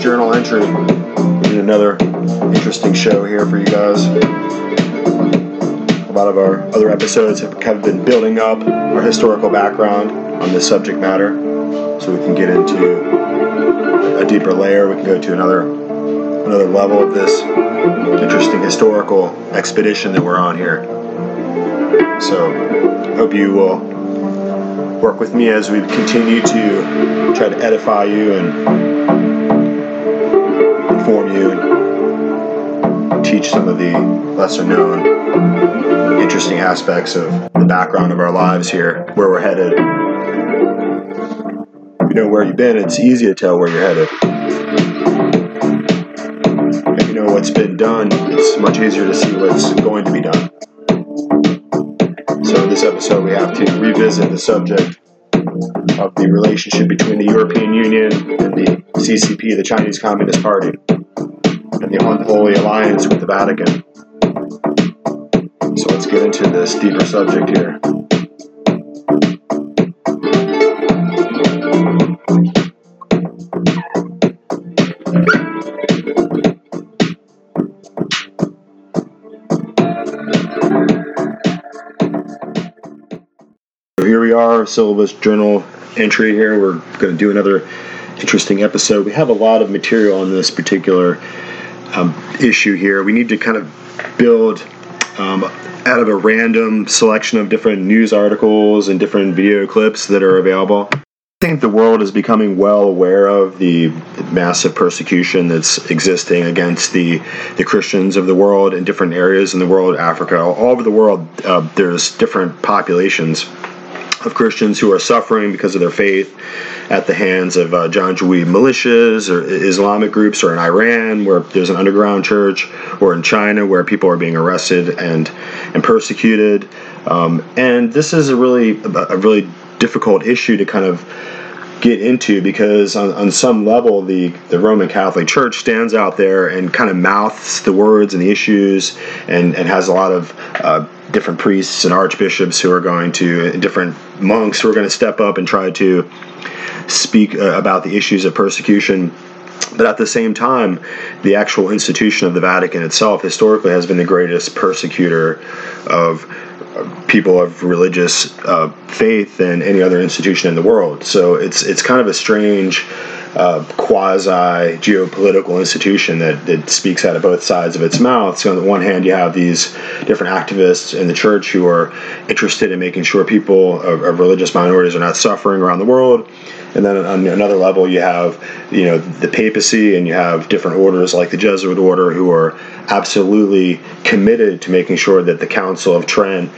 Journal entry. Another interesting show here for you guys. A lot of our other episodes have kind of been building up our historical background on this subject matter, so we can get into a deeper layer. We can go to another another level of this interesting historical expedition that we're on here. So, hope you will work with me as we continue to try to edify you and inform you and teach some of the lesser known interesting aspects of the background of our lives here, where we're headed. If you know where you've been, it's easy to tell where you're headed. If you know what's been done, it's much easier to see what's going to be done. So, in this episode, we have to revisit the subject of the relationship between the European Union and the CCP, the Chinese Communist Party, and the unholy alliance with the Vatican. So let's get into this deeper subject here. here we are, syllabus journal entry here. We're going to do another interesting episode. We have a lot of material on this particular um, issue here. We need to kind of build um, out of a random selection of different news articles and different video clips that are available. I think the world is becoming well aware of the massive persecution that's existing against the, the Christians of the world in different areas in the world, Africa, all over the world. Uh, there's different populations of Christians who are suffering because of their faith at the hands of uh, Janjaweed militias or Islamic groups, or in Iran where there's an underground church, or in China where people are being arrested and and persecuted. Um, and this is a really a really difficult issue to kind of get into because on, on some level the, the Roman Catholic Church stands out there and kind of mouths the words and the issues and, and has a lot of uh, different priests and archbishops who are going to different monks who are going to step up and try to speak uh, about the issues of persecution but at the same time, the actual institution of the Vatican itself historically has been the greatest persecutor of people of religious uh, faith than any other institution in the world. So it's it's kind of a strange uh, quasi geopolitical institution that, that speaks out of both sides of its mouth. So on the one hand, you have these different activists in the church who are interested in making sure people of, of religious minorities are not suffering around the world. And then on another level, you have, you know, the papacy, and you have different orders like the Jesuit order, who are absolutely committed to making sure that the Council of Trent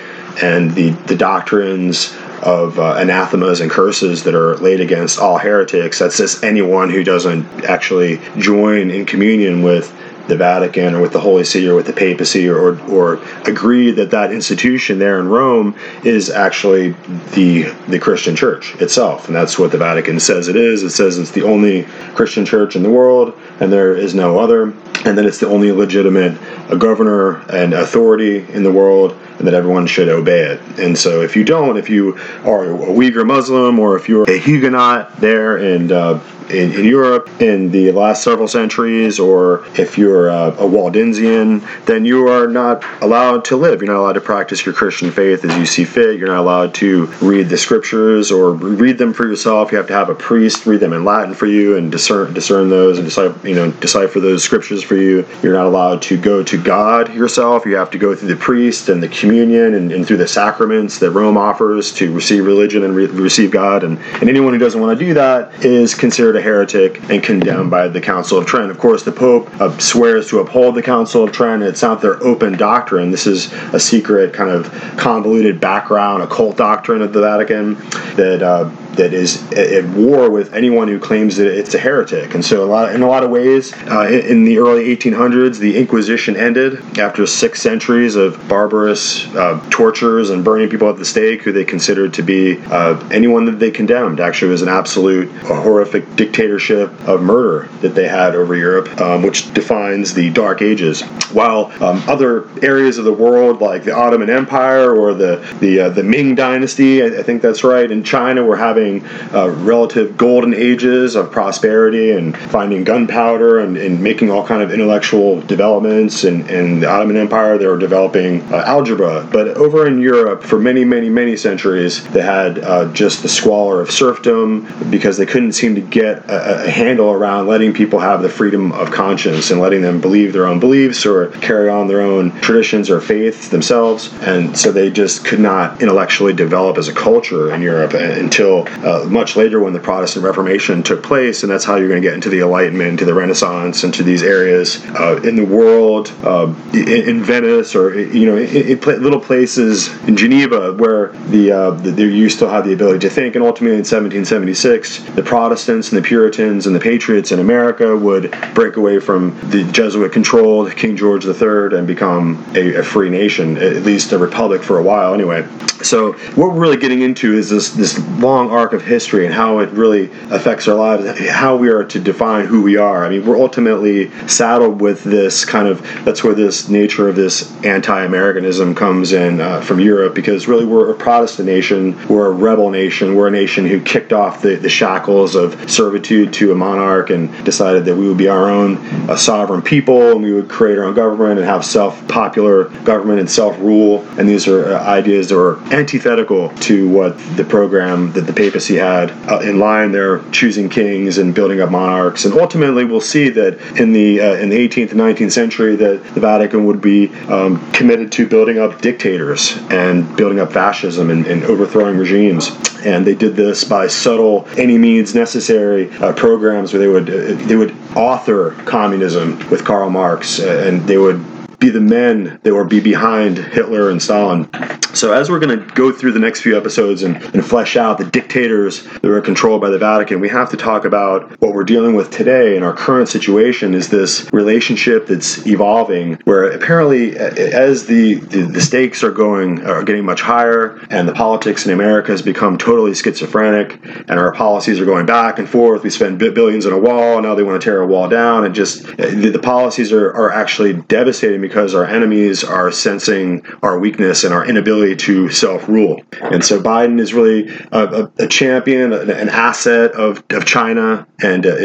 and the the doctrines of uh, anathemas and curses that are laid against all heretics. That's just anyone who doesn't actually join in communion with the Vatican or with the Holy See or with the papacy or, or agree that that institution there in Rome is actually the the Christian church itself. And that's what the Vatican says it is. It says it's the only Christian church in the world and there is no other. And that it's the only legitimate governor and authority in the world and that everyone should obey it. And so, if you don't, if you are a Uyghur Muslim or if you're a Huguenot there and uh, in, in, Europe in the last several centuries, or if you're a, a Waldensian, then you are not allowed to live. You're not allowed to practice your Christian faith as you see fit. You're not allowed to read the scriptures or read them for yourself. You have to have a priest read them in Latin for you and discern discern those and decipher, you know decipher those scriptures for you. You're not allowed to go to God yourself. You have to go through the priest and the communion and, and through the sacraments that Rome offers to receive religion and re- receive God. And, and anyone who doesn't want to do that is considered a heretic and condemned by the Council of Trent. Of course, the Pope uh, swears to uphold the Council of Trent. It's not their open doctrine. This is a secret, kind of convoluted background, occult doctrine of the Vatican that uh, that is at war with anyone who claims that it's a heretic. And so, a lot, in a lot of ways, uh, in the early 1800s, the Inquisition ended after six centuries of barbarous uh, tortures and burning people at the stake, who they considered to be uh, anyone that they condemned. Actually, was an absolute horrific dictatorship of murder that they had over Europe, um, which defines the Dark Ages. While um, other areas of the world, like the Ottoman Empire or the the uh, the Ming Dynasty, I, I think that's right, in China, were having having uh, relative golden ages of prosperity and finding gunpowder and, and making all kind of intellectual developments. And in the Ottoman Empire, they were developing uh, algebra. But over in Europe, for many, many, many centuries, they had uh, just the squalor of serfdom because they couldn't seem to get a, a handle around letting people have the freedom of conscience and letting them believe their own beliefs or carry on their own traditions or faiths themselves. And so they just could not intellectually develop as a culture in Europe until uh, much later when the Protestant Reformation took place. And that's how you're going to get into the Enlightenment, into the Renaissance, into these areas uh, in the world, uh, in, in, Venice, or you know, in, in, little places in Geneva where the, uh, the you still have the ability to think. And ultimately, in 1776, the Protestants and the Puritans and the Patriots in America would break away from the Jesuit-controlled King George III and become a, a free nation, at least a republic for a while, anyway. So what we're really getting into is this this long arc of history and how it really affects our lives, how we are to define who we are. I mean, we're ultimately saddled with this kind of that's where this nature of this anti-Americanism comes in uh, from Europe because really we're a Protestant nation, we're a rebel nation, we're a nation who kicked off the, the shackles of servitude to a monarch and decided that we would be our own sovereign people and we would create our own government and have self-popular government and self-rule. And these are uh, ideas that are antithetical to what the program that the papacy had uh, in line. They're choosing kings and building up monarchs, and ultimately we'll see that in the uh, in the 18th and 19th century that the Vatican would be um, committed to building up dictators and building up fascism and, and, overthrowing regimes. And they did this by subtle, any means necessary uh, programs where they would uh, they would author communism with Karl Marx, uh, and they would be the men that would be behind Hitler and Stalin. So, as we're going to go through the next few episodes and, and flesh out the dictators that are controlled by the Vatican, we have to talk about what we're dealing with today in our current situation is this relationship that's evolving where apparently uh, as the, the, the stakes are going are getting much higher and the politics in America has become totally schizophrenic and our policies are going back and forth. We spend billions on a wall now they want to tear a wall down and just uh, the, the policies are, are actually devastating because our enemies are sensing our weakness and our inability to self rule. And so Biden is really a, a, a champion, an asset of, of China. And, uh,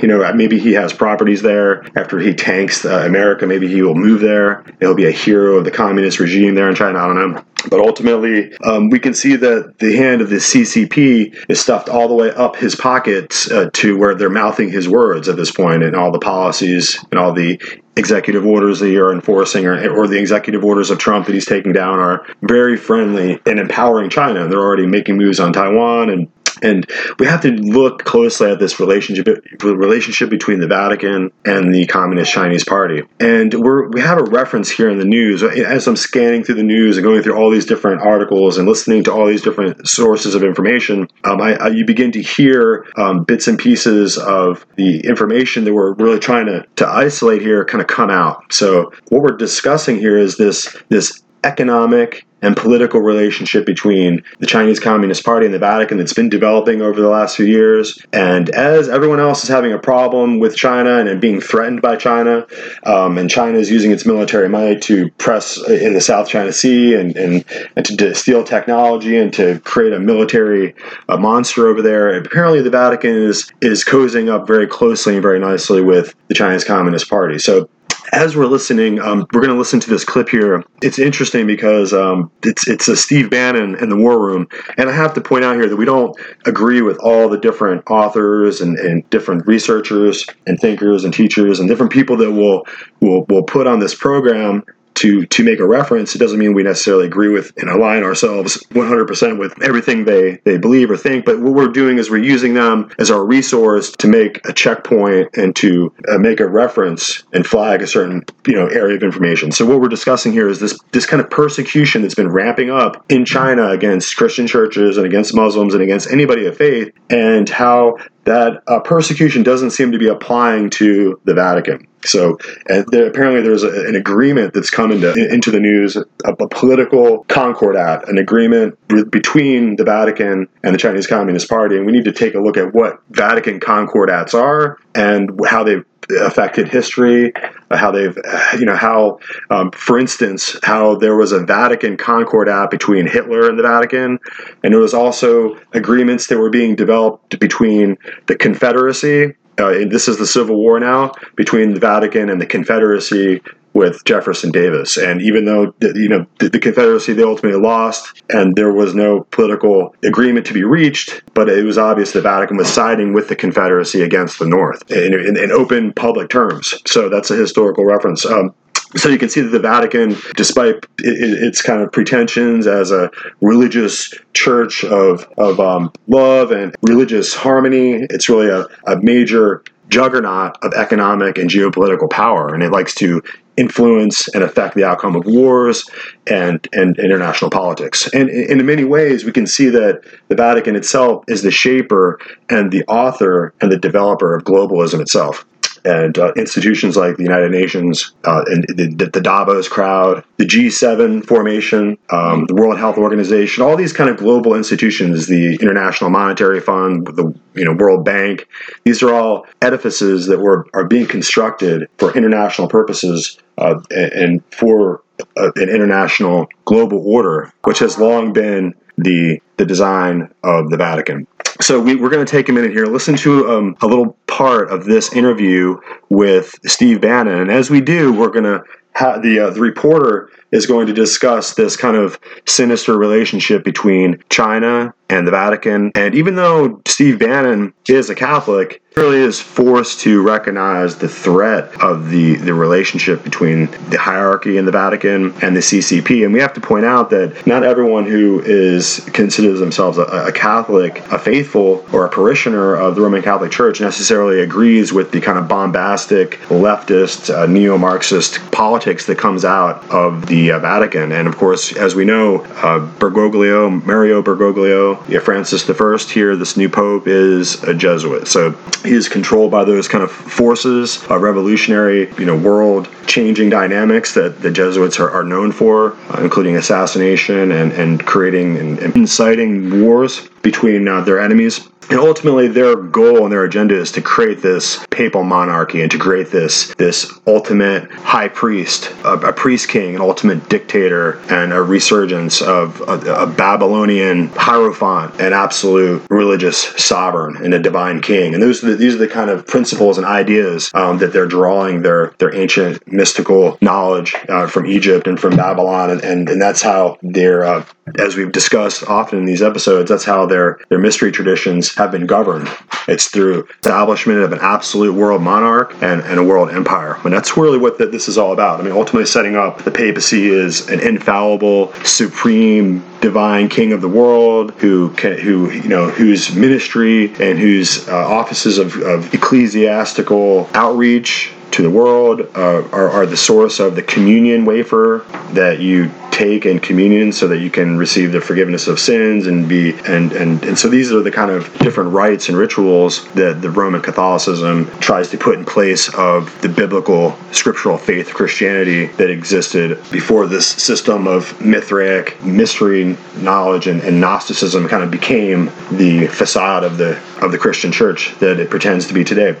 you know, maybe he has properties there. After he tanks uh, America, maybe he will move there. He'll be a hero of the communist regime there in China. I don't know. But ultimately, um, we can see that the hand of the CCP is stuffed all the way up his pockets uh, to where they're mouthing his words at this point, and all the policies and all the executive orders that you're enforcing or, or the executive orders of Trump that he's taking down are very friendly and empowering China. They're already making moves on Taiwan and and we have to look closely at this relationship relationship between the Vatican and the Communist Chinese Party. And we have a reference here in the news. As I'm scanning through the news and going through all these different articles and listening to all these different sources of information, um, I, I, you begin to hear um, bits and pieces of the information that we're really trying to, to isolate here kind of come out. So what we're discussing here is this this economic and political relationship between the Chinese Communist Party and the Vatican that's been developing over the last few years. And as everyone else is having a problem with China and, being threatened by China, um, and China is using its military might to press in the South China Sea and, and, and to, to steal technology and to create a military uh, monster over there. And apparently, the Vatican is, is cozying up very closely and very nicely with the Chinese Communist Party. So as we're listening, um, we're going to listen to this clip here. It's interesting because um, it's it's a Steve Bannon in the War Room, and I have to point out here that we don't agree with all the different authors and, and different researchers and thinkers and teachers and different people that will will will put on this program to to make a reference, it doesn't mean we necessarily agree with and align ourselves 100% with everything they they believe or think. But what we're doing is we're using them as our resource to make a checkpoint and to uh, make a reference and flag a certain you know area of information. So what we're discussing here is this this kind of persecution that's been ramping up in China against Christian churches and against Muslims and against anybody of faith, and how that uh, persecution doesn't seem to be applying to the Vatican. So there, apparently there's a, an agreement that's come into into the news, a, a political concordat, an agreement between the Vatican and the Chinese Communist Party, and we need to take a look at what Vatican concordats are and how they've affected history, uh, how they've, you know, how, um, for instance, how there was a Vatican Concord Concordat between Hitler and the Vatican, and there was also agreements that were being developed between the Confederacy. Uh, this is the Civil War now between the Vatican and the Confederacy with Jefferson Davis. And even though you know the, the, Confederacy they ultimately lost, and there was no political agreement to be reached, but it was obvious the Vatican was siding with the Confederacy against the North in, in, in open public terms. So that's a historical reference. Um, so you can see that the Vatican, despite its kind of pretensions as a religious church of, of um, love and religious harmony, it's really a, a major juggernaut of economic and geopolitical power, and it likes to influence and affect the outcome of wars and, and international politics. And, and in many ways, we can see that the Vatican itself is the shaper and the author and the developer of globalism itself and uh, institutions like the United Nations uh, and the, the, Davos crowd, the G7 formation, um, the World Health Organization, all these kind of global institutions, the International Monetary Fund, the you know World Bank, these are all edifices that were are being constructed for international purposes uh, and for uh, an international global order, which has long been the the design of the Vatican. So we, are going to take a minute here, listen to um, a little part of this interview with Steve Bannon, and as we do, we're going to have the uh, the reporter is going to discuss this kind of sinister relationship between China and the Vatican. And even though Steve Bannon is a Catholic, really is forced to recognize the threat of the, the relationship between the hierarchy in the Vatican and the CCP. And we have to point out that not everyone who is considers themselves a, a Catholic, a faithful, or a parishioner of the Roman Catholic Church necessarily agrees with the kind of bombastic, leftist, uh, neo-Marxist politics that comes out of the uh, Vatican. And of course, as we know, uh, Bergoglio, Mario Bergoglio, yeah, Francis I here, this new pope is a Jesuit. So he's controlled by those kind of forces, of revolutionary, you know, world changing dynamics that the Jesuits are, are known for, uh, including assassination and, and creating and, and inciting wars between uh, their enemies. And ultimately, their goal and their agenda is to create this papal monarchy and to create this this ultimate high priest, a, a priest king, an ultimate dictator, and a resurgence of a, a, Babylonian hierophant, an absolute religious sovereign, and a divine king. And those are the, these are the kind of principles and ideas um, that they're drawing their their ancient mystical knowledge uh, from Egypt and from Babylon, and, and, and that's how they're, uh, as we've discussed often in these episodes, that's how their their mystery traditions have been governed. It's through establishment of an absolute world monarch and, and a world empire. And that's really what the, this is all about. I mean, ultimately, setting up the papacy is an infallible, supreme, divine king of the world who can, who you know whose ministry and whose uh, offices of, of ecclesiastical outreach to the world uh, are, are the source of the communion wafer that you take in communion so that you can receive the forgiveness of sins and be and and and so these are the kind of different rites and rituals that the Roman Catholicism tries to put in place of the biblical scriptural faith Christianity that existed before this system of Mithraic mystery knowledge and, and Gnosticism kind of became the facade of the of the Christian church that it pretends to be today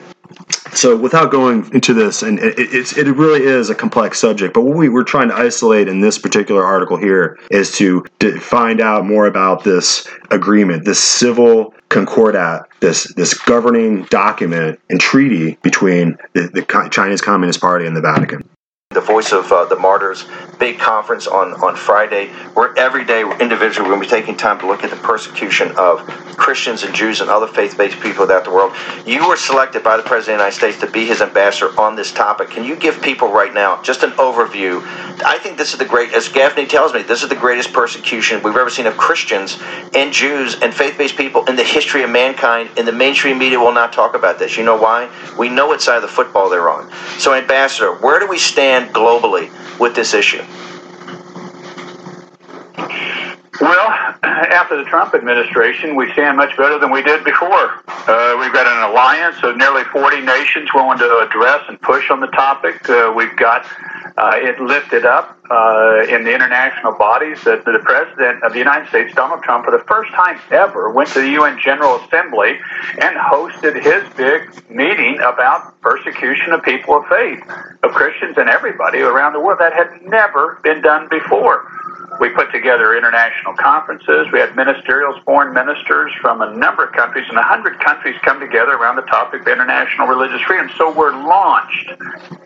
so without going into this and it, it, it, really is a complex subject but what we were trying to isolate in this particular article here is to, to find out more about this agreement this civil concordat this this governing document and treaty between the, the chinese communist party and the vatican the Voice of uh, the Martyrs big conference on, on Friday, where every day individually we're going to be taking time to look at the persecution of Christians and Jews and other faith based people throughout the world. You were selected by the President of the United States to be his ambassador on this topic. Can you give people right now just an overview? I think this is the great, as Gaffney tells me, this is the greatest persecution we've ever seen of Christians and Jews and faith based people in the history of mankind, and the mainstream media will not talk about this. You know why? We know what side of the football they're on. So, Ambassador, where do we stand globally with this issue? Well, after the Trump administration, we stand much better than we did before. Uh, we've got an alliance of nearly 40 nations willing to address and push on the topic. Uh, we've got Uh, it lifted up uh, in the international bodies that the President of the United States, Donald Trump, for the first time ever, went to the UN General Assembly and hosted his big meeting about persecution of people of faith, of Christians and everybody around the world. That had never been done before. We put together international conferences. We had ministerials, foreign ministers from a number of countries, and a hundred countries come together around the topic of international religious freedom. So we're launched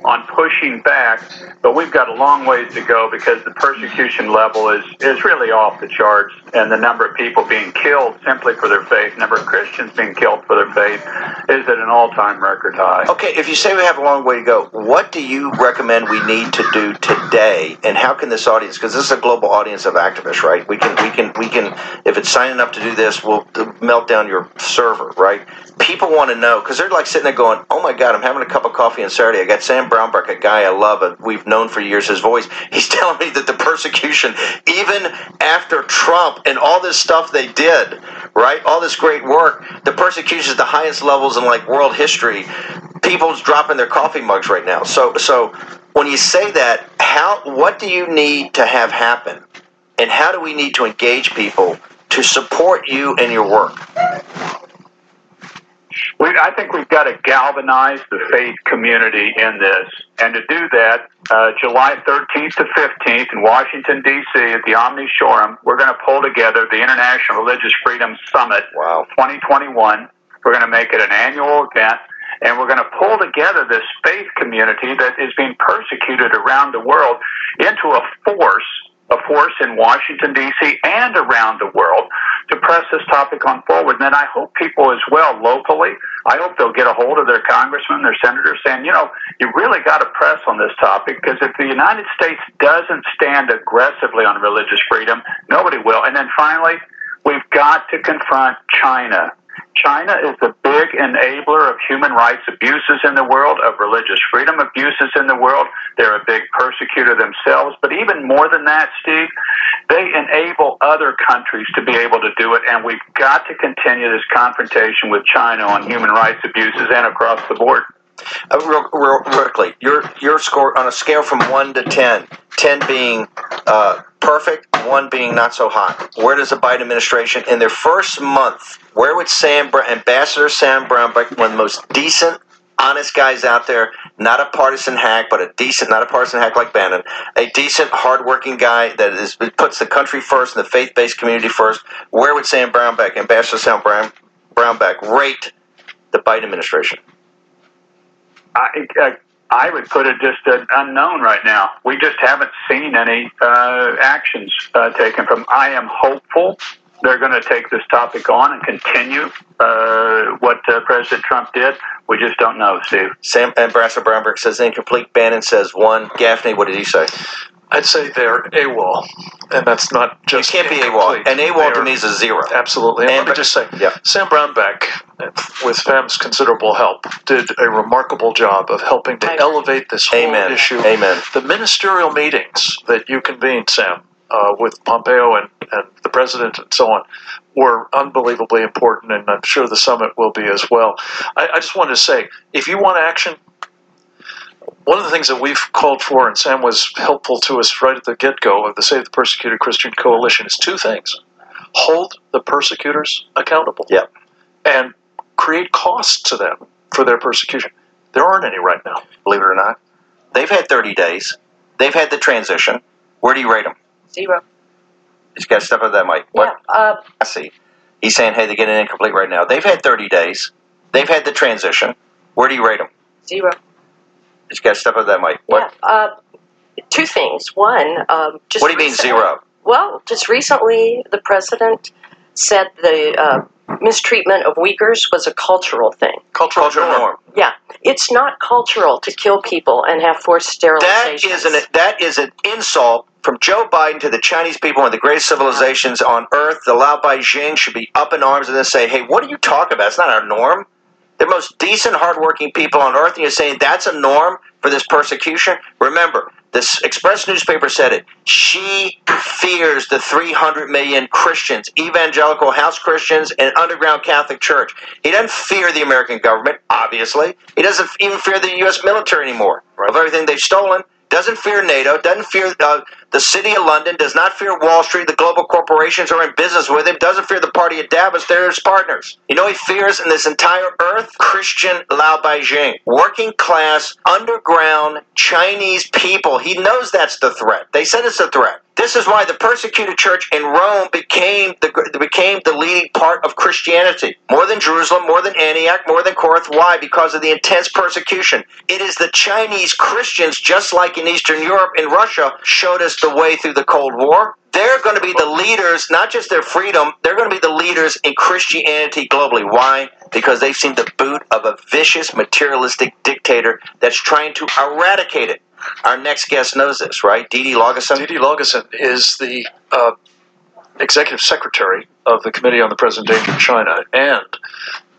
on pushing back, but we've got a long ways to go because the persecution level is, is really off the charts, and the number of people being killed simply for their faith, number of Christians being killed for their faith, is at an all-time record high. Okay, if you say we have a long way to go, what do you recommend we need to do today, and how can this audience? Because this is a global audience of activists, right? We can, we can, we can. If it's signing up to do this, we'll melt down your server, right? People want to know because they're like sitting there going, "Oh my God, I'm having a cup of coffee on Saturday. I got Sam Brownback, a guy I love, and we've known for years. His voice. He's telling me that the persecution, even after Trump and all this stuff they did, right? All this great work, the persecution is the highest levels in like world history. People's dropping their coffee mugs right now. So, so when you say that, how what do you need to have happen, and how do we need to engage people to support you and your work? We, I think we've got to galvanize the faith community in this. And to do that, uh, July 13th to 15th in Washington, D.C., at the Omni Shoreham, we're going to pull together the International Religious Freedom Summit Wow. 2021. We're going to make it an annual event. And we're going to pull together this faith community that is being persecuted around the world into a force a force in Washington, D.C., and around the world to press this topic on forward. And then I hope people as well locally, I hope they'll get a hold of their congressmen, their senators, saying, you know, you really got to press on this topic because if the United States doesn't stand aggressively on religious freedom, nobody will. And then finally, we've got to confront China. China is the big enabler of human rights abuses in the world, of religious freedom abuses in the world. They're a big persecutor themselves. But even more than that, Steve, they enable other countries to be able to do it. And we've got to continue this confrontation with China on human rights abuses and across the board. Uh, real, real quickly, your your score on a scale from one to 10, 10 being uh, perfect, one being not so hot. Where does the Biden administration, in their first month, where would Sam Ambassador Sam Brownback, one of the most decent, honest guys out there, not a partisan hack, but a decent, not a partisan hack like Bannon, a decent, hardworking guy that is puts the country first and the faith-based community first. Where would Sam Brownback, Ambassador Sam Brown, Brownback, rate the Biden administration? I, I, I would put it just an unknown right now. We just haven't seen any uh, actions uh, taken from. I am hopeful they're going to take this topic on and continue uh, what uh, President Trump did. We just don't know, Steve. Sam Ambassador Brownback says incomplete. Bannon says one. Gaffney, what did he say? I'd say they're AWOL, and that's not You just can't be. AWOL. And AWOL to me is a zero. Absolutely. And let me just say, Yeah. Sam Brownback, with FAM's considerable help, did a remarkable job of helping to elevate this whole Amen. issue. Amen. The ministerial meetings that you convened, Sam, uh, with Pompeo and, and the president and so on, were unbelievably important, and I'm sure the summit will be as well. I, I just wanted to say, if you want action, one of the things that we've called for, and Sam was helpful to us right at the get go of the Save the Persecuted Christian Coalition, is two things hold the persecutors accountable. Yep. And create costs to them for their persecution. There aren't any right now. Believe it or not, they've had 30 days. They've had the transition. Where do you rate them? Zero. He's got to step up that mic. What? Yeah. Uh, I see. He's saying, hey, they're getting incomplete right now. They've had 30 days. They've had the transition. Where do you rate them? zero. He's got to step up that mic. What? Yeah. Uh, two things. One, um, just What do you mean recently- zero? Well, just recently, the president said the uh, mistreatment of Uyghurs was a cultural thing. Cultural, Cultural norm. Yeah, it's not cultural to kill people and have forced That sterilizations. is an that is an insult from Joe Biden to the Chinese people, one of the greatest civilizations on earth. The Lao Baixing should be up in arms and then say, "Hey, what are you talking about? It's not our norm." The most decent, hardworking people on earth, and you're saying that's a norm for this persecution. Remember, this Express newspaper said it. Xi fears the 300 million Christians, evangelical house Christians, and underground Catholic Church. He doesn't fear the American government, obviously. He doesn't even fear the U.S. military anymore of everything they've stolen. Doesn't doesn't fear NATO, doesn't fear uh, the city of London, does not fear Wall Street, the global corporations are in business with him, doesn't fear the party of Davos, they're his partners. You know he fears in this entire earth? Christian Lao Baixing. Working class, underground Chinese people. He knows that's the threat. They said it's a threat. This is why the persecuted church in Rome became the became the leading part of Christianity. More than Jerusalem, more than Antioch, more than Corinth. Why? Because of the intense persecution. It is the Chinese Christians, just like in Eastern Europe and Russia, showed us the way through the Cold War. They're going to be the leaders, not just their freedom, they're going to be the leaders in Christianity globally. Why? Because they've seen the boot of a vicious, materialistic dictator that's trying to eradicate it. Our next guest knows this, right? Dede Laugesen? Dede Laugesen is the uh, executive secretary of the Committee on the Present Danger of China and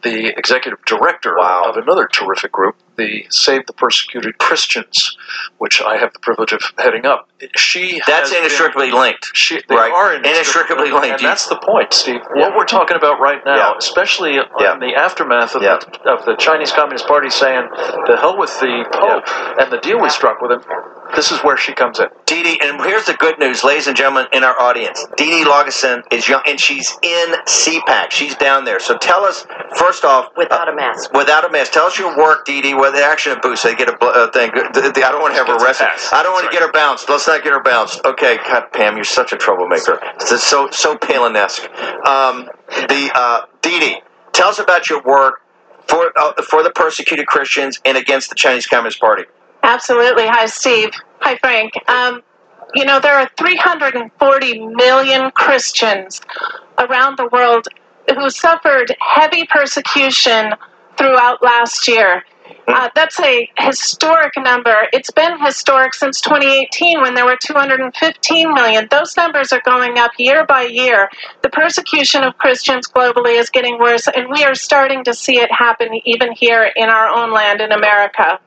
the executive director wow. of another terrific group, the Save the Persecuted Christians, which I have the privilege of heading up. She that's inextricably been, linked. She, they right. are inextricably, inextricably linked, and that's the point, Steve. Yeah. What we're talking about right now, yeah. especially yeah. in the aftermath of, the, of the Chinese Communist Party saying, "The hell with the Pope," and the deal we struck with him. This is where she comes in. Dede, and here's the good news, ladies and gentlemen, in our audience. Dede Laugesen is young, and she's in CPAC. She's down there. So tell us, first off, without a mask. Without a mask. Tell us your work, Dede. With the action of boost, they get a uh, thing. I don't want to have her arrested. I don't want to get her bounced. Let's not get her bounced. Okay, God, Pam, you're such a troublemaker. It's so so Palin-esque. Um, the uh, Dede, tell us about your work for uh, for the persecuted Christians and against the Chinese Communist Party. Absolutely. Hi, Steve. Hi, Frank. Um, you know, there are 340 million Christians around the world who suffered heavy persecution throughout last year. Uh, that's a historic number. It's been historic since 2018 when there were 215 million. Those numbers are going up year by year. The persecution of Christians globally is getting worse, and we are starting to see it happen even here in our own land in America.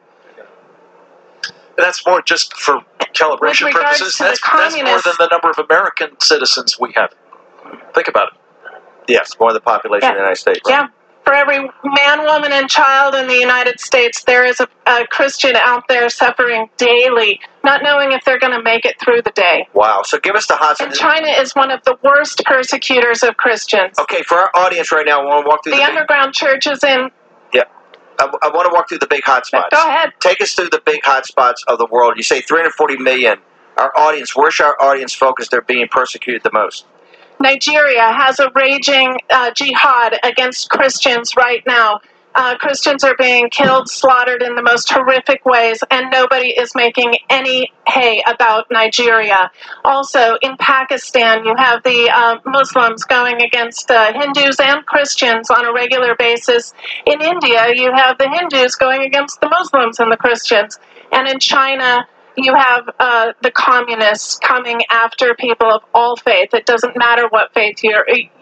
That's more just for calibration purposes. That's, that's more than the number of American citizens we have. Think about it. Yes, more than the population yeah. of the United States. Right? Yeah for every man, woman, and child in the United States, there is a, a Christian out there suffering daily, not knowing if they're going to make it through the day. Wow. So give us the hot. And China is one of the worst persecutors of Christians. Okay, for our audience right now, I want to walk through the, the underground big... churches in. I, I want to walk through the big hotspots. Go ahead. Take us through the big hotspots of the world. You say 340 million. Our audience, where's our audience focused? They're being persecuted the most. Nigeria has a raging uh, jihad against Christians right now. Uh, Christians are being killed, slaughtered in the most horrific ways, and nobody is making any hay about Nigeria. Also, in Pakistan, you have the uh, Muslims going against uh, Hindus and Christians on a regular basis. In India, you have the Hindus going against the Muslims and the Christians. And in China, you have uh, the communists coming after people of all faith. It doesn't matter what faith you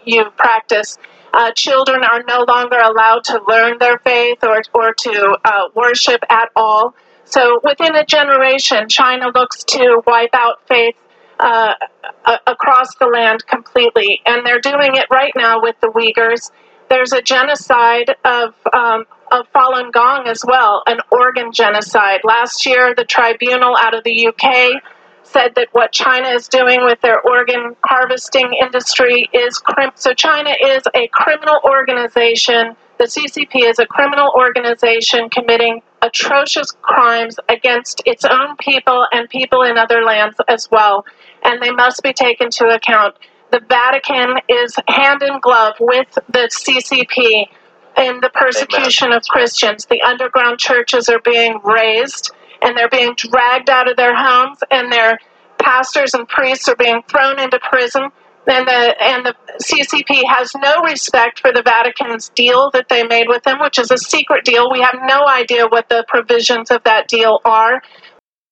you practice. Uh, children are no longer allowed to learn their faith or or to uh, worship at all. So within a generation, China looks to wipe out faith uh, across the land completely, and they're doing it right now with the Uyghurs. There's a genocide of um, of Falun Gong as well, an organ genocide. Last year, the tribunal out of the UK said that what China is doing with their organ harvesting industry is crim- so China is a criminal organization. The CCP is a criminal organization committing atrocious crimes against its own people and people in other lands as well, and they must be taken to account. The Vatican is hand in glove with the CCP in the persecution Amen. of Christians. The underground churches are being razed and they're being dragged out of their homes and their pastors and priests are being thrown into prison. And the and the CCP has no respect for the Vatican's deal that they made with them, which is a secret deal. We have no idea what the provisions of that deal are.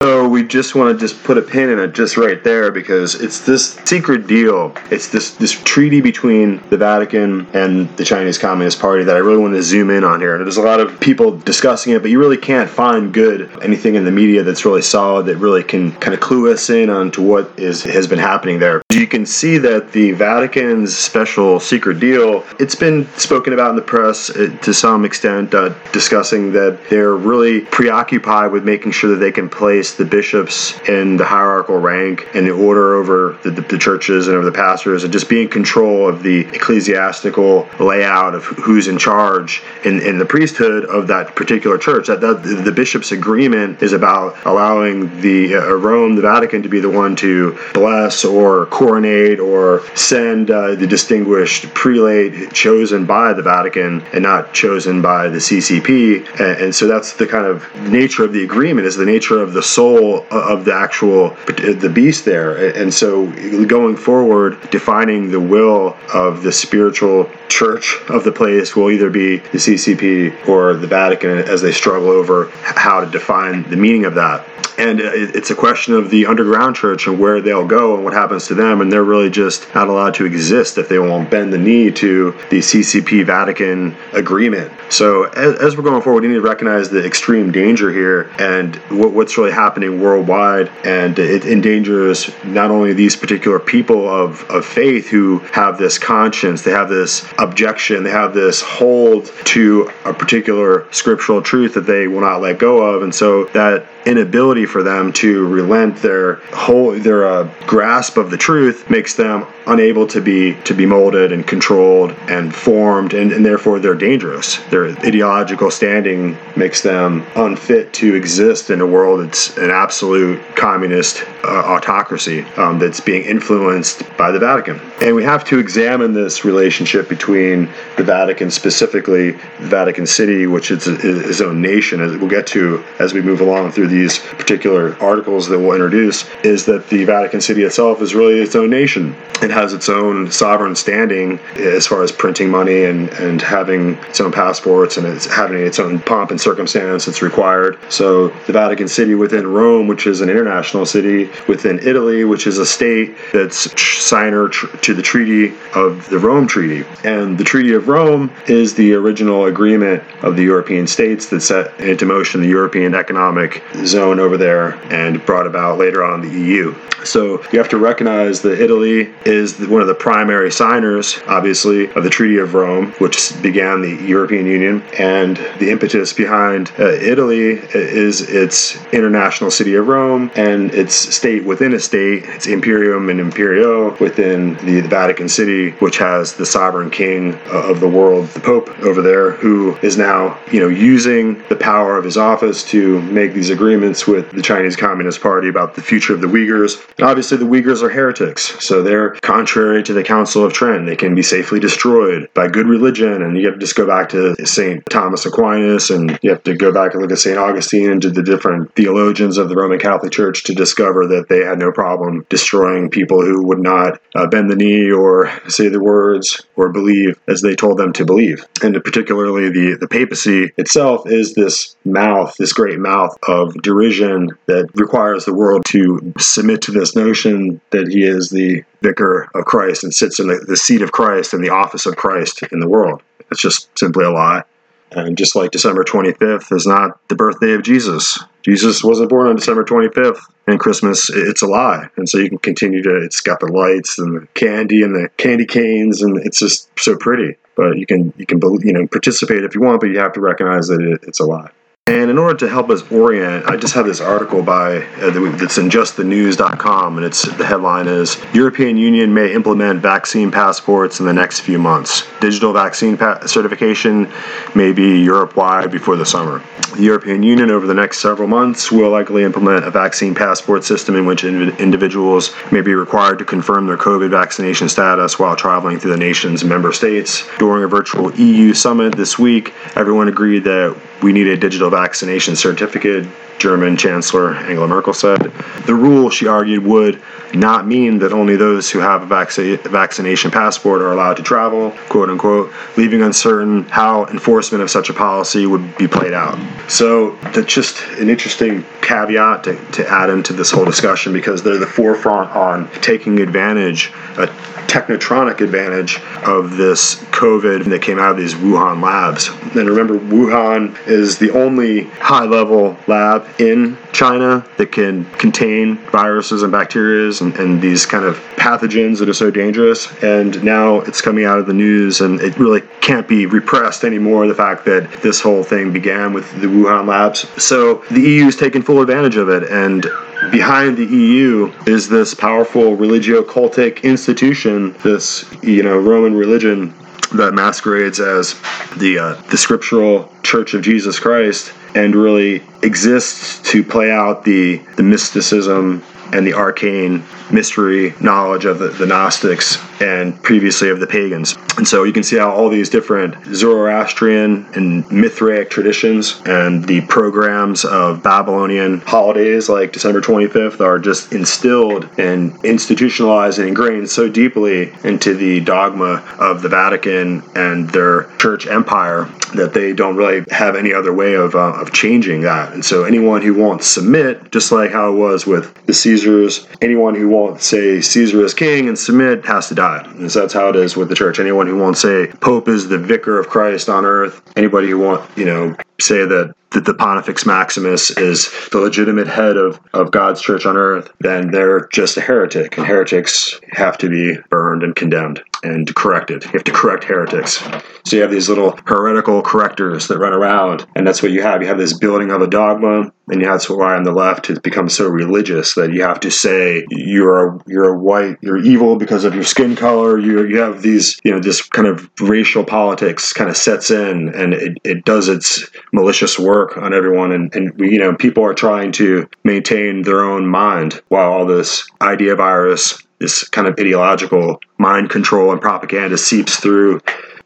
So we just want to just put a pin in it just right there because it's this secret deal. It's this this treaty between the Vatican and the Chinese Communist Party that I really want to zoom in on here. And there's a lot of people discussing it, but you really can't find good anything in the media that's really solid that really can kind of clue us in onto what is has been happening there. You can see that the Vatican's special secret deal, it's been spoken about in the press uh, to some extent, uh, discussing that they're really preoccupied with making sure that they can place place the bishops in the hierarchical rank and the order over the, the, the churches and over the pastors and just be in control of the ecclesiastical layout of who's in charge in, in the priesthood of that particular church. That, that the bishop's agreement is about allowing the uh, Rome, the Vatican, to be the one to bless or coronate or send uh, the distinguished prelate chosen by the Vatican and not chosen by the CCP. And, and so that's the kind of nature of the agreement is the nature of the soul of the actual the beast there. And so going forward, defining the will of the spiritual church of the place will either be the CCP or the Vatican as they struggle over how to define the meaning of that and it's a question of the underground church and where they'll go and what happens to them. And they're really just not allowed to exist if they won't bend the knee to the ccp vatican agreement. So as, as we're going forward we need to recognize the extreme danger here and what, what's really happening worldwide. And it endangers not only these particular people of, of faith who have this conscience they have this objection they have this hold to a particular scriptural truth that they will not let go of. And so that inability for them to relent. Their whole their uh, grasp of the truth makes them unable to be to be molded and controlled and formed and, and therefore they're dangerous. Their ideological standing makes them unfit to exist in a world that's an absolute communist uh, autocracy um, that's being influenced by the Vatican. And we have to examine this relationship between the Vatican specifically Vatican City which is its own nation as we'll get to as we move along through these particular articles that we'll introduce is that the Vatican City itself is really its own nation. It has its own sovereign standing as far as printing money and, and having its own passports and it's having its own pomp and circumstance that's required. So the Vatican City within Rome, which is an international city, within Italy, which is a state that's signer to the Treaty of the Rome Treaty. And the Treaty of Rome is the original agreement of the European states that set into motion the European Economic zone over there and brought about later on the EU. So you have to recognize that Italy is one of the primary signers, obviously, of the Treaty of Rome, which began the European Union. And the impetus behind uh, Italy is its international city of Rome and its state within a state, its imperium and imperio within the, the Vatican City, which has the sovereign king of the world, the Pope over there, who is now, you know, using the power of his office to make these agreements with the Chinese Communist Party about the future of the Uyghurs and obviously, the Uyghurs are heretics, so they're contrary to the Council of Trent. They can be safely destroyed by good religion, and you have to just go back to St. Thomas Aquinas, and you have to go back and look at St. Augustine and to the different theologians of the Roman Catholic Church to discover that they had no problem destroying people who would not uh, bend the knee or say the words or believe as they told them to believe. And particularly, the, the papacy itself is this mouth, this great mouth of derision that requires the world to submit to this notion that he is the vicar of Christ and sits in the, seat of Christ and the office of Christ in the world. It's just simply a lie. And just like December 25th is not the birthday of Jesus, Jesus wasn't born on December 25th. And Christmas, it's a lie. And so you can continue to, it's got the lights and the candy and the candy canes, and it's just so pretty. But you can, you can, you know, participate if you want, but you have to recognize that it, it's a lie. And in order to help us orient, I just have this article by uh, that's in justthenews.com, and it's the headline is European Union may implement vaccine passports in the next few months. Digital vaccine pa- certification may be Europe-wide before the summer. The European Union, over the next several months, will likely implement a vaccine passport system in which individuals may be required to confirm their COVID vaccination status while traveling through the nation's member states. During a virtual EU summit this week, everyone agreed that we need a digital vaccination certificate, German Chancellor Angela Merkel said. The rule, she argued, would not mean that only those who have a vac- vaccination passport are allowed to travel, quote unquote, leaving uncertain how enforcement of such a policy would be played out. So that's just an interesting caveat to, to add into this whole discussion because they're the forefront on taking advantage, a technotronic advantage of this COVID that came out of these Wuhan labs. And remember, Wuhan is the only high level lab in China that can contain viruses and bacteria and, and, these kind of pathogens that are so dangerous. And now it's coming out of the news, and it really can't be repressed anymore. The fact that this whole thing began with the Wuhan labs. So the EU is taking full advantage of it. And behind the EU is this powerful religio-cultic institution, this you know Roman religion that masquerades as the uh, the scriptural Church of Jesus Christ and really exists to play out the the mysticism and the arcane mystery knowledge of the, the, Gnostics and previously of the pagans. And so you can see how all these different Zoroastrian and Mithraic traditions and the programs of Babylonian holidays like December 25th are just instilled and institutionalized and ingrained so deeply into the dogma of the Vatican and their church empire that they don't really have any other way of, uh, of changing that. And so anyone who won't submit, just like how it was with the Caesars, anyone who won't say Caesar is king and submit has to die. And so that's how it is with the church. Anyone who won't say Pope is the vicar of Christ on earth, anybody who won't, you know, say that that the Pontifex Maximus is the legitimate head of, of God's church on earth, then they're just a heretic. And heretics have to be burned and condemned and corrected. You have to correct heretics. So you have these little heretical correctors that run around, and that's what you have. You have this building of a dogma, and that's why on the left has become so religious that you have to say you're a, you're a white, you're evil because of your skin color. You you have these you know this kind of racial politics kind of sets in, and it, it does its malicious work on everyone, and and we, you know people are trying to maintain their own mind while all this idea virus this kind of ideological mind control and propaganda seeps through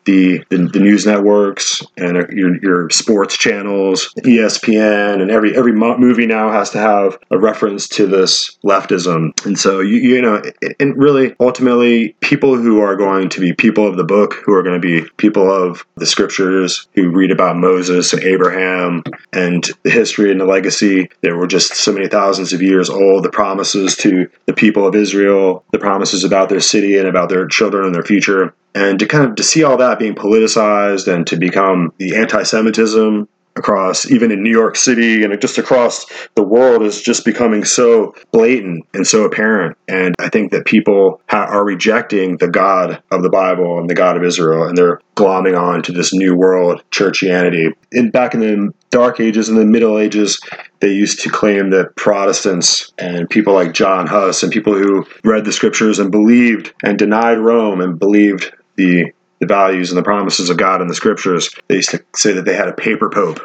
the, the, the news networks and uh, your, your sports channels, ESPN, and every every movie now has to have a reference to this leftism. And so you you know, and really ultimately, people who are going to be people of the book, who are going to be people of the scriptures, who read about Moses and Abraham and the history and the legacy that were just so many thousands of years old, the promises to the people of Israel, the promises about their city and about their children and their future and to kind of to see all that being politicized and to become the anti-Semitism across even in New York City and just across the world is just becoming so blatant and so apparent. And I think that people ha- are rejecting the God of the Bible and the God of Israel, and they're glomming on to this new world churchianity. In back in the Dark Ages and the Middle Ages, they used to claim that Protestants and people like John Huss and people who read the scriptures and believed and denied Rome and believed the the values and the promises of God in the scriptures. They used to say that they had a paper pope,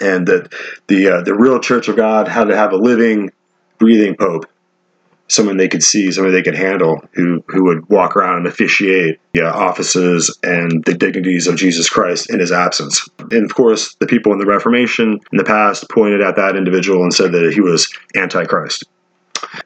and that the uh, the real Church of God had to have a living, breathing pope, someone they could see, someone they could handle, who who would walk around and officiate the uh, offices and the dignities of Jesus Christ in his absence. And of course, the people in the Reformation in the past pointed at that individual and said that he was antichrist.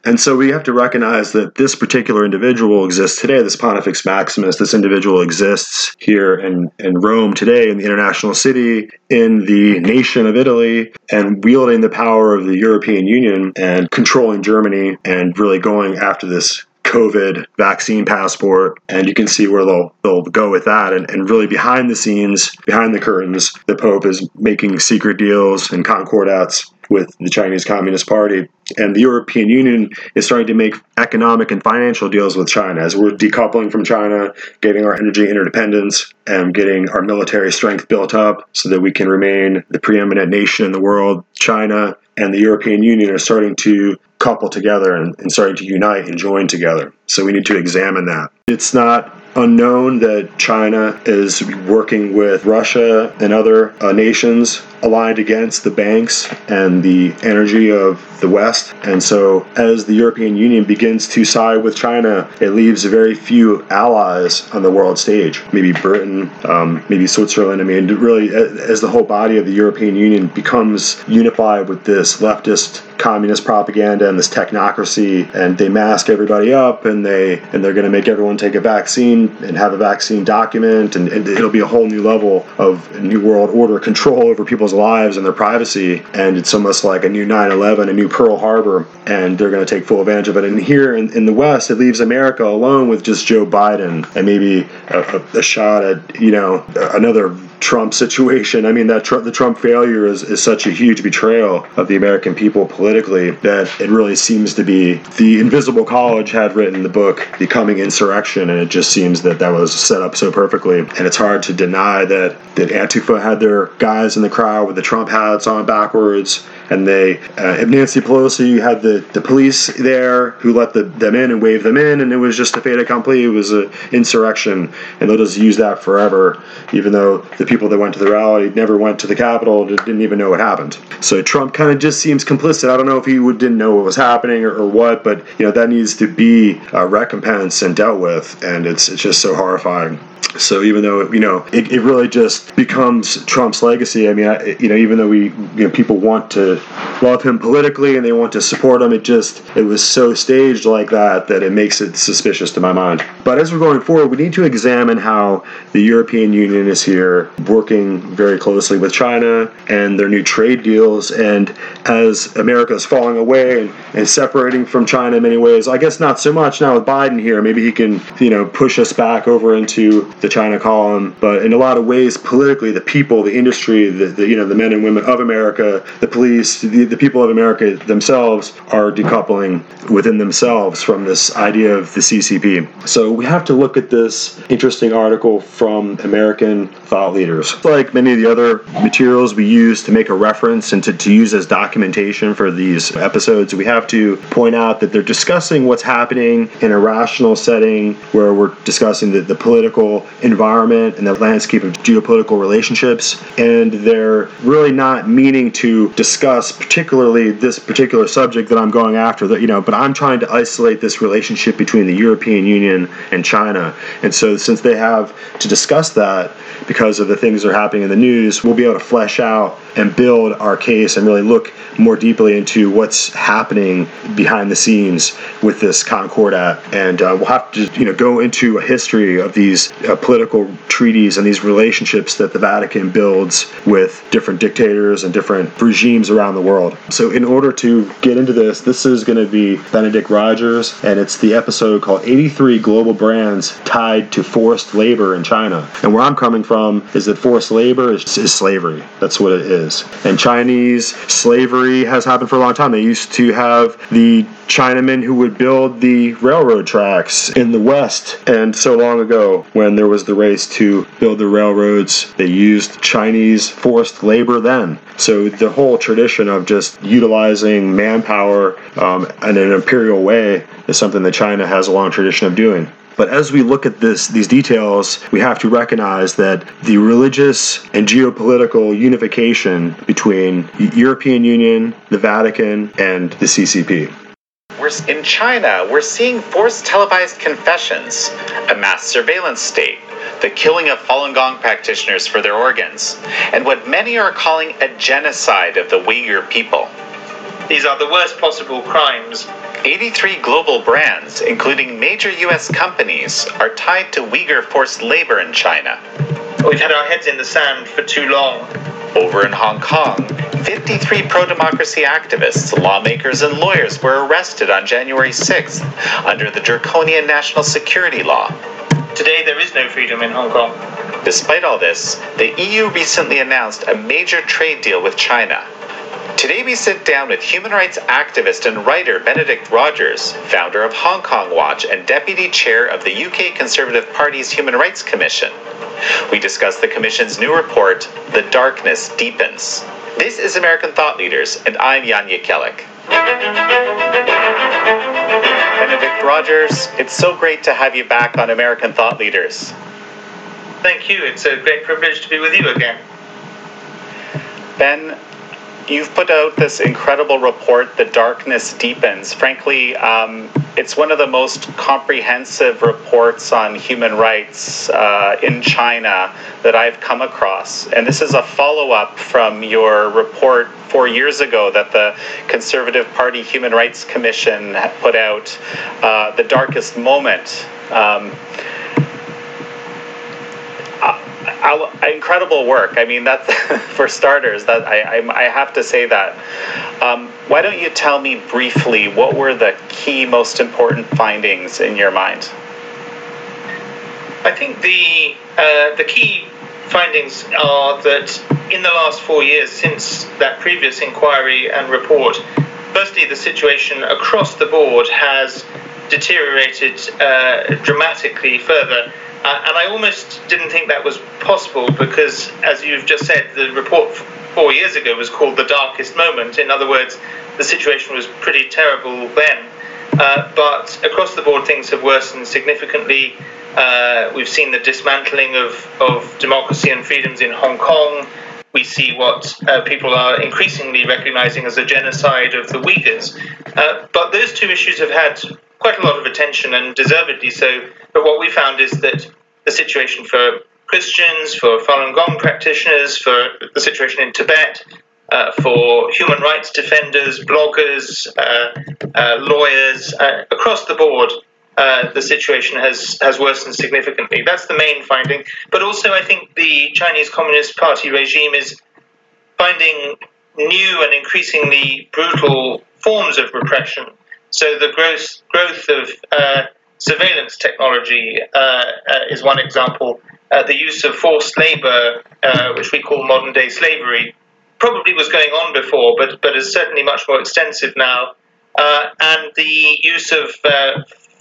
And so we have to recognize that this particular individual exists today, this Pontifex Maximus, this individual exists here in, in Rome today, in the international city, in the nation of Italy, and wielding the power of the European Union and controlling Germany and really going after this COVID vaccine passport, and you can see where they'll they'll go with that. And, and really behind the scenes, behind the curtains, the Pope is making secret deals and concordats with the Chinese Communist Party. And the European Union is starting to make economic and financial deals with China as we're decoupling from China, getting our energy interdependence, and getting our military strength built up so that we can remain the preeminent nation in the world. China and the European Union are starting to couple together and, and starting to unite and join together. So we need to examine that. It's not unknown that China is working with Russia and other uh, nations aligned against the banks and the energy of the West. And so, as the European Union begins to side with China, it leaves very few allies on the world stage. Maybe Britain, um, maybe Switzerland. I mean, really, as the whole body of the European Union becomes unified with this leftist communist propaganda and this technocracy, and they mask everybody up, and they and they're going to make everyone take a vaccine and have a vaccine document, and, and it'll be a whole new level of new world order control over people's lives and their privacy. And it's almost like a new 9 11, a new Pearl Harbor, and they're going to take full advantage of it. And here in, in the West, it leaves America alone with just Joe Biden and maybe a, a, a shot at, you know, another Trump situation. I mean, that the Trump failure is, is such a huge betrayal of the American people politically that it really seems to be the Invisible College had written the book The Coming Insurrection, and it just seems that that was set up so perfectly. And it's hard to deny that that Antifa had their guys in the crowd with the Trump hats on backwards, and they uh, Nancy Pelosi had the, the police there who let the, them in and waved them in, and it was just a fait accompli. It was an insurrection, and they'll just use that forever, even though the people that went to the rally never went to the Capitol, didn't even know what happened. So Trump kind of just seems complicit. I don't know if he would, didn't know what was happening or, or what, but you know that needs to be uh, recompensed and dealt with, and it's it's just so horrifying. So even though you know it, it really just becomes Trump's legacy. I mean, I, you know, even though we you know people want to love him politically and they want to support him, it just it was so staged like that that it makes it suspicious to my mind. But as we're going forward, we need to examine how the European Union is here working very closely with China and their new trade deals. And as America is falling away and, and separating from China in many ways, I guess not so much now with Biden here. Maybe he can you know push us back over into the China column. But in a lot of ways, politically, the people, the industry, the, the you know the men and women of America, the police, the, the people of America themselves are decoupling within themselves from this idea of the CCP. So we have to look at this interesting article from American thought leaders. Like many of the other materials we use to make a reference and to, to use as documentation for these episodes, we have to point out that they're discussing what's happening in a rational setting where we're discussing the, the political environment and the landscape of geopolitical relationships. And they're really not meaning to discuss particularly this particular subject that I'm going after. That you know, but I'm trying to isolate this relationship between the European Union and China. And so, since they have to discuss that because of the things that are happening in the news, we'll be able to flesh out and build our case and really look more deeply into what's happening behind the scenes with this Concordat. And uh, we'll have to, you know, go into a history of these uh, political treaties and these relationships that the Vatican builds with different dictators and different regimes around the world. So, in order to get into this, this is going to be Benedict Rogers, and it's the episode called 83 Global Brands Tied to Forced Labor in China. And where I'm coming from is that forced labor is, is slavery. That's what it is. And Chinese slavery has happened for a long time. They used to have the Chinamen who would build the railroad tracks in the West. And so long ago, when there was the race to build the railroads, they used Chinese forced labor then. So the whole tradition of just utilizing manpower um, in an imperial way is something that China has a long tradition of doing. But as we look at this, these details, we have to recognize that the religious and geopolitical unification between the European Union, the Vatican, and the CCP. In China, we're seeing forced televised confessions, a mass surveillance state, the killing of Falun Gong practitioners for their organs, and what many are calling a genocide of the Uyghur people. These are the worst possible crimes 83 global brands, including major US companies, are tied to Uyghur forced labor in China. We've had our heads in the sand for too long. Over in Hong Kong, 53 pro democracy activists, lawmakers, and lawyers were arrested on January 6th under the draconian national security law. Today, there is no freedom in Hong Kong. Despite all this, the EU recently announced a major trade deal with China. Today we sit down with human rights activist and writer Benedict Rogers, founder of Hong Kong Watch and deputy chair of the UK Conservative Party's Human Rights Commission. We discuss the Commission's new report, The Darkness Deepens. This is American Thought Leaders, and I'm Jan Jekielek. Benedict Rogers, it's so great to have you back on American Thought Leaders. Thank you. It's a great privilege to be with you again. Ben, you've put out this incredible report, The Darkness Deepens. Frankly, um, it's one of the most comprehensive reports on human rights uh, in China that I've come across. And this is a follow up from your report four years ago that the Conservative Party Human Rights Commission put out, uh, The Darkest Moment. Um, incredible work. I mean, that's for starters. That I, I, I have to say that. Um, why don't you tell me briefly what were the key, most important findings in your mind? I think the uh, the key findings are that in the last four years since that previous inquiry and report, firstly, the situation across the board has deteriorated uh, dramatically further. Uh, and I almost didn't think that was possible because, as you've just said, the report four years ago was called the darkest moment. In other words, the situation was pretty terrible then. Uh, but across the board, things have worsened significantly. Uh, we've seen the dismantling of, of democracy and freedoms in Hong Kong. We see what uh, people are increasingly recognizing as a genocide of the Uyghurs. Uh, but those two issues have had quite a lot of attention and deservedly so. But what we found is that the situation for Christians, for Falun Gong practitioners, for the situation in Tibet, uh, for human rights defenders, bloggers, uh, uh, lawyers, uh, across the board, uh, the situation has, has worsened significantly. That's the main finding. But also, I think the Chinese Communist Party regime is finding new and increasingly brutal forms of repression so the growth growth of uh, surveillance technology uh, uh, is one example. Uh, the use of forced labor, uh, which we call modern day slavery, probably was going on before, but but is certainly much more extensive now. Uh, and the use of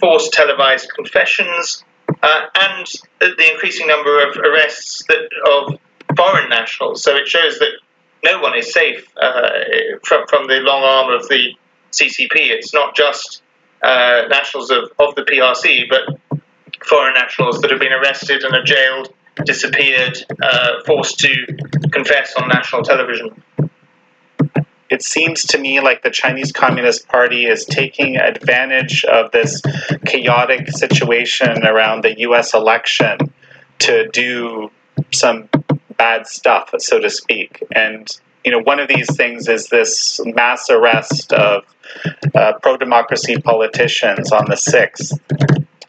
forced televised confessions, and the increasing number of arrests that, of foreign nationals. So it shows that no one is safe from from the long arm of the CCP. It's not just uh, nationals of, of the PRC, but foreign nationals that have been arrested and are jailed, disappeared, uh, forced to confess on national television. It seems to me like the Chinese Communist Party is taking advantage of this chaotic situation around the US election to do some bad stuff, so to speak. And you know, one of these things is this mass arrest of uh, pro-democracy politicians on the sixth.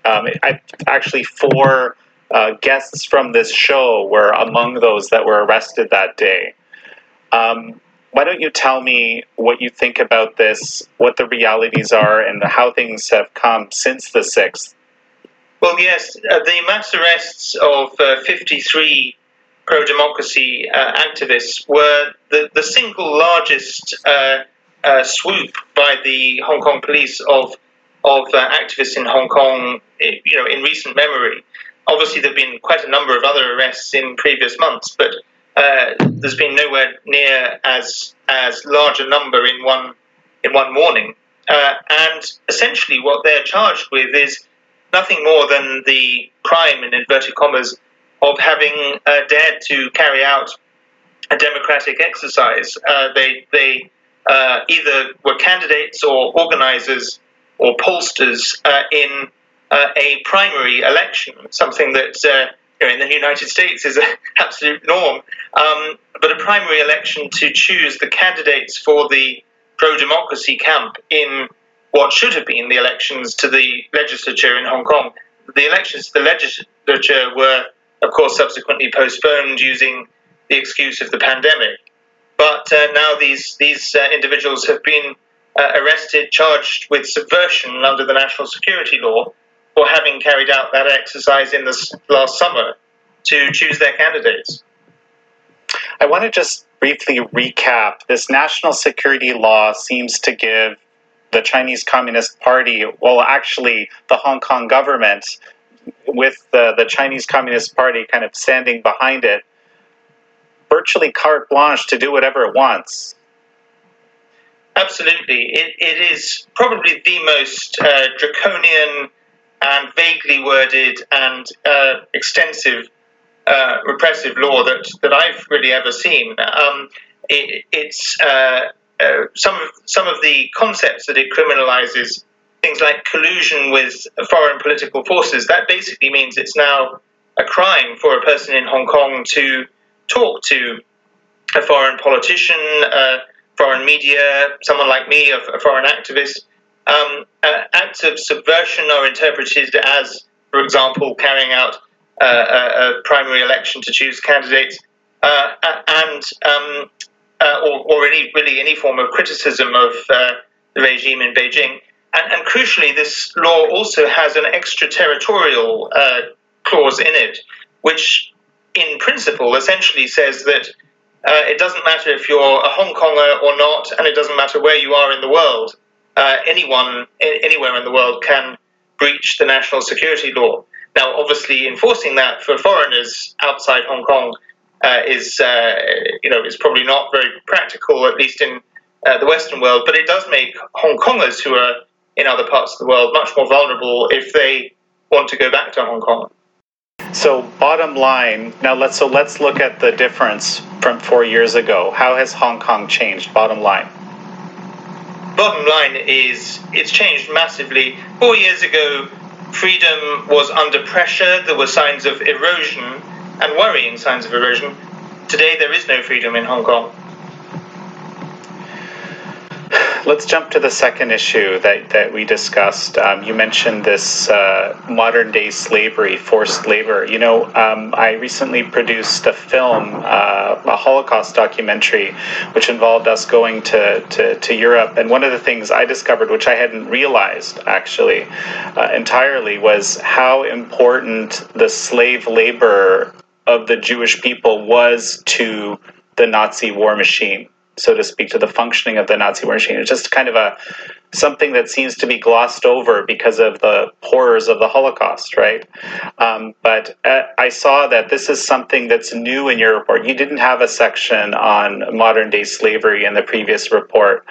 Um, I, actually, four uh, guests from this show were among those that were arrested that day. Um, why don't you tell me what you think about this, what the realities are, and how things have come since the sixth? Well, yes, uh, the mass arrests of uh, 53 pro democracy uh, activists were the, the single largest uh, uh, swoop by the Hong Kong police of of uh, activists in Hong Kong, you know, in recent memory. Obviously, there've been quite a number of other arrests in previous months, but uh, there's been nowhere near as as large a number in one in one morning. Uh, and essentially, what they're charged with is nothing more than the crime, in inverted commas, of having uh, dared to carry out a democratic exercise. Uh, they they uh, either were candidates or organizers or pollsters uh, in uh, a primary election, something that uh, you know, in the United States is an absolute norm. Um, but a primary election to choose the candidates for the pro democracy camp in what should have been the elections to the legislature in Hong Kong. The elections to the legislature were of course, subsequently postponed using the excuse of the pandemic. But uh, now these these uh, individuals have been uh, arrested, charged with subversion under the national security law for having carried out that exercise in this last summer to choose their candidates. I want to just briefly recap. This national security law seems to give the Chinese Communist Party, well, actually, the Hong Kong government, with the, the Chinese Communist Party kind of standing behind it, virtually carte blanche to do whatever it wants. Absolutely. It, it is probably the most uh, draconian and vaguely worded and uh, extensive uh, repressive law that, that I've really ever seen. Um, it, it's uh, uh, some of some of the concepts that it criminalizes things like collusion with foreign political forces, that basically means it's now a crime for a person in Hong Kong to talk to a foreign politician, uh, foreign media, someone like me, a, a foreign activist. Um, uh, acts of subversion are interpreted as, for example, carrying out uh, a, a, primary election to choose candidates, uh, and um, uh, or, or, any really any form of criticism of uh, the regime in Beijing. And, and, crucially, this law also has an extraterritorial uh, clause in it, which, in principle, essentially says that uh, it doesn't matter if you're a Hong Konger or not, and it doesn't matter where you are in the world. Uh, anyone, anywhere in the world, can breach the national security law. Now, obviously, enforcing that for foreigners outside Hong Kong uh, is, uh, you know, is probably not very practical, at least in uh, the Western world. But it does make Hong Kongers who are in other parts of the world much more vulnerable if they want to go back to Hong Kong. So, bottom line, now let's so let's look at the difference from four years ago. How has Hong Kong changed? Bottom line. Bottom line is it's changed massively. Four years ago, freedom was under pressure. There were signs of erosion and worrying signs of erosion. Today, there is no freedom in Hong Kong. Let's jump to the second issue that, that we discussed. Um, you mentioned this uh, modern day slavery, forced labor. You know, um, I recently produced a film, uh, a Holocaust documentary, which involved us going to, to, to, Europe. And one of the things I discovered, which I hadn't realized actually uh, entirely, was how important the slave labor of the Jewish people was to the Nazi war machine so to speak, to the functioning of the Nazi machine. It's just kind of a something that seems to be glossed over because of the horrors of the Holocaust, right? Um, but uh, I saw that this is something that's new in your report. You didn't have a section on modern day slavery in the previous report.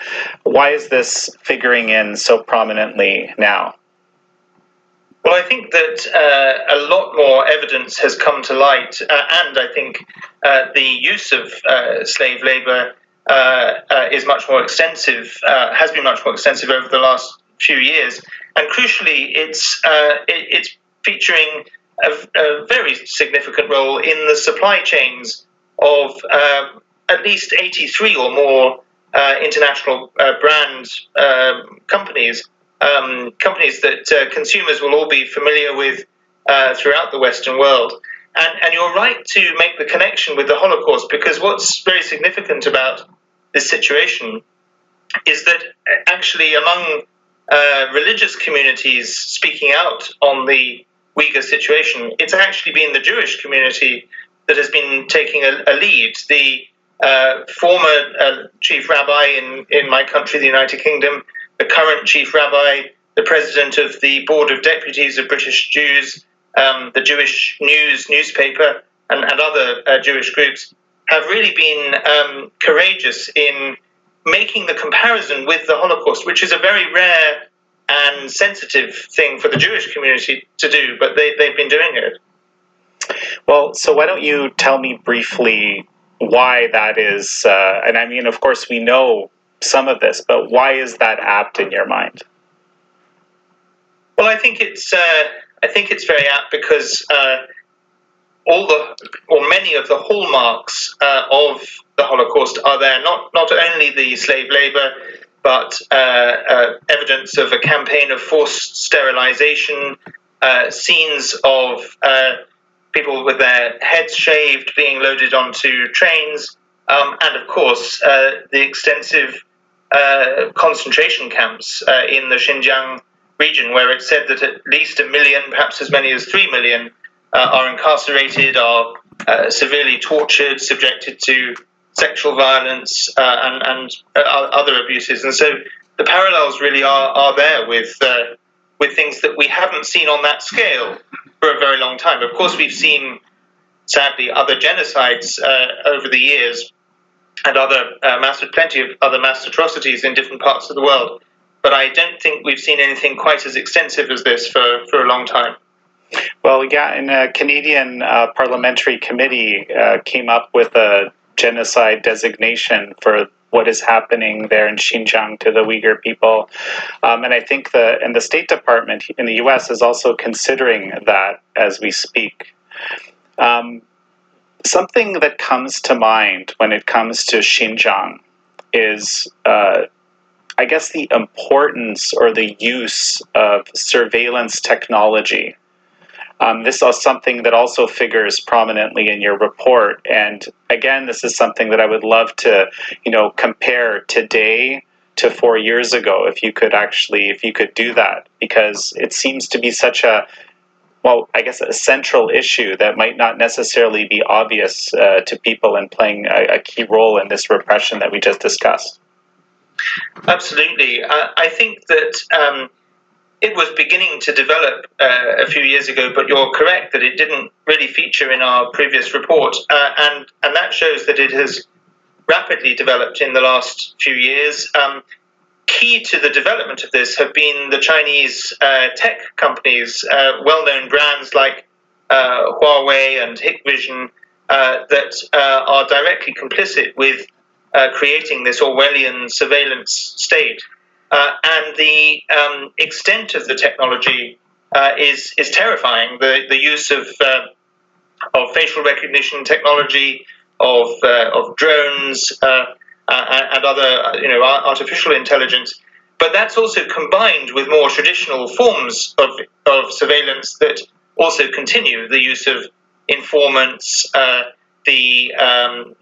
Why is this figuring in so prominently now? Well, I think that uh, a lot more evidence has come to light, uh, and I think uh, the use of uh, slave labor is much more extensive, uh, has been much more extensive over the last few years, and crucially, it's it, it's featuring a, a, very significant role in the supply chains of at least 83 or more uh, international uh, brand um, companies, um, companies that uh, consumers will all be familiar with throughout the Western world. And, and, you're right to make the connection with the Holocaust because what's very significant about this situation is that actually among uh, religious communities speaking out on the Uyghur situation, it's actually been the Jewish community that has been taking a, a lead. The uh, former uh, chief rabbi in, in my country, the United Kingdom, the current chief rabbi, the president of the board of deputies of British Jews, um, the Jewish News newspaper, and, and other uh, Jewish groups have really been um, courageous in making the comparison with the Holocaust, which is a very rare and sensitive thing for the Jewish community to do, but they, they've been doing it. Well, so why don't you tell me briefly why that is? Uh, and I mean, of course, we know some of this, but why is that apt in your mind? Well, I think it's uh, I think it's very apt because uh, all the or many of the hallmarks uh, of the Holocaust are there. Not not only the slave labor, but uh, uh, evidence of a campaign of forced sterilization, uh, scenes of uh, people with their heads shaved being loaded onto trains, um, and of course uh, the extensive concentration camps in the Xinjiang region, where it's said that at least a million, perhaps as many as three million uh, are incarcerated, are uh, severely tortured, subjected to sexual violence uh, and, and uh, other abuses. And so the parallels really are, are there with uh, with things that we haven't seen on that scale for a very long time. Of course, we've seen, sadly, other genocides uh, over the years and other mass, plenty of other mass atrocities in different parts of the world. But I don't think we've seen anything quite as extensive as this for, for a long time. Well, yeah, and a Canadian uh, parliamentary committee uh, came up with a genocide designation for what is happening there in Xinjiang to the Uyghur people, um, and I think the and the State Department in the U.S. is also considering that as we speak. Um, something that comes to mind when it comes to Xinjiang is. Uh, I guess the importance or the use of surveillance technology Um, this is something that also figures prominently in your report, and again, this is something that I would love to, you know, compare today to four years ago. If you could actually, if you could do that, because it seems to be such a well, I guess a central issue that might not necessarily be obvious uh, to people and playing a, a, key role in this repression that we just discussed. Absolutely. I, I think that um, it was beginning to develop uh, a few years ago, but you're correct that it didn't really feature in our previous report, uh, and and that shows that it has rapidly developed in the last few years. Um, key to the development of this have been the Chinese uh, tech companies, uh, well-known brands like uh, Huawei and Hikvision, uh, that are directly complicit with creating this Orwellian surveillance state. Uh, and the um, extent of the technology uh, is is terrifying. The the use of uh, of facial recognition technology, of uh, of drones, uh, and other you know artificial intelligence, but that's also combined with more traditional forms of of surveillance that also continue the use of informants, the um,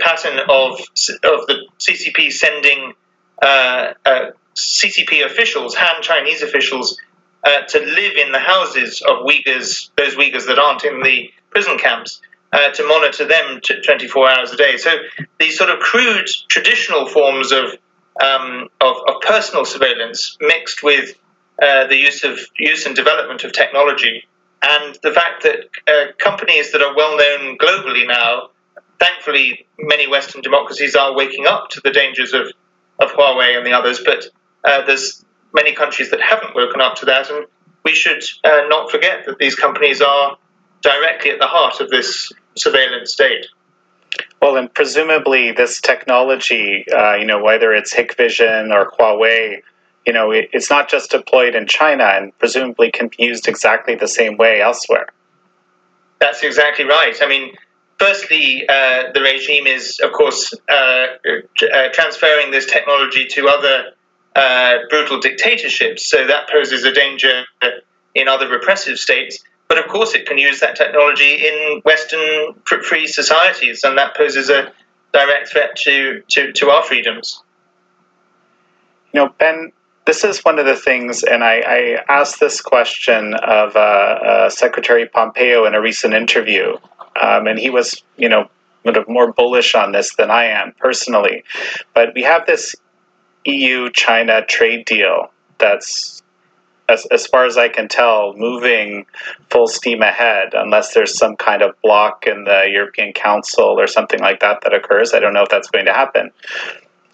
pattern of of the CCP sending uh, uh, CCP officials, Han Chinese officials, uh, to live in the houses of Uyghurs, those Uyghurs that aren't in the prison camps, uh, to monitor them 24 hours a day. So these sort of crude traditional forms of um, of, of, personal surveillance mixed with uh, the use of use and development of technology, and the fact that uh, companies that are well known globally now, thankfully, many Western democracies are waking up to the dangers of of Huawei and the others, but uh, there's many countries that haven't woken up to that, and we should uh, not forget that these companies are directly at the heart of this surveillance state. Well, and presumably this technology, uh, you know, whether it's Hikvision or Huawei, you know, it, it's not just deployed in China and presumably can be used exactly the same way elsewhere. That's exactly right. I mean, firstly, uh, the regime is, of course, uh, uh, transferring this technology to other uh, brutal dictatorships. So that poses a danger in other repressive states. But of course, it can use that technology in Western free societies, and that poses a direct threat to, to, to our freedoms. You know, Ben, this is one of the things, and I, I asked this question of uh, uh, Secretary Pompeo in a recent interview um, and he was, you know, more bullish on this than I am personally. But we have this EU China trade deal that's, as, as far as I can tell, moving full steam ahead, unless there's some kind of block in the European Council or something like that that occurs. I don't know if that's going to happen.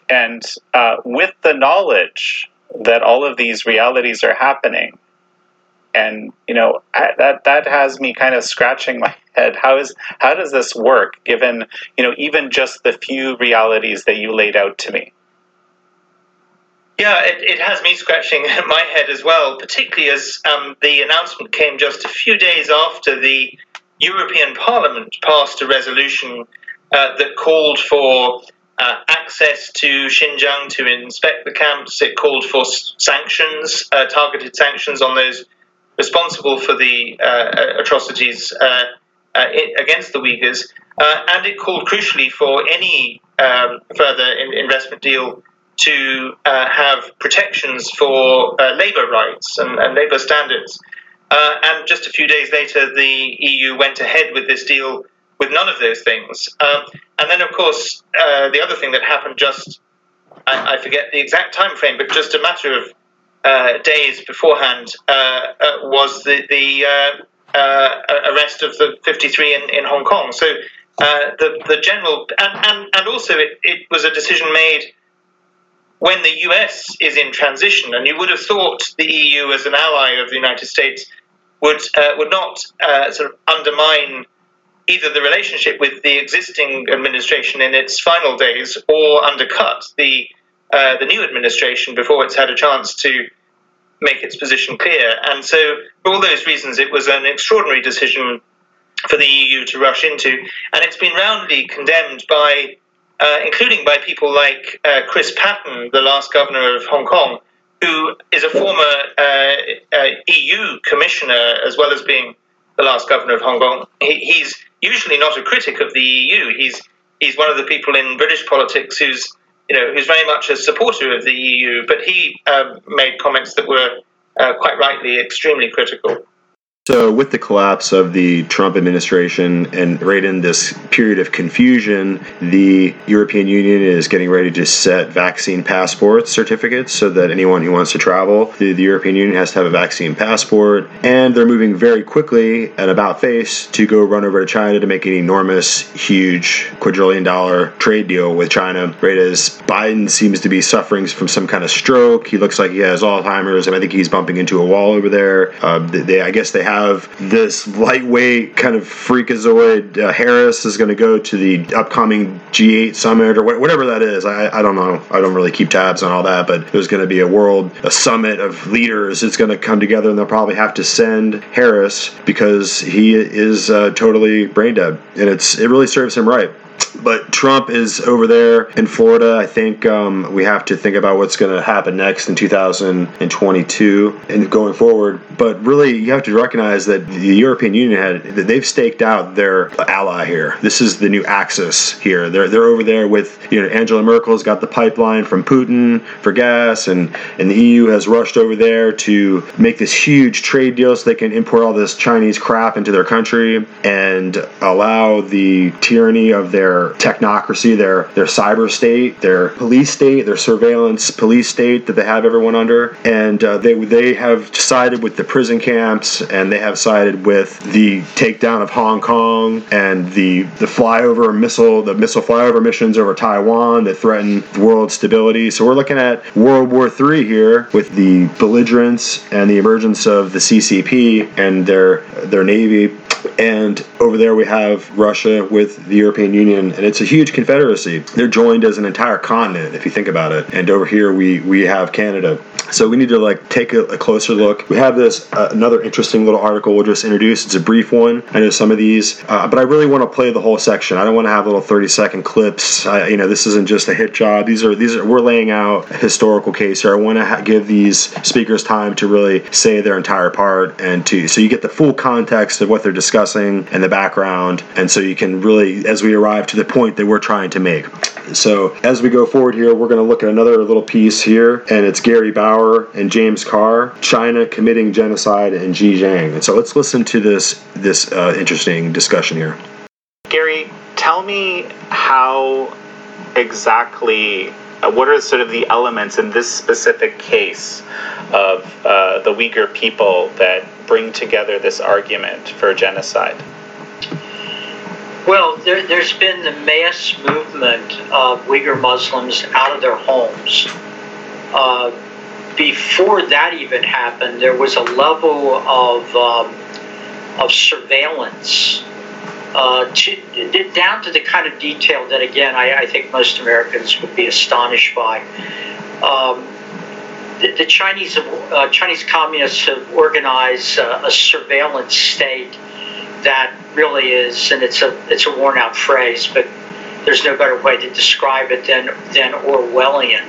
And uh, with the knowledge that all of these realities are happening, and you know that that has me kind of scratching my head how is how does this work given you know even just the few realities that you laid out to me yeah, it, it has me scratching my head as well, particularly as um, the announcement came just a few days after the European Parliament passed a resolution uh, that called for uh, access to Xinjiang to inspect the camps. It called for sanctions, uh, targeted sanctions on those responsible for the uh, atrocities uh, uh, against the Uyghurs, and it called crucially for any um, further in- investment deal to have protections for labour rights and, and labour standards. and just a few days later, the EU went ahead with this deal with none of those things. Um, and then, of course, uh, the other thing that happened just, I, I, forget the exact time frame, but just a matter of uh, days beforehand uh, uh, was the, the arrest of the 53 in, in Hong Kong. So the, the general, and, and, and also it, it was a decision made when the US is in transition, and you would have thought the EU as an ally of the United States would uh, would not uh, sort of undermine either the relationship with the existing administration in its final days or undercut the uh, the new administration before it's had a chance to make its position clear. And so, for all those reasons, it was an extraordinary decision for the EU to rush into, and it's been roundly condemned by, uh, including by people like uh, Chris Patten, the last governor of Hong Kong, who is a former uh, uh EU EU commissioner as well as being the last governor of Hong Kong. He, he's usually not a critic of the EU. He's he's one of the people in British politics who's you know who's very much a supporter of the EU. But he um, made comments that were uh, quite rightly extremely critical. So, with the collapse of the Trump administration and right in this period of confusion, the European Union is getting ready to set vaccine passport certificates so that anyone who wants to travel, the, the European Union has to have a vaccine passport. And they're moving very quickly and about face to go run over to China to make an enormous, huge quadrillion dollar trade deal with China. Right as Biden seems to be suffering from some kind of stroke, he looks like he has Alzheimer's, and I think he's bumping into a wall over there. Uh, they, I guess they have have this lightweight kind of freakazoid. Uh, Harris is going to go to the upcoming G8 summit or wh- whatever that is. I, I don't know. I don't really keep tabs on all that, but there's going to be a world, a summit of leaders. It's going to come together, and they'll probably have to send Harris because he is uh, totally brain dead, and it's it really serves him right. But Trump is over there in Florida. I think um, we have to think about what's going to happen next in 2022 and going forward. But really, you have to recognize that the European Union had they've staked out their ally here. This is the new axis here. They're they're over there with you know Angela Merkel's got the pipeline from Putin for gas, and and the EU has rushed over there to make this huge trade deal so they can import all this Chinese crap into their country and allow the tyranny of their technocracy, their their cyber state, their police state, their surveillance police state that they have everyone under, and uh, they they have sided with the prison camps, and they have sided with the takedown of Hong Kong and the the flyover missile, the missile flyover missions over Taiwan that threaten world stability. So we're looking at World War III here with the belligerence and the emergence of the CCP and their their navy and over there we have Russia with the European Union, and it's a huge confederacy. They're joined as an entire continent, if you think about it. And over here we we have Canada. So we need to like take a, a closer look. We have this uh, another interesting little article we'll just introduce. It's a brief one. I know some of these, uh, but I really want to play the whole section. I don't want to have little thirty second clips. I, you know, this isn't just a hit job. These are these are we're laying out a historical case here. I want to ha- give these speakers time to really say their entire part and to so you get the full context of what they're discussing and the background, and so you can really as we arrive to the point that we're trying to make. So as we go forward here, we're going to look at another little piece here, and it's Gary Bauer and James Carr, China committing genocide in Xinjiang. And so let's listen to this this uh, interesting discussion here. Gary, tell me how exactly. Uh, what are sort of the elements in this specific case of uh, the Uyghur people that bring together this argument for genocide? Well, there, has been the mass movement of Uyghur Muslims out of their homes. Uh, before that even happened, there was a level of um, of surveillance uh, to, down to the kind of detail that, again, I, I think most Americans would be astonished by. Um, the, the, Chinese uh, Chinese communists have organized uh, a surveillance state that really is, and it's a it's a worn out phrase, but there's no better way to describe it than than Orwellian.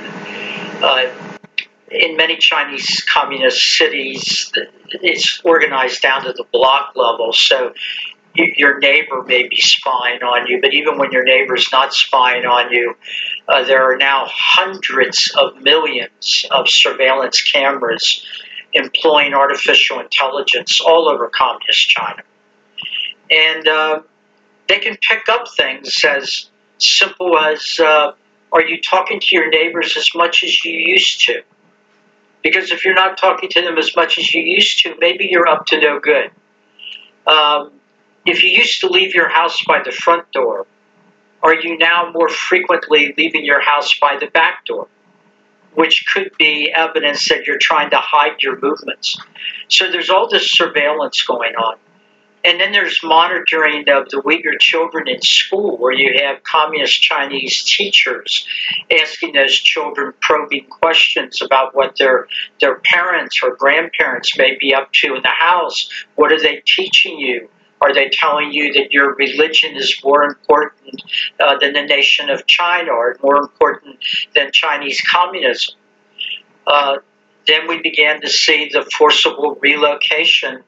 Uh, in many Chinese communist cities, it's organized down to the block level. So your neighbor may be spying on you, but even when your neighbor's not spying on you, uh, there are now hundreds of millions of surveillance cameras employing artificial intelligence all over communist China and uh, they can pick up things as simple as uh, are you talking to your neighbors as much as you used to? Because if you're not talking to them as much as you used to, maybe you're up to no good. Um, if you used to leave your house by the front door, are you now more frequently leaving your house by the back door? Which could be evidence that you're trying to hide your movements. So there's all this surveillance going on. And then there's monitoring of the Uyghur children in school, where you have communist Chinese teachers asking those children probing questions about what their their parents or grandparents may be up to in the house. What are they teaching you? Are they telling you that your religion is more important uh, than the nation of China or more important than Chinese communism? Uh, then we began to see the forcible relocation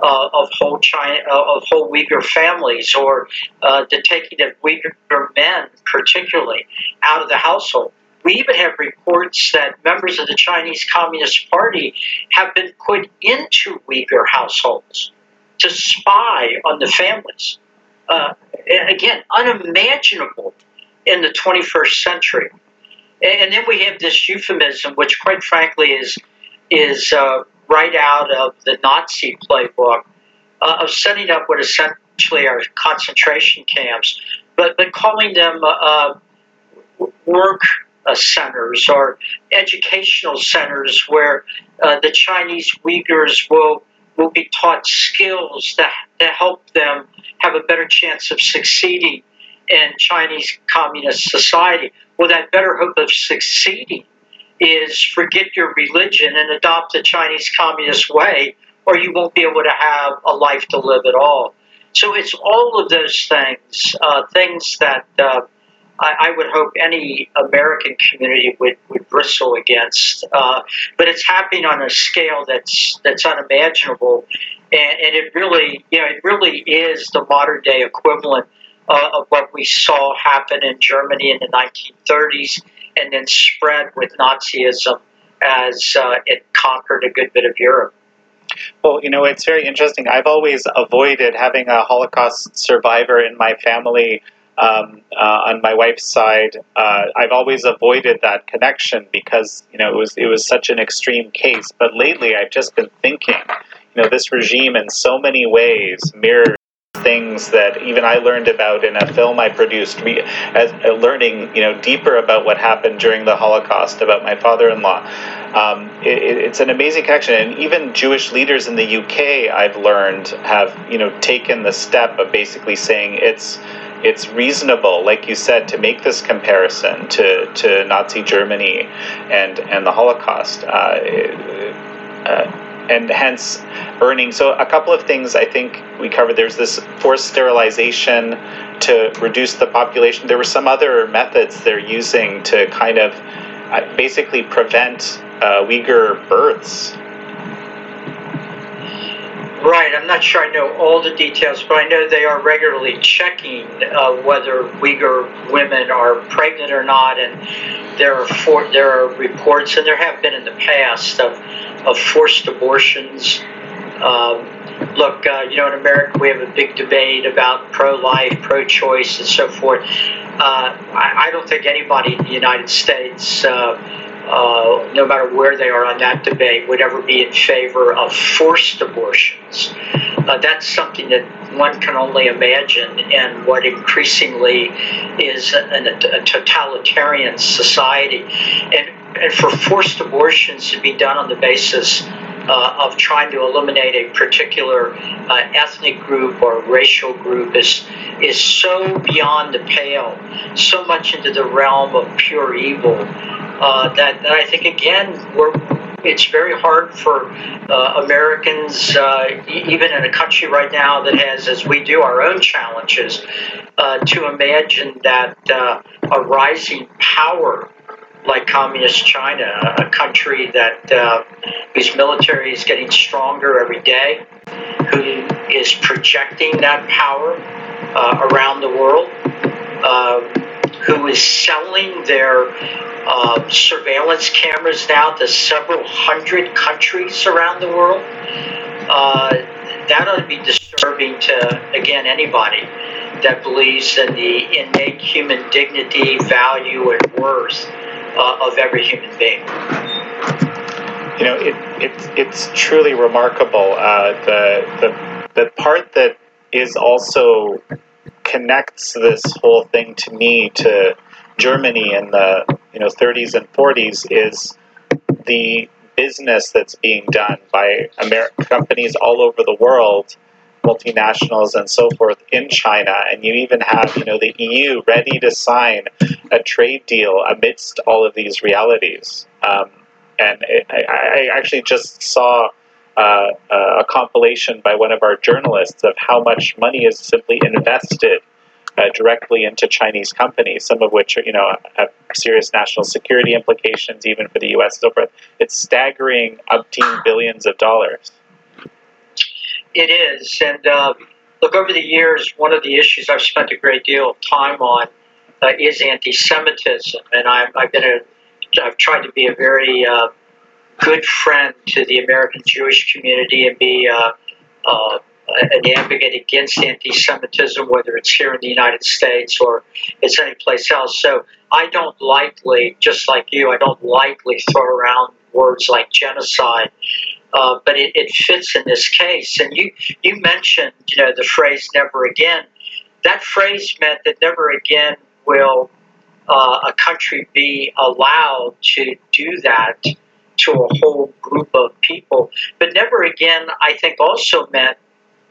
uh, of whole China, uh, of whole Uyghur families, or uh, the taking of Uyghur men, particularly, out of the household. We even have reports that members of the Chinese Communist Party have been put into Uyghur households to spy on the families. Uh, again, unimaginable in the 21st century. And then we have this euphemism, which, quite frankly, is is uh, right out of the Nazi playbook uh, of setting up what essentially are concentration camps, but but calling them uh, work uh, centers or educational centers where uh, the Chinese Uyghurs will will be taught skills that, that help them have a better chance of succeeding in Chinese communist society. Well, that better hope of succeeding is forget your religion and adopt the Chinese communist way, or you won't be able to have a life to live at all. So it's all of those things, uh, things that uh, I, I, would hope any American community would, would bristle against. Uh, but it's happening on a scale that's that's unimaginable, and, and, it really, you know, it really is the modern day equivalent uh, of what we saw happen in Germany in the 1930s, and then spread with Nazism as uh, it conquered a good bit of Europe. Well, you know, it's very interesting. I've always avoided having a Holocaust survivor in my family um, uh, on my wife's side, uh, I've always avoided that connection because you know it was it was such an extreme case. But lately, I've just been thinking, you know, this regime in so many ways mirrors things that even I learned about in a film I produced, as uh, learning you know deeper about what happened during the Holocaust, about my father-in-law. Um, it, it's an amazing connection, and even Jewish leaders in the UK, I've learned, have you know taken the step of basically saying it's it's reasonable, like you said, to make this comparison to, to Nazi Germany and and the Holocaust, uh, uh, and hence earning. So a couple of things I think we covered. There's this forced sterilization to reduce the population. There were some other methods they're using to kind of uh, basically prevent uh, Uyghur births Right, I'm not sure I know all the details, but I know they are regularly checking uh, whether Uyghur women are pregnant or not, and there are for, there are reports, and there have been in the past of of forced abortions. Um, look, uh, you know, in America we have a big debate about pro-life, pro-choice, and so forth. Uh, I, I, don't think anybody in the United States uh, uh, no matter where they are on that debate, would ever be in favor of forced abortions. Uh, that's something that one can only imagine in what increasingly is an, a, totalitarian society. And, and for forced abortions to be done on the basis uh, of trying to eliminate a particular uh, ethnic group or racial group is is so beyond the pale, so much into the realm of pure evil uh, that, that I think again we're it's very hard for uh, Americans, uh, even in a country right now that has, as we do, our own challenges, uh, to imagine that uh, a rising power like communist China, a country that uh, whose military is getting stronger every day, who is projecting that power uh, around the world, who is selling their uh, surveillance cameras now to several hundred countries around the world. Uh, that ought to be disturbing to, again, anybody that believes in the innate human dignity, value, and worth uh, of every human being. You know, it, it, it's truly remarkable. Uh, the, the, the part that is also connects this whole thing to me to Germany in the you know 30s and 40s is the business that's being done by American companies all over the world, multinationals and so forth in China, and you even have you know the EU ready to sign a trade deal amidst all of these realities. Um, and it, I, I, actually just saw uh, a compilation by one of our journalists of how much money is simply invested uh, directly into Chinese companies, some of which are, you know have serious national security implications, even for the U.S. So forth. It's staggering, umpteen billions of dollars. It is, and uh, look over the years, one of the issues I've spent a great deal of time on uh, is anti-Semitism, and I've, I've been a I've tried to be a very uh, good friend to the American Jewish community and be uh, uh, an advocate against anti-Semitism, whether it's here in the United States or it's anyplace else. So I don't lightly, just like you, I don't lightly throw around words like genocide. Uh, but it, it fits in this case. And you, you mentioned, you know, the phrase "never again." That phrase meant that never again will uh, a country be allowed to do that to a whole group of people. But never again, I think, also meant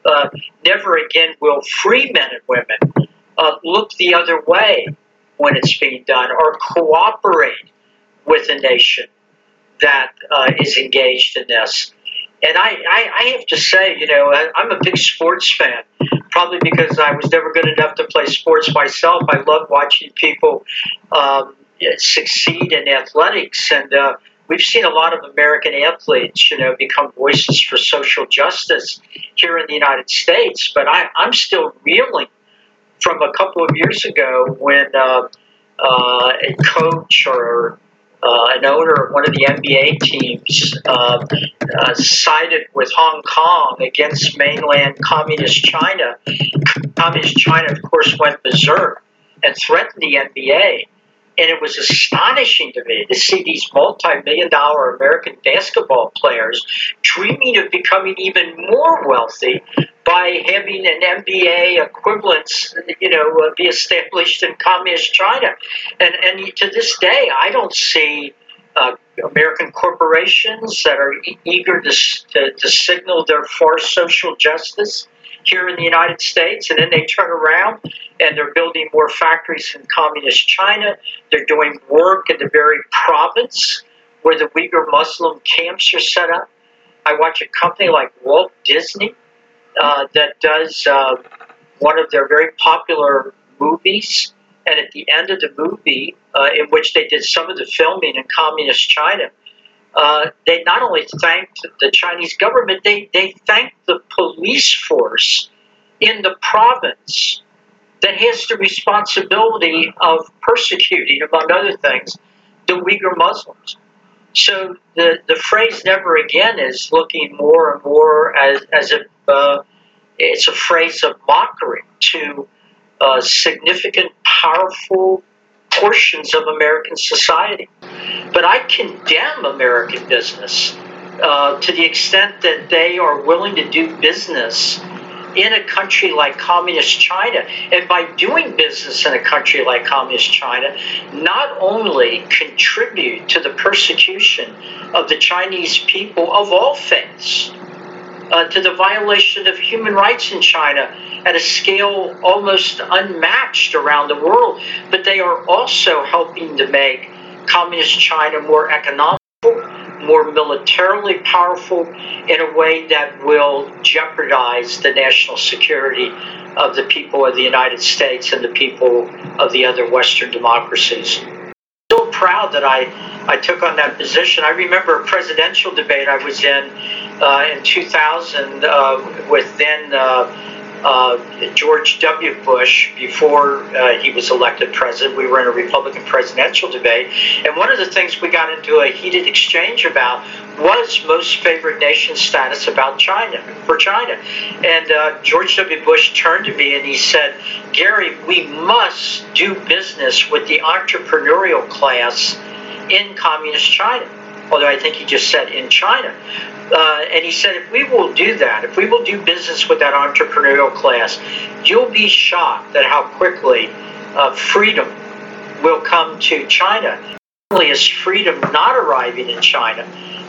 uh, never again will free men and women uh, look the other way when it's being done or cooperate with a nation that uh, is engaged in this. And I, I, I, have to say, you know, I'm a big sports fan, probably because I was never good enough to play sports myself. I love watching people um, succeed in athletics. And uh, we've seen a lot of American athletes, you know, become voices for social justice here in the United States. But I, I'm still reeling from a couple of years ago when uh, uh, a coach or uh, an owner of one of the NBA teams uh, uh, sided with Hong Kong against mainland communist China. Communist China, of course, went berserk and threatened the NBA. And it was astonishing to me to see these multi million dollar American basketball players dreaming of becoming even more wealthy by having an NBA equivalence, you know, uh, be established in communist China. And, and to this day, I don't see uh, American corporations that are eager to, to, to signal their for social justice here in the United States, and then they turn around and they're building more factories in communist China. They're doing work in the very province where the Uyghur Muslim camps are set up. I watch a company like Walt Disney uh, that does uh, one of their very popular movies. And at the end of the movie, uh, in which they did some of the filming in communist China, uh, they not only thanked the Chinese government, they, they thanked the police force in the province that has the responsibility of persecuting, among other things, the Uyghur Muslims. So the, the phrase never again is looking more and more as, as if uh, it's a phrase of mockery to uh, significant, powerful portions of American society. But I condemn American business uh, to the extent that they are willing to do business in a country like communist China. And by doing business in a country like communist China, not only contribute to the persecution of the Chinese people of all faiths, uh, to the violation of human rights in China at a scale almost unmatched around the world, but they are also helping to make communist China more economical, more militarily powerful in a way that will jeopardize the national security of the people of the United States and the people of the other Western democracies. I'm so proud that I, I took on that position. I remember a presidential debate I was in uh, in 2000 uh, with then uh, uh, George W. Bush before uh, he was elected president. We were in a Republican presidential debate, and one of the things we got into a heated exchange about was most favored nation status about China for China. And uh, George W. Bush turned to me and he said, "Gary, we must do business with the entrepreneurial class in communist China." Although I think he just said in China. Uh, and he said, if we will do that, if we will do business with that entrepreneurial class, you'll be shocked at how quickly uh, freedom will come to China. Not only is freedom not arriving in China,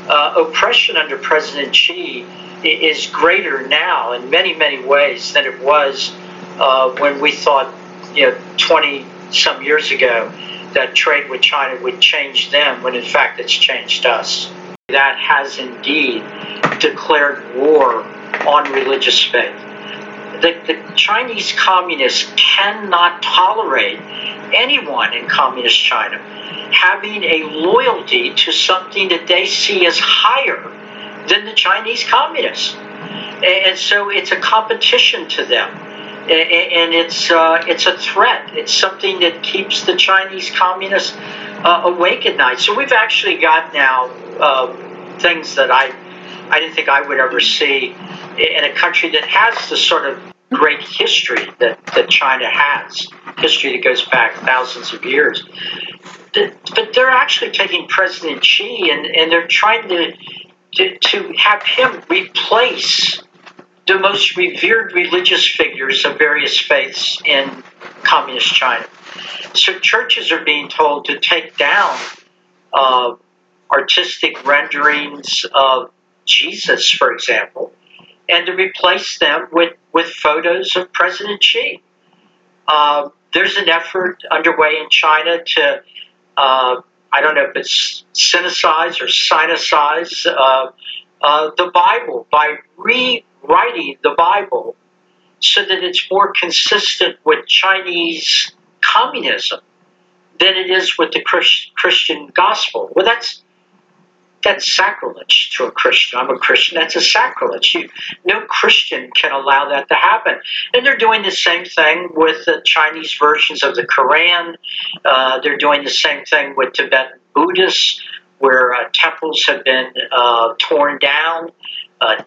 uh, oppression under President Xi is greater now in many, many ways than it was uh, when we thought, you know, 20 some years ago that trade with China would change them, when in fact it's changed us that has indeed declared war on religious faith. the, the Chinese communists cannot tolerate anyone in communist China having a loyalty to something that they see as higher than the Chinese communists. And so it's a competition to them. And it's, uh, it's a threat. It's something that keeps the Chinese communists uh, awake at night. So we've actually got now uh, things that I, I didn't think I would ever see in a country that has the sort of great history that, that China has, history that goes back thousands of years. But they're actually taking President Xi and, and they're trying to, to, to have him replace the most revered religious figures of various faiths in communist China. So churches are being told to take down uh, artistic renderings of Jesus, for example, and to replace them with, with photos of President Xi. Uh, there's an effort underway in China to, uh, I don't know if it's sinicize or sinicize uh, uh, the Bible by rewriting the Bible so that it's more consistent with Chinese communism than it is with the Christian gospel. Well, that's that's sacrilege to a Christian. I'm a Christian. That's a sacrilege. You, no Christian can allow that to happen. And they're doing the same thing with the Chinese versions of the Quran. Uh, they're doing the same thing with Tibetan Buddhists, where uh, temples have been uh, torn down,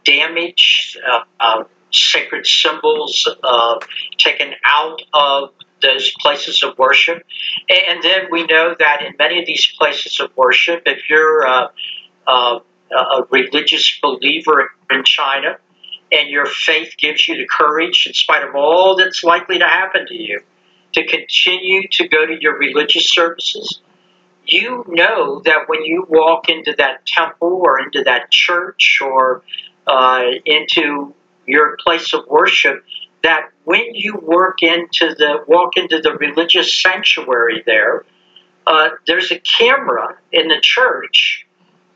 damaged, uh, uh, sacred symbols taken out of those places of worship. And then we know that in many of these places of worship, if you're uh, uh, a religious believer in China and your faith gives you the courage, in spite of all that's likely to happen to you, to continue to go to your religious services, you know that when you walk into that temple or into that church or uh, into your place of worship, that when you work into the walk into the religious sanctuary there, uh, there's a camera in the church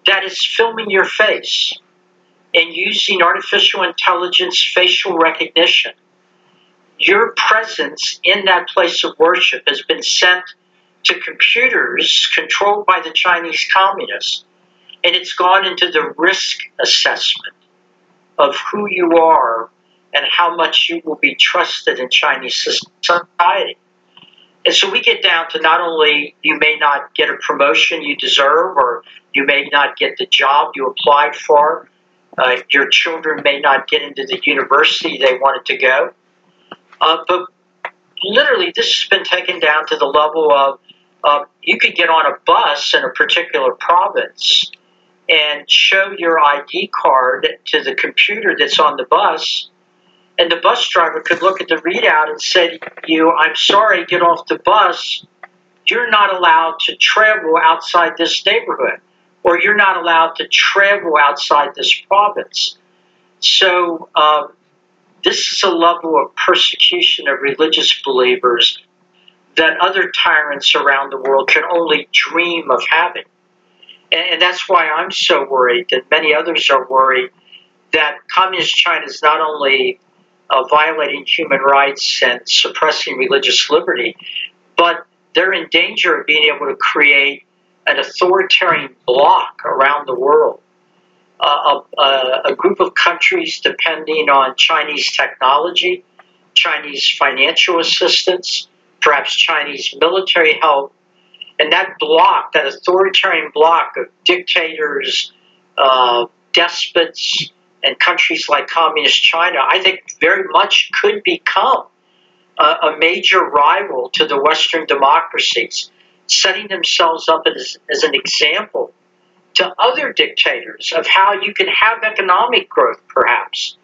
that is filming your face and using artificial intelligence facial recognition. Your presence in that place of worship has been sent to computers controlled by the Chinese communists, and it's gone into the risk assessment of who you are and how much you will be trusted in Chinese society. And so we get down to not only you may not get a promotion you deserve, or you may not get the job you applied for, uh, your children may not get into the university they wanted to go, uh, but literally this has been taken down to the level of uh, you could get on a bus in a particular province and show your ID card to the computer that's on the bus and the bus driver could look at the readout and say, "You, I'm sorry, get off the bus. You're not allowed to travel outside this neighborhood, or you're not allowed to travel outside this province." So um, this is a level of persecution of religious believers that other tyrants around the world can only dream of having. And that's why I'm so worried and many others are worried that communist China is not only uh, violating human rights and suppressing religious liberty, but they're in danger of being able to create an authoritarian bloc around the world. Uh, a, a, group of countries depending on Chinese technology, Chinese financial assistance, perhaps Chinese military help, and that block, that authoritarian block of dictators, uh, despots, and countries like communist China, I think very much could become a, a major rival to the Western democracies, setting themselves up as, as an example to other dictators of how you can have economic growth, perhaps.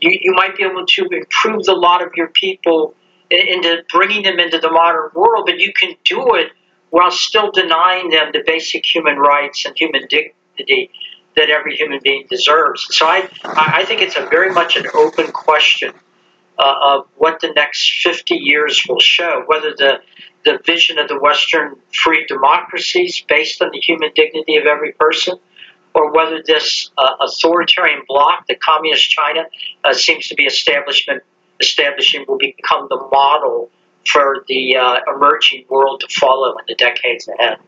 You, you might be able to improve the lot of your people into bringing them into the modern world, but you can do it while still denying them the basic human rights and human dignity that every human being deserves. So I, I think it's a very much an open question uh, of what the next 50 years will show, whether the, the vision of the Western free democracies based on the human dignity of every person, or whether this uh, authoritarian bloc, the communist China, uh, seems to be establishment establishing will become the model for the uh, emerging world to follow in the decades ahead.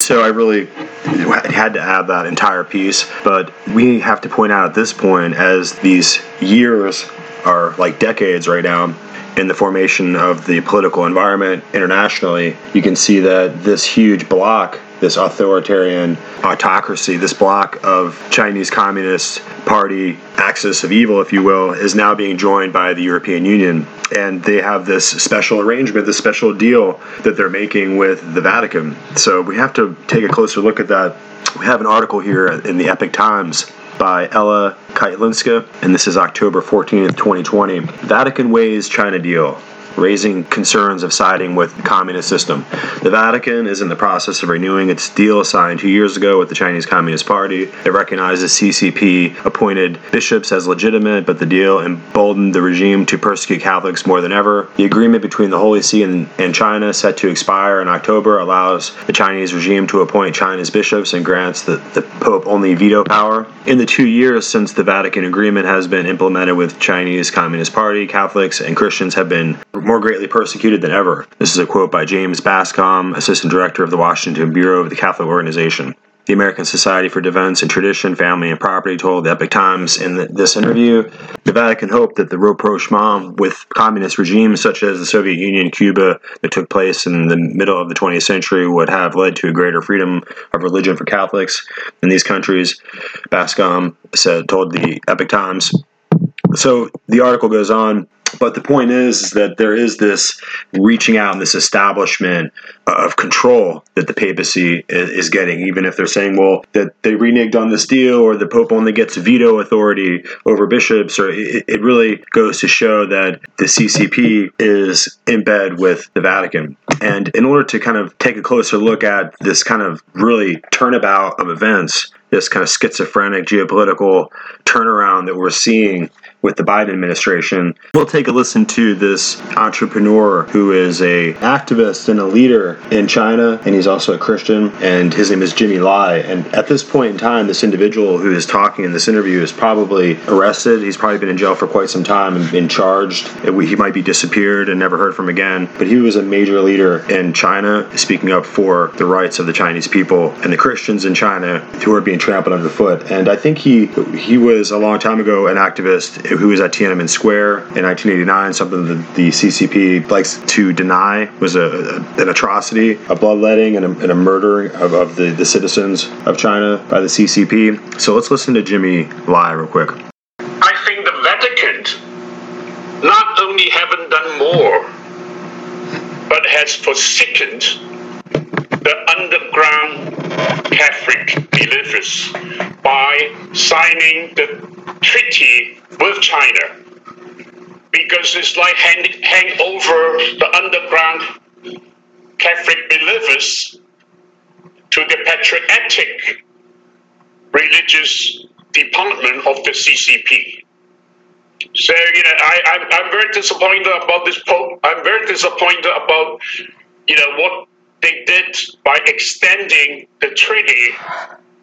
So I really had to add that entire piece, but we have to point out at this point, as these years are like decades right now, in the formation of the political environment internationally, you can see that this huge block this authoritarian autocracy, this block of Chinese Communist Party axis of evil, if you will, is now being joined by the European Union. And they have this special arrangement, this special deal that they're making with the Vatican. So we have to take a closer look at that. We have an article here in the Epoch Times by Ella Kietlinska, and this is October 14th, 2020. Vatican weighs China deal raising concerns of siding with the communist system. The Vatican is in the process of renewing its deal signed two years ago with the Chinese Communist Party. It recognizes CCP appointed bishops as legitimate, but the deal emboldened the regime to persecute Catholics more than ever. The agreement between the Holy See and, and China, set to expire in October, allows the Chinese regime to appoint China's bishops and grants the, the Pope only veto power. In the two years since the Vatican agreement has been implemented with Chinese Communist Party, Catholics and Christians have been more greatly persecuted than ever. This is a quote by James Bascom, Assistant Director of the Washington Bureau of the Catholic Organization. The American Society for Defense and Tradition, Family and Property told the Epoch Times in the, this interview the Vatican hoped that the rapprochement with communist regimes such as the Soviet Union, Cuba, that took place in the middle of the 20th century would have led to a greater freedom of religion for Catholics in these countries. Bascom said, told the Epoch Times. So the article goes on but the point is, is that there is this reaching out and this establishment of control that the papacy is, getting, even if they're saying, well, that they reneged on this deal or the Pope only gets veto authority over bishops, or it, it really goes to show that the CCP is in bed with the Vatican. And in order to kind of take a closer look at this kind of really turnabout of events, this kind of schizophrenic geopolitical turnaround that we're seeing with the Biden administration. We'll take a listen to this entrepreneur who is a activist and a leader in China, and he's also a Christian, and his name is Jimmy Lai. And at this point in time, this individual who is talking in this interview is probably arrested. He's probably been in jail for quite some time and been charged. He might be disappeared and never heard from again. But he was a major leader in China, speaking up for the rights of the Chinese people and the Christians in China who are being trampled underfoot. And I think he he was a long time ago an activist who was at Tiananmen Square in 1989, something that the CCP likes to deny was a, an atrocity, a bloodletting, and a, and a murder of, of the, the citizens of China by the CCP. So let's listen to Jimmy Lai real quick. I think the Vatican not only haven't done more, but has forsaken the underground Catholic believers by signing the treaty with China because it's like handing hang over the underground Catholic believers to the patriotic religious department of the CCP. So, you know, I, I'm, I'm very disappointed about this Pope. I'm very disappointed about, you know, what they did by extending the treaty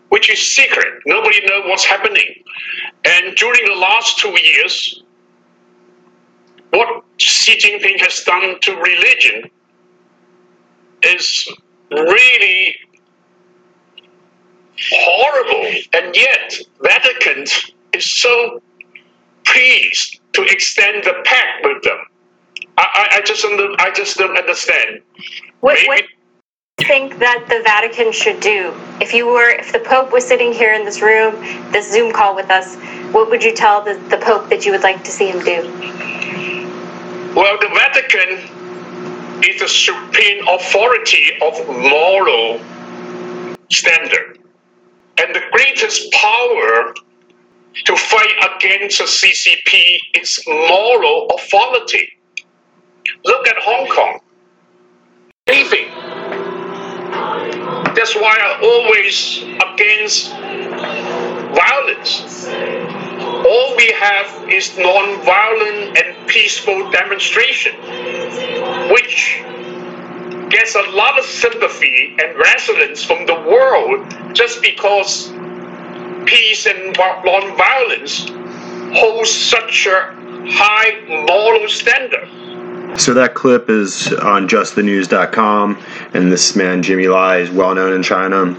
which is secret. Nobody knows what's happening. And during the last two years, what Xi Jinping has done to religion is really horrible. And yet, Vatican is so pleased to extend the pact with them. I, I, I just I just don't understand. What, Maybe, what think that the Vatican should do? If you were, if the Pope was sitting here in this room, this Zoom call with us, what would you tell the, the Pope that you would like to see him do? Well, the Vatican is the supreme authority of moral standard. And the greatest power to fight against the CCP is moral authority. Look at Hong Kong. Anything that's why I'm always against violence. All we have is non-violent and peaceful demonstration, which gets a lot of sympathy and resonance from the world just because peace and non-violence holds such a high moral standard. So that clip is on justthenews.com, and this man Jimmy Lai is well known in China.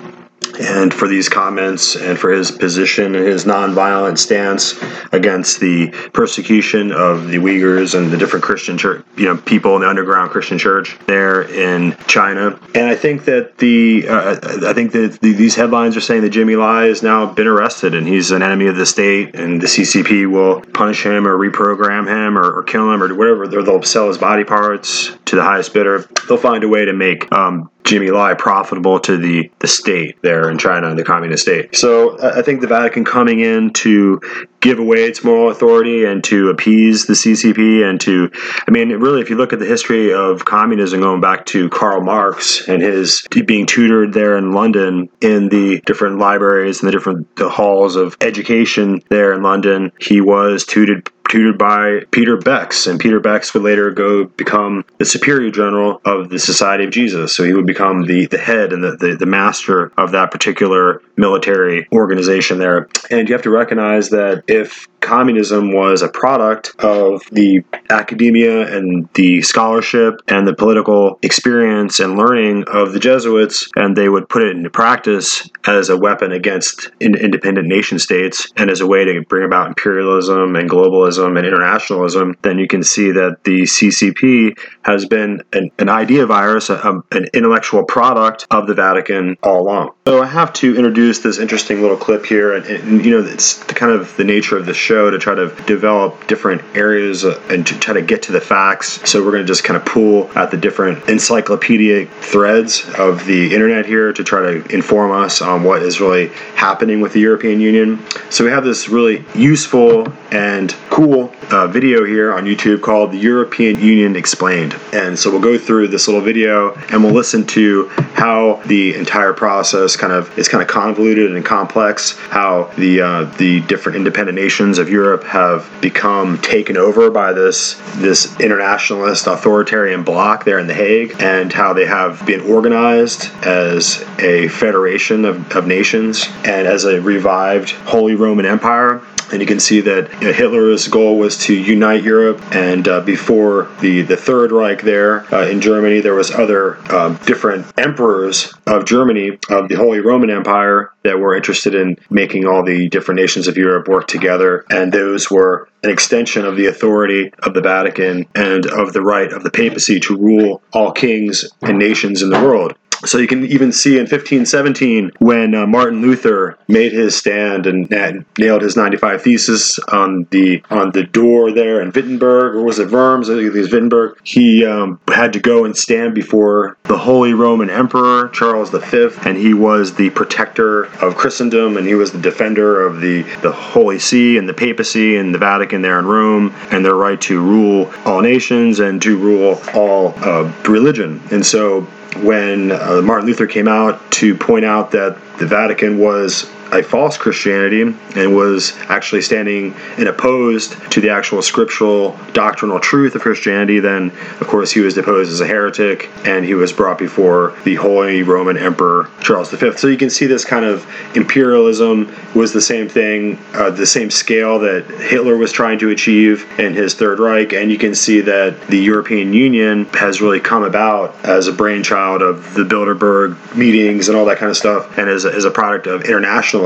And for these comments and for his position and his nonviolent stance against the persecution of the Uyghurs and the different Christian church, you know, people in the underground Christian church there in China. And I think that the, uh, I think that the, these headlines are saying that Jimmy Lai has now been arrested and he's an enemy of the state, and the CCP will punish him or reprogram him or, or kill him or whatever. They'll sell his body parts to the highest bidder. They'll find a way to make um, Jimmy Lai profitable to the, the state there in China, the communist state. So I think the Vatican coming in to give away its moral authority and to appease the CCP and to, I mean, really, if you look at the history of communism going back to Karl Marx and his being tutored there in London in the different libraries and the different the halls of education there in London, he was tutored tutored by Peter Beckx, and Peter Beckx would later go become the superior general of the Society of Jesus. So he would become the, the head and the, the, the master of that particular military organization there. And you have to recognize that if communism was a product of the academia and the scholarship and the political experience and learning of the Jesuits, and they would put it into practice as a weapon against independent nation states and as a way to bring about imperialism and globalism and internationalism, then you can see that the CCP has been an, an idea virus, a, an intellectual product of the Vatican all along. So I have to introduce this interesting little clip here, and, and you know, it's the kind of the nature of the show to try to develop different areas uh, and to try to get to the facts. So we're going to just kind of pull at the different encyclopedic threads of the internet here to try to inform us on what is really happening with the European Union. So we have this really useful and cool uh, video here on YouTube called The European Union Explained. And so we'll go through this little video and we'll listen to how the entire process kind of is kind of convoluted and complex, how the uh, the different independent nations of Europe have become taken over by this this internationalist authoritarian bloc there in The Hague, and how they have been organized as a federation of, of nations and as a revived Holy Roman Empire and you can see that you know, Hitler's goal was to unite Europe. And uh, before the, the Third Reich there uh, in Germany, there was other um, different emperors of Germany of the Holy Roman Empire that were interested in making all the different nations of Europe work together. And those were an extension of the authority of the Vatican and of the right of the papacy to rule all kings and nations in the world. So you can even see in 1517 when uh, Martin Luther made his stand and, and, nailed his 95 thesis on the on the door there in Wittenberg, or was it Worms? I think it was Wittenberg. He um, had to go and stand before the Holy Roman Emperor Charles V, and he was the protector of Christendom, and he was the defender of the the Holy See and the papacy and the Vatican there in Rome, and their right to rule all nations and to rule all uh, religion. And so when uh, Martin Luther came out to point out that the Vatican was a false Christianity and was actually standing and opposed to the actual scriptural doctrinal truth of Christianity, then of course he was deposed as a heretic and he was brought before the Holy Roman Emperor Charles V. So you can see this kind of imperialism was the same thing, uh, the same scale that Hitler was trying to achieve in his Third Reich, and you can see that the European Union has really come about as a brainchild of the Bilderberg meetings and all that kind of stuff, and as a, as a product of international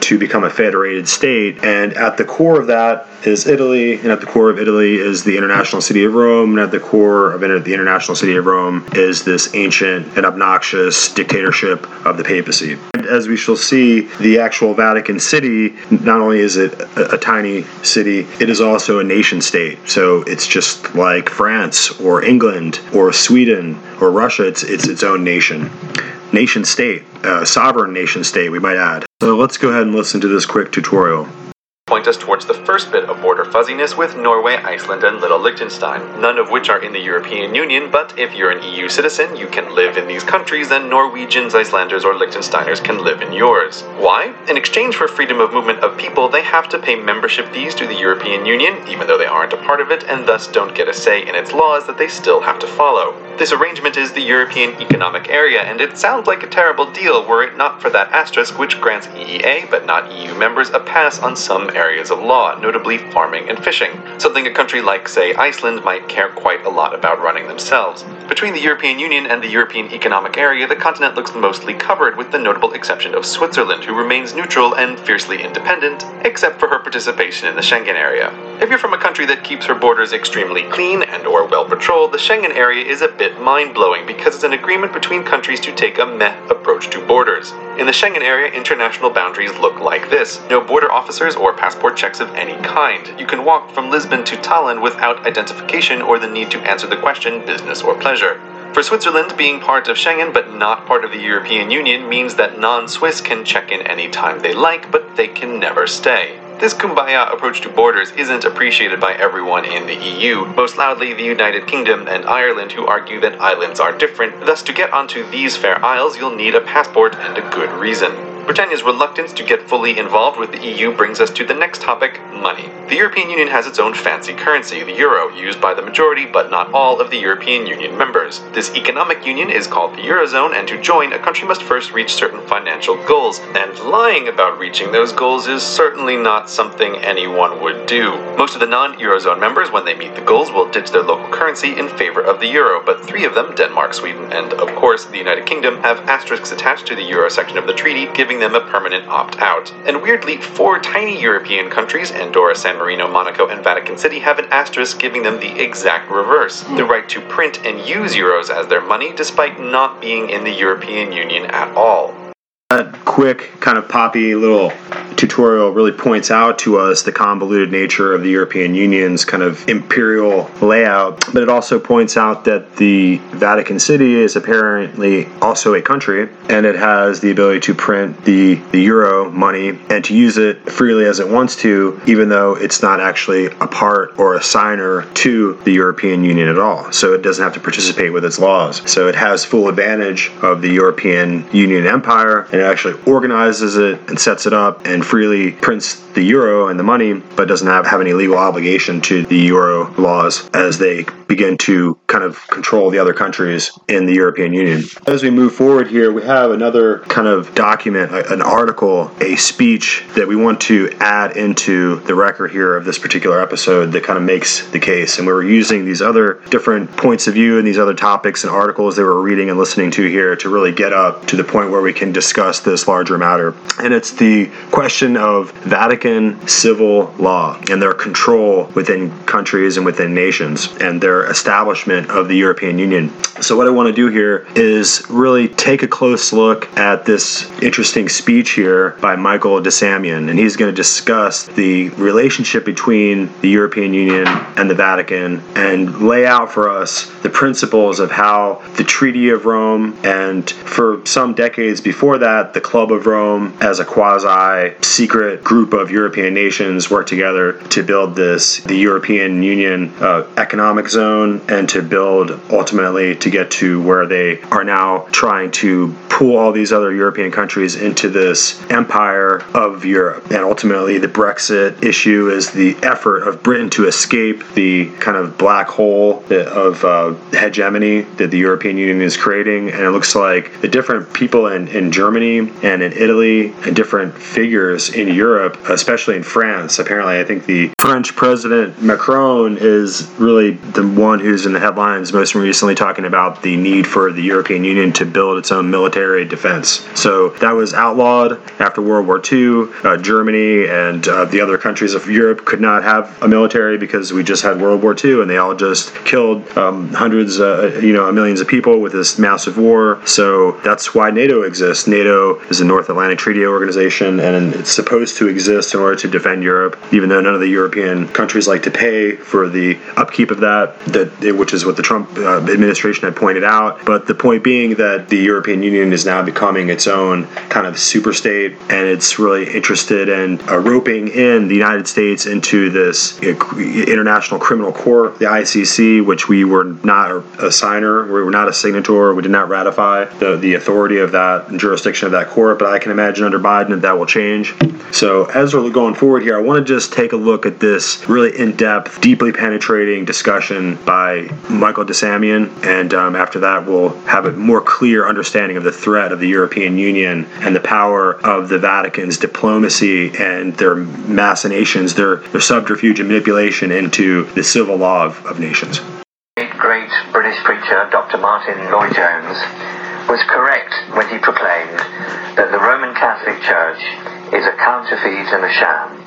to become a federated state. And at the core of that is Italy, and at the core of Italy is the international city of Rome, and at the core of the international city of Rome is this ancient and obnoxious dictatorship of the papacy. And as we shall see, the actual Vatican City, not only is it a, a tiny city, it is also a nation state. So it's just like France or England or Sweden or Russia, it's, it's its own nation nation state, uh, sovereign nation state, we might add. So let's go ahead and listen to this quick tutorial point us towards the first bit of border fuzziness with Norway, Iceland, and Little Liechtenstein, none of which are in the European Union, but if you're an EU citizen, you can live in these countries, and Norwegians, Icelanders, or Liechtensteiners can live in yours. Why? In exchange for freedom of movement of people, they have to pay membership fees to the European Union, even though they aren't a part of it, and thus don't get a say in its laws that they still have to follow. This arrangement is the European Economic Area, and it sounds like a terrible deal were it not for that asterisk which grants EEA, but not EU members, a pass on some areas of law, notably farming and fishing, something a country like, say, Iceland might care quite a lot about running themselves. Between the European Union and the European Economic Area, the continent looks mostly covered, with the notable exception of Switzerland, who remains neutral and fiercely independent, except for her participation in the Schengen area. If you're from a country that keeps her borders extremely clean and or well patrolled, the Schengen area is a bit mind-blowing because it's an agreement between countries to take a meh approach to borders. In the Schengen area, international boundaries look like this. No border officers or passport checks of any kind. You can walk from Lisbon to Tallinn without identification or the need to answer the question business or pleasure. For Switzerland, being part of Schengen but not part of the European Union means that non Swiss can check in any time they like, but they can never stay. This kumbaya approach to borders isn't appreciated by everyone in the EU, most loudly the United Kingdom and Ireland, who argue that islands are different. Thus, to get onto these fair isles, you'll need a passport and a good reason. Britannia's reluctance to get fully involved with the EU brings us to the next topic money. The European Union has its own fancy currency, the euro, used by the majority but not all of the European Union members. This economic union is called the Eurozone, and to join, a country must first reach certain financial goals. And lying about reaching those goals is certainly not something anyone would do. Most of the non Eurozone members, when they meet the goals, will ditch their local currency in favor of the euro, but three of them, Denmark, Sweden, and of course the United Kingdom, have asterisks attached to the euro section of the treaty, giving them a permanent opt out. And weirdly, four tiny European countries, Andorra, San Marino, Monaco, and Vatican City, have an asterisk giving them the exact reverse the hmm. right to print and use euros as their money despite not being in the European Union at all. That quick, kind of poppy little tutorial really points out to us the convoluted nature of the European Union's kind of imperial layout, but it also points out that the Vatican City is apparently also a country and it has the ability to print the, the euro money and to use it freely as it wants to, even though it's not actually a part or a signer to the European Union at all. So it doesn't have to participate with its laws. So it has full advantage of the European Union empire and it actually organizes it and sets it up and freely prints the euro and the money, but doesn't have, have any legal obligation to the euro laws as they begin to kind of control the other countries in the European Union. As we move forward here, we have another kind of document, an article, a speech that we want to add into the record here of this particular episode that kind of makes the case. And we were using these other different points of view and these other topics and articles that we're reading and listening to here to really get up to the point where we can discuss this larger matter. And it's the question of Vatican civil law and their control within countries and within nations and their establishment of the European Union. So, what I want to do here is really take a close look at this interesting speech here by Michael de Semlyen, and he's going to discuss the relationship between the European Union and the Vatican and lay out for us the principles of how the Treaty of Rome and for some decades before that, the Club of Rome as a quasi secret group of European nations worked together to build this, the European Union uh, economic zone, and to build ultimately to get to where they are now trying to pull all these other European countries into this empire of Europe. And ultimately, the Brexit issue is the effort of Britain to escape the kind of black hole of uh, hegemony that the European Union is creating. And it looks like the different people in, in Germany and in Italy and different figures in Europe, especially in France. Apparently, I think the French President Macron is really the one who's in the headlines most recently talking about the need for the European Union to build its own military defense. So that was outlawed after World War II. Uh, Germany and uh, the other countries of Europe could not have a military because we just had World War II and they all just killed um, hundreds, uh, you know, millions of people with this massive war. So that's why NATO exists. NATO is a North Atlantic Treaty Organization and it's supposed to exist in order to defend Europe, even though none of the European countries like to pay for the upkeep of that, that which is what the Trump uh, administration had pointed out. But the point being that the European Union is now becoming its own kind of super state, and it's really interested in uh, roping in the United States into this International Criminal Court, the ICC, which we were not a signer, we were not a signator, we did not ratify the, the authority of that jurisdiction of that court. But I can imagine under Biden that that will change. So as we're going forward here, I want to just take a look at this really in-depth, deeply penetrating discussion by Michael de Semlyen, and um, after that, we'll have a more clear understanding of the threat of the European Union and the power of the Vatican's diplomacy and their machinations, their, their subterfuge and manipulation into the civil law of, of nations. Great British preacher Dr. Martin Lloyd Jones was correct when he proclaimed that the Roman Catholic Church is a counterfeit and a sham.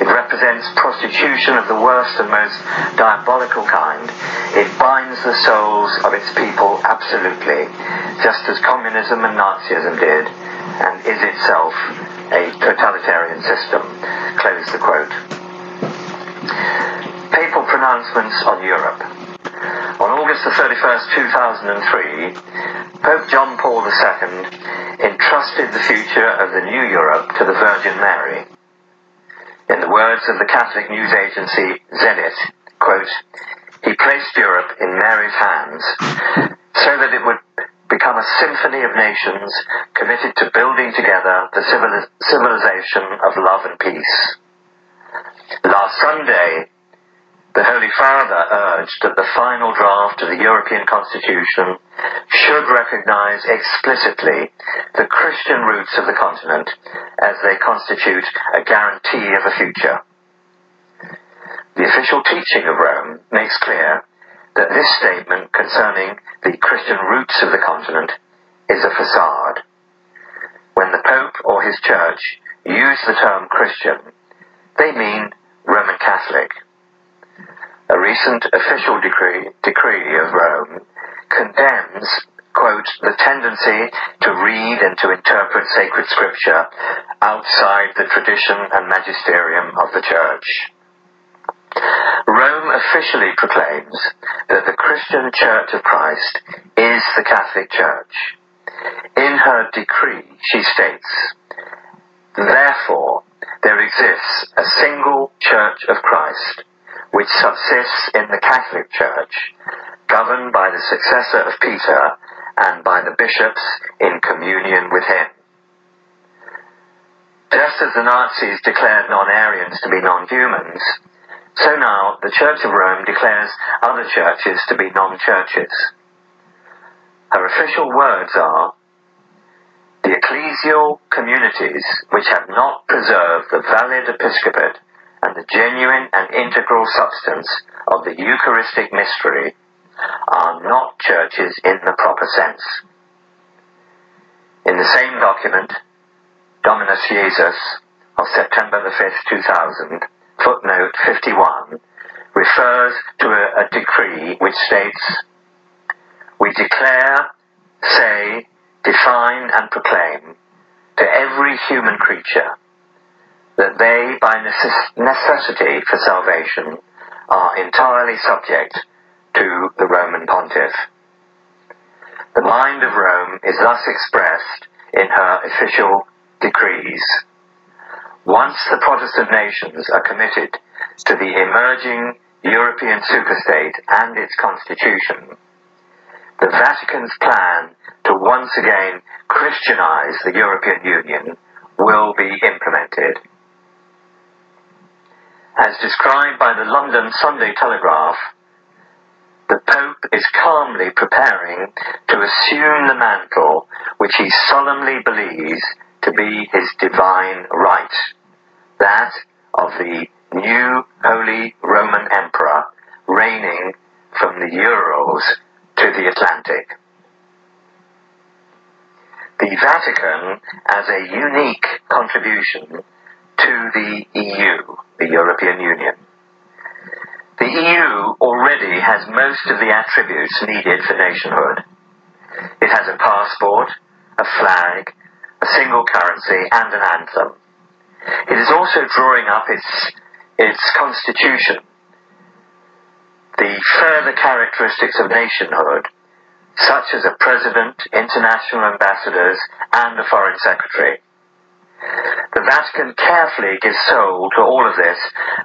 It represents prostitution of the worst and most diabolical kind. It binds the souls of its people absolutely, just as communism and Nazism did, and is itself a totalitarian system. Close the quote. Papal pronouncements on Europe. On August the 31st, 2003, Pope John Paul II entrusted the future of the new Europe to the Virgin Mary. In the words of the Catholic news agency Zenit, quote, he placed Europe in Mary's hands so that it would become a symphony of nations committed to building together the civil- civilization of love and peace. Last Sunday, the Holy Father urged that the final draft of the European Constitution should recognize explicitly the Christian roots of the continent as they constitute a guarantee of a future. The official teaching of Rome makes clear that this statement concerning the Christian roots of the continent is a facade. When the Pope or his church use the term Christian, they mean Roman Catholic. A recent official decree, decree of Rome condemns, quote, the tendency to read and to interpret sacred scripture outside the tradition and magisterium of the church. Rome officially proclaims that the Christian Church of Christ is the Catholic Church. In her decree, she states, Therefore, there exists a single Church of Christ, which subsists in the Catholic Church, governed by the successor of Peter and by the bishops in communion with him. Just as the Nazis declared non-Aryans to be non-humans, so now the Church of Rome declares other churches to be non-churches. Her official words are, the ecclesial communities which have not preserved the valid episcopate and the genuine and integral substance of the Eucharistic mystery are not churches in the proper sense. In the same document, Dominus Jesus of September the 5th, 2000, footnote 51, refers to a, a decree which states, We declare, say, define and proclaim to every human creature that they, by necess- necessity for salvation, are entirely subject to the Roman pontiff. The mind of Rome is thus expressed in her official decrees. Once the Protestant nations are committed to the emerging European superstate and its constitution, the Vatican's plan to once again Christianize the European Union will be implemented. As described by the London Sunday Telegraph, the Pope is calmly preparing to assume the mantle which he solemnly believes to be his divine right, that of the new Holy Roman Emperor reigning from the Urals to the Atlantic. The Vatican, as a unique contribution to the EU, the European Union. The EU already has most of the attributes needed for nationhood. It has a passport, a flag, a single currency, and an anthem. It is also drawing up its, its constitution, the further characteristics of nationhood, such as a president, international ambassadors, and a foreign secretary. The Vatican carefully gives soul to all of this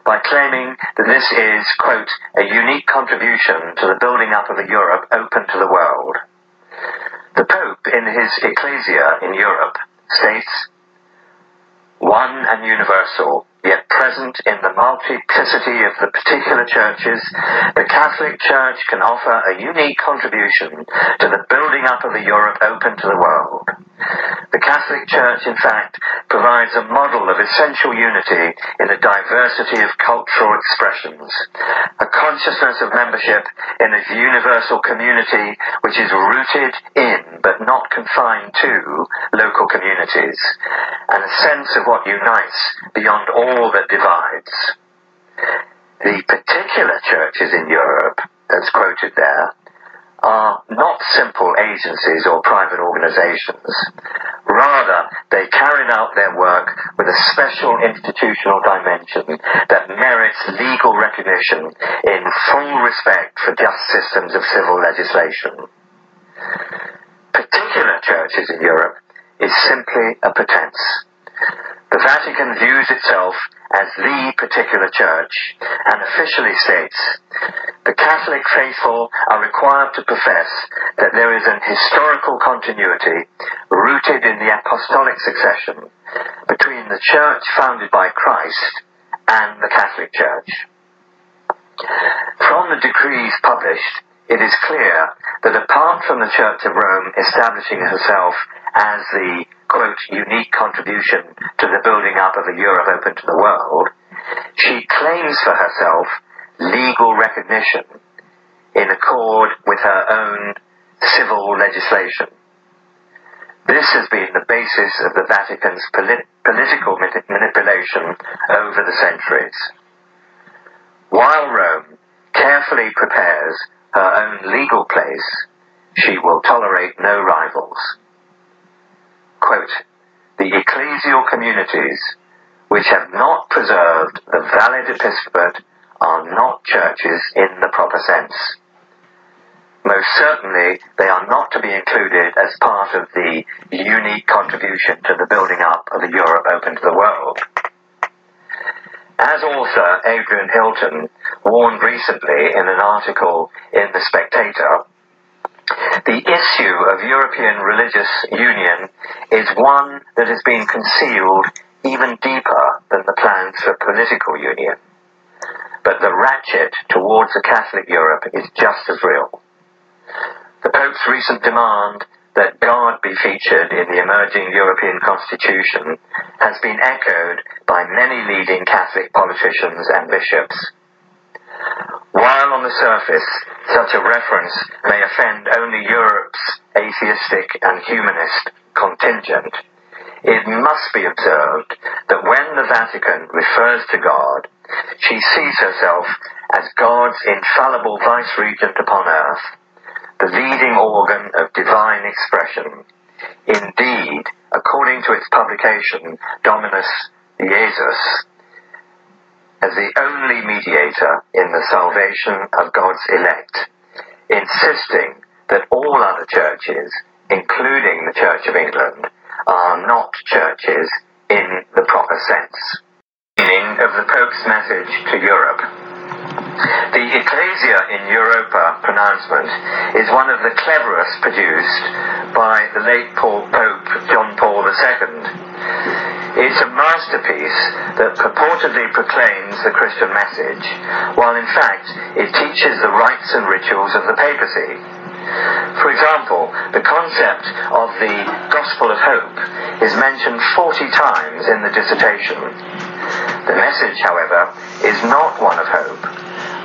by claiming that this is, quote, a unique contribution to the building up of a Europe open to the world. The Pope, in his Ecclesia in Europe, states, one and universal, yet present in the multiplicity of the particular churches, the Catholic Church can offer a unique contribution to the building up of a Europe open to the world. The Catholic Church, in fact, provides a model of essential unity in a diversity of cultural expressions, a consciousness of membership in a universal community which is rooted in but not confined to local communities, and a sense of what unites beyond all that divides. The particular churches in Europe, as quoted there, are not simple agencies or private organizations. Rather, they carried out their work with a special institutional dimension that merits legal recognition in full respect for just systems of civil legislation. Particular churches in Europe is simply a pretense. The Vatican views itself as the particular church and officially states the Catholic faithful are required to profess that there is an historical continuity rooted in the apostolic succession between the church founded by Christ and the Catholic Church. From the decrees published, it is clear that apart from the Church of Rome establishing herself as the quote, unique contribution to the building up of a Europe open to the world, she claims for herself legal recognition in accord with her own civil legislation. This has been the basis of the Vatican's polit- political manipulation over the centuries. While Rome carefully prepares her own legal place, she will tolerate no rivals. Quote, the ecclesial communities which have not preserved the valid episcopate are not churches in the proper sense. Most certainly, they are not to be included as part of the unique contribution to the building up of a Europe open to the world. As author Adrian Hilton warned recently in an article in The Spectator, the issue of European religious union is one that has been concealed even deeper than the plans for political union. But the ratchet towards a Catholic Europe is just as real. The Pope's recent demand that God be featured in the emerging European Constitution has been echoed by many leading Catholic politicians and bishops. While on the surface, such a reference may offend only Europe's atheistic and humanist contingent, it must be observed that when the Vatican refers to God, she sees herself as God's infallible vice-regent upon earth, the leading organ of divine expression. Indeed, according to its publication, Dominus Iesus, as the only mediator in the salvation of God's elect, insisting that all other churches, including the Church of England, are not churches in the proper sense. Meaning of the Pope's message to Europe. The Ecclesia in Europa pronouncement is one of the cleverest produced by the late Pope John Paul II. It's a masterpiece that purportedly proclaims the Christian message, while in fact it teaches the rites and rituals of the papacy. For example, the concept of the gospel of hope is mentioned 40 times in the dissertation. The message, however, is not one of hope.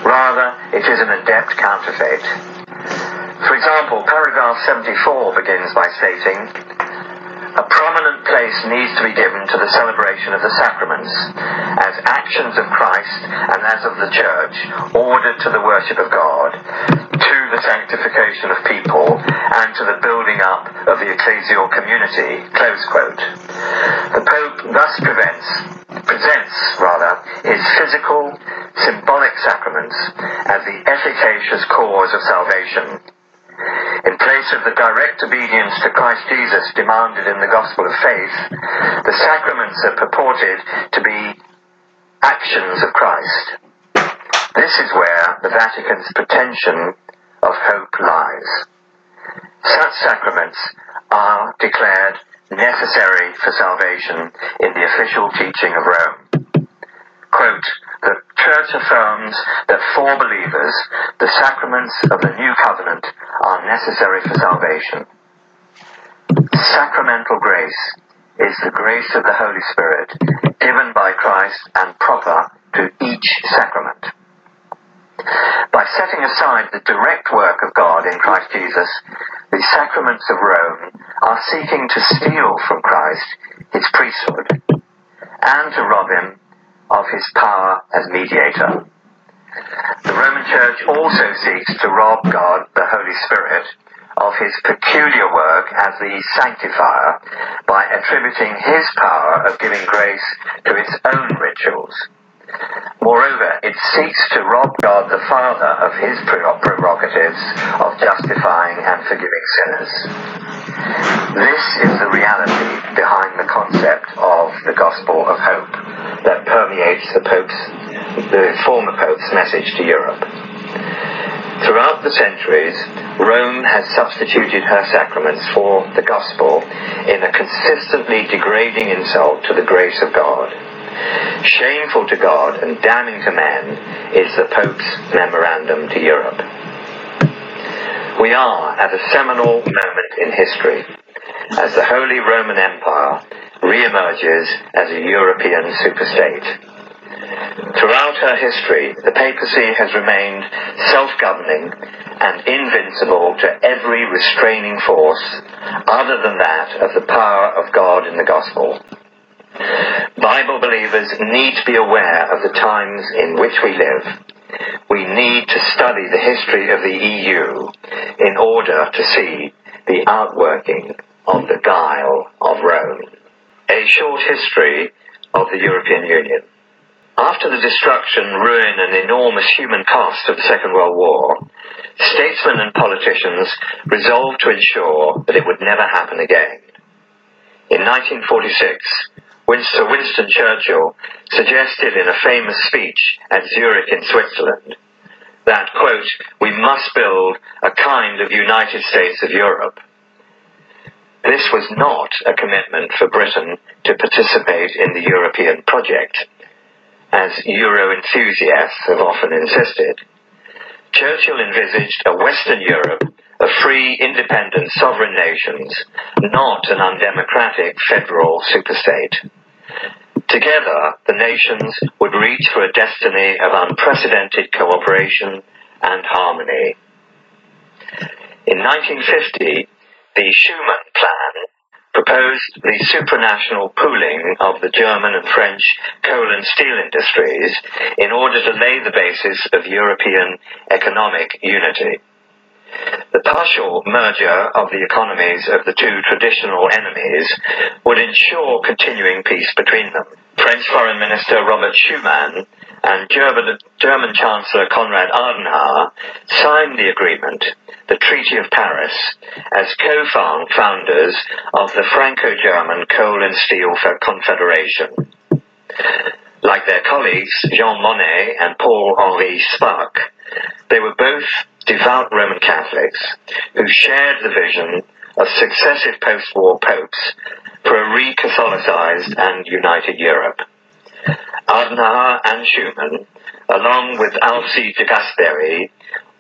Rather, it is an adept counterfeit. For example, paragraph 74 begins by stating, a prominent place needs to be given to the celebration of the sacraments as actions of Christ and as of the Church, ordered to the worship of God, to the sanctification of people, and to the building up of the ecclesial community. Close quote. The Pope thus prevents, presents rather his physical, symbolic sacraments as the efficacious cause of salvation in place of the direct obedience to Christ Jesus demanded in the gospel of faith, the sacraments are purported to be actions of Christ. This is where the Vatican's pretension of hope lies. Such sacraments are declared necessary for salvation in the official teaching of Rome. Quote, the church affirms that for believers, the sacraments of the new covenant are necessary for salvation. Sacramental grace is the grace of the Holy Spirit given by Christ and proper to each sacrament. By setting aside the direct work of God in Christ Jesus, the sacraments of Rome are seeking to steal from Christ his priesthood and to rob him of his power as mediator. The Roman Church also seeks to rob God, the Holy Spirit, of his peculiar work as the sanctifier by attributing his power of giving grace to its own rituals. Moreover, it seeks to rob God the Father of his prerogatives of justifying and forgiving sinners. This is the reality behind the concept of the gospel of hope that permeates the Pope's, the former Pope's message to Europe. Throughout the centuries, Rome has substituted her sacraments for the gospel in a consistently degrading insult to the grace of God. Shameful to God and damning to men is the Pope's memorandum to Europe. We are at a seminal moment in history as the Holy Roman Empire re-emerges as a European superstate. Throughout her history, the papacy has remained self-governing and invincible to every restraining force other than that of the power of God in the gospel. Bible believers need to be aware of the times in which we live. We need to study the history of the EU in order to see the outworking of the guile of Rome. A short history of the European Union. After the destruction, ruin, and enormous human cost of the Second World War, statesmen and politicians resolved to ensure that it would never happen again. In 1946, Sir Winston Churchill suggested in a famous speech at Zurich in Switzerland that, quote, we must build a kind of United States of Europe. This was not a commitment for Britain to participate in the European project, as Euro enthusiasts have often insisted. Churchill envisaged a Western Europe of free, independent, sovereign nations, not an undemocratic federal superstate. Together, the nations would reach for a destiny of unprecedented cooperation and harmony. In 1950, the Schuman Plan proposed the supranational pooling of the German and French coal and steel industries in order to lay the basis of European economic unity. The partial merger of the economies of the two traditional enemies would ensure continuing peace between them. French Foreign Minister Robert Schuman and German, German Chancellor Konrad Adenauer signed the agreement, the Treaty of Paris, as co-founders of the Franco-German Coal and Steel Confederation. Like their colleagues Jean Monnet and Paul-Henri Spaak, they were both devout Roman Catholics who shared the vision of successive post-war popes for a re-Catholicized and united Europe. Adenauer and Schuman, along with Alcide de Gasperi,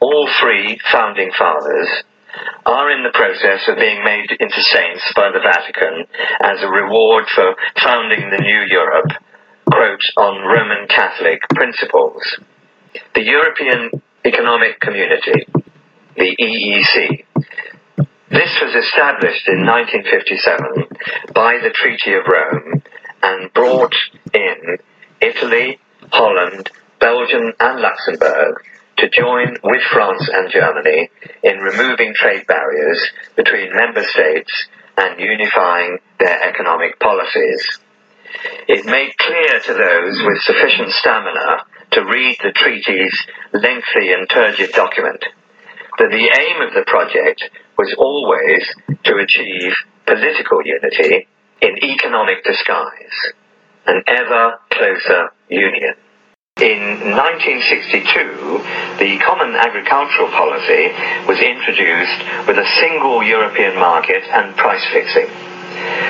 all three founding fathers, are in the process of being made into saints by the Vatican as a reward for founding the new Europe, quote, on Roman Catholic principles. The European Economic Community, the EEC, this was established in 1957 by the Treaty of Rome and brought in Italy, Holland, Belgium, and Luxembourg to join with France and Germany in removing trade barriers between member states and unifying their economic policies. It made clear to those with sufficient stamina to read the treaty's lengthy and turgid document that the aim of the project was always to achieve political unity in economic disguise, an ever closer union. In 1962, the Common Agricultural Policy was introduced with a single European market and price fixing,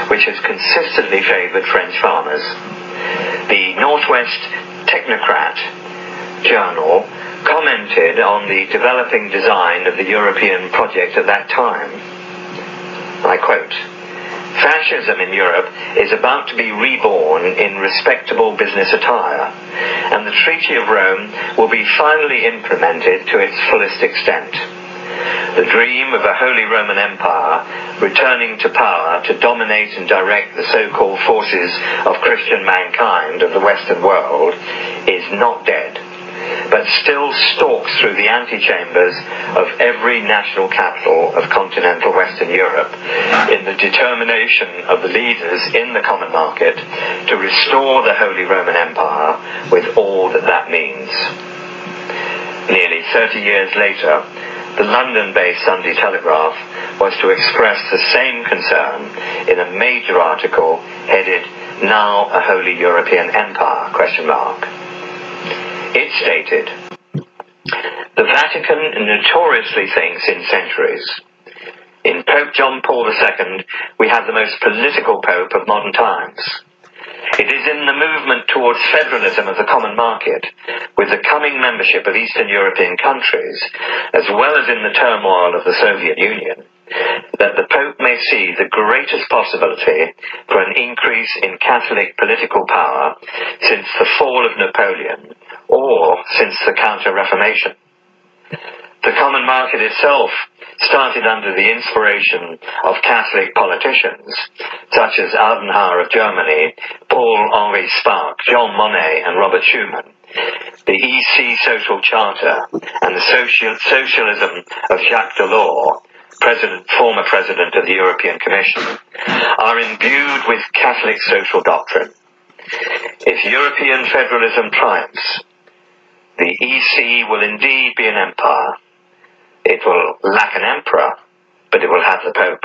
which has consistently favoured French farmers. The Northwest Technocrat journal commented on the developing design of the European project at that time. I quote, Fascism in Europe is about to be reborn in respectable business attire, and the Treaty of Rome will be finally implemented to its fullest extent. The dream of a Holy Roman Empire returning to power to dominate and direct the so-called forces of Christian mankind of the Western world is not dead but still stalks through the antechambers of every national capital of continental Western Europe in the determination of the leaders in the common market to restore the Holy Roman Empire with all that that means. Nearly 30 years later, the London-based Sunday Telegraph was to express the same concern in a major article headed "Now a Holy European Empire?" question mark. It stated, The Vatican notoriously thinks in centuries. In Pope John Paul II, we have the most political pope of modern times. It is in the movement towards federalism of the common market, with the coming membership of Eastern European countries, as well as in the turmoil of the Soviet Union, that the Pope may see the greatest possibility for an increase in Catholic political power since the fall of Napoleon or since the Counter-Reformation. The common market itself started under the inspiration of Catholic politicians such as Adenauer of Germany, Paul-Henri Spaak, Jean Monnet and Robert Schuman. The EC Social Charter and the social, socialism of Jacques Delors president, former president of the European Commission, are imbued with Catholic social doctrine. If European federalism triumphs, the EC will indeed be an empire. It will lack an emperor, but it will have the Pope.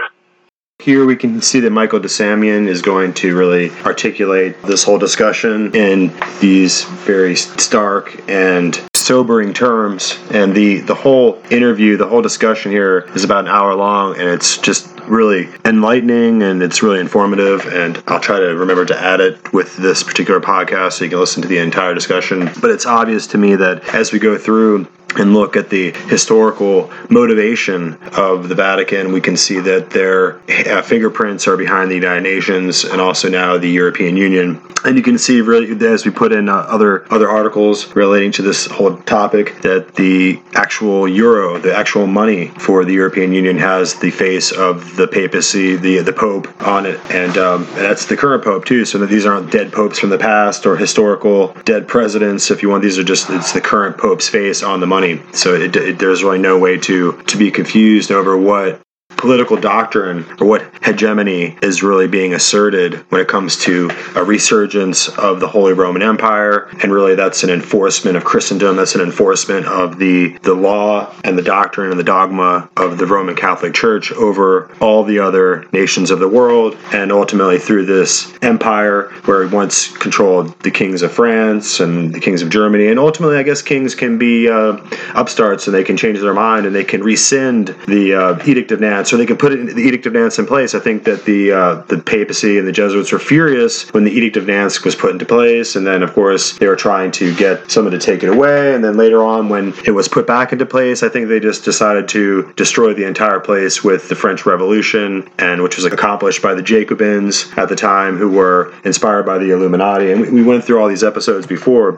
Here we can see that Michael de Semlyen is going to really articulate this whole discussion in these very stark and sobering terms. And the, the whole interview, the whole discussion here is about an hour long, and it's just really enlightening and it's really informative. And I'll try to remember to add it with this particular podcast so you can listen to the entire discussion. But it's obvious to me that as we go through and look at the historical motivation of the Vatican, we can see that their uh, fingerprints are behind the United Nations and also now the European Union. And you can see, really, as we put in uh, other other articles relating to this whole topic, that the actual euro, the actual money for the European Union, has the face of the papacy, the the Pope on it, and, um, that's the current Pope too. So that these aren't dead popes from the past or historical dead presidents. If you want, these are just it's the current Pope's face on the money money. So it, it, there's really no way to to be confused over what political doctrine or what hegemony is really being asserted when it comes to a resurgence of the Holy Roman Empire. And really, that's an enforcement of Christendom. That's an enforcement of the, the law and the doctrine and the dogma of the Roman Catholic Church over all the other nations of the world. And ultimately, through this empire, where it once controlled the kings of France and the kings of Germany. And ultimately, I guess kings can be uh, upstarts and they can change their mind and they can rescind the uh, Edict of Nantes so they can put it, the Edict of Nantes in place. I think that the uh, the papacy and the Jesuits were furious when the Edict of Nantes was put into place, and then of course they were trying to get someone to take it away. And then later on, when it was put back into place, I think they just decided to destroy the entire place with the French Revolution, and which was accomplished by the Jacobins at the time, who were inspired by the Illuminati. And we went through all these episodes before,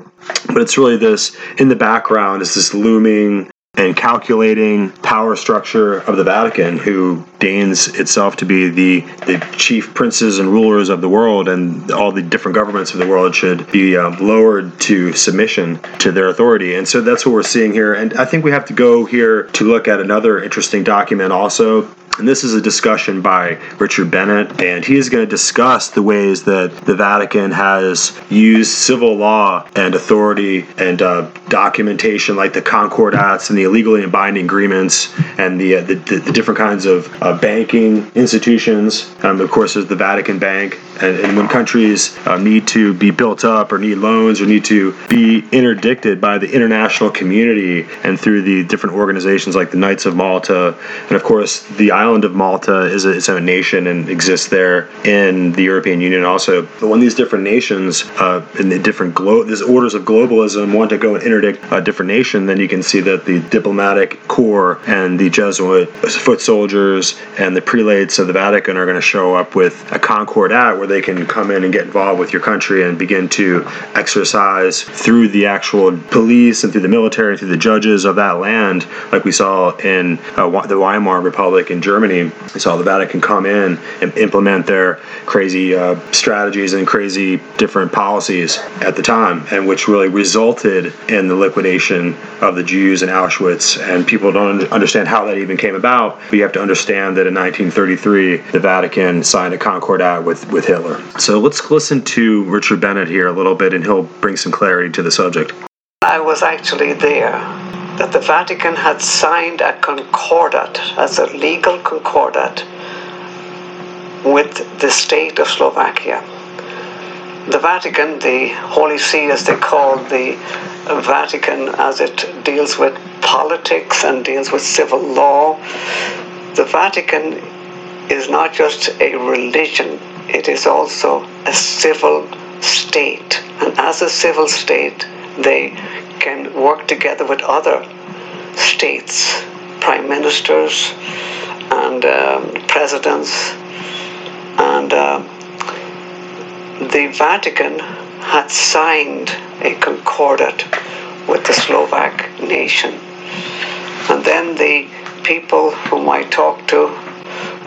but it's really this in the background is this looming and calculating power structure of the Vatican, who deigns itself to be the, the chief princes and rulers of the world, and all the different governments of the world should be um, lowered to submission to their authority. And so that's what we're seeing here. And I think we have to go here to look at another interesting document also and this is a discussion by Richard Bennett, and he is going to discuss the ways that the Vatican has used civil law and authority and uh, documentation like the Concordats and the illegally binding agreements and the, uh, the, the, different kinds of uh, banking institutions. Um, of course, there's the Vatican Bank. And, and when countries uh, need to be built up or need loans or need to be interdicted by the international community and through the different organizations like the Knights of Malta and, of course, the island of Malta is its own nation and exists there in the European Union also. But when these different nations uh, in the different glo- these orders of globalism want to go and interdict a different nation, then you can see that the diplomatic corps and the Jesuit foot soldiers and the prelates of the Vatican are going to show up with a concordat where they can come in and get involved with your country and begin to exercise through the actual police and through the military and through the judges of that land, like we saw in uh, the Weimar Republic in Germany. We saw the Vatican come in and implement their crazy uh, strategies and crazy different policies at the time, and which really resulted in the liquidation of the Jews in Auschwitz. And people don't understand how that even came about, but you have to understand that in 1933, the Vatican signed a concordat with, with Hitler. So let's listen to Richard Bennett here a little bit, and he'll bring some clarity to the subject. I was actually there that the Vatican had signed a concordat as a legal concordat with the state of Slovakia. The Vatican, the Holy See as they call the Vatican, as it deals with politics and deals with civil law, the Vatican is not just a religion, it is also a civil state. And as a civil state, they can work together with other states, prime ministers, and um, presidents. And uh, the Vatican had signed a concordat with the Slovak nation. And then the people whom I talked to,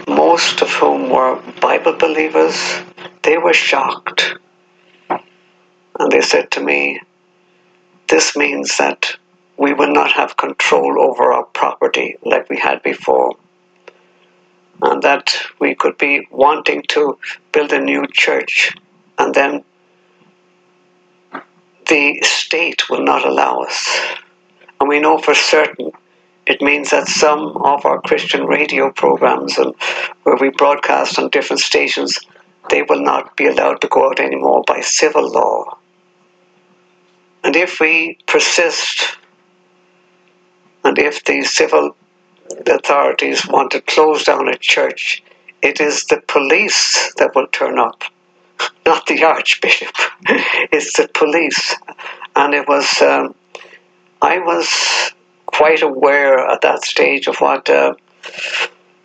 most of whom were Bible believers, they were shocked. And they said to me, This means that we will not have control over our property like we had before. And that we could be wanting to build a new church and then the state will not allow us. And we know for certain it means that some of our Christian radio programs and where we broadcast on different stations, they will not be allowed to go out anymore by civil law. And if we persist, and if the civil authorities want to close down a church, it is the police that will turn up, not the archbishop. it's the police. And it was, um, I was quite aware at that stage of what uh,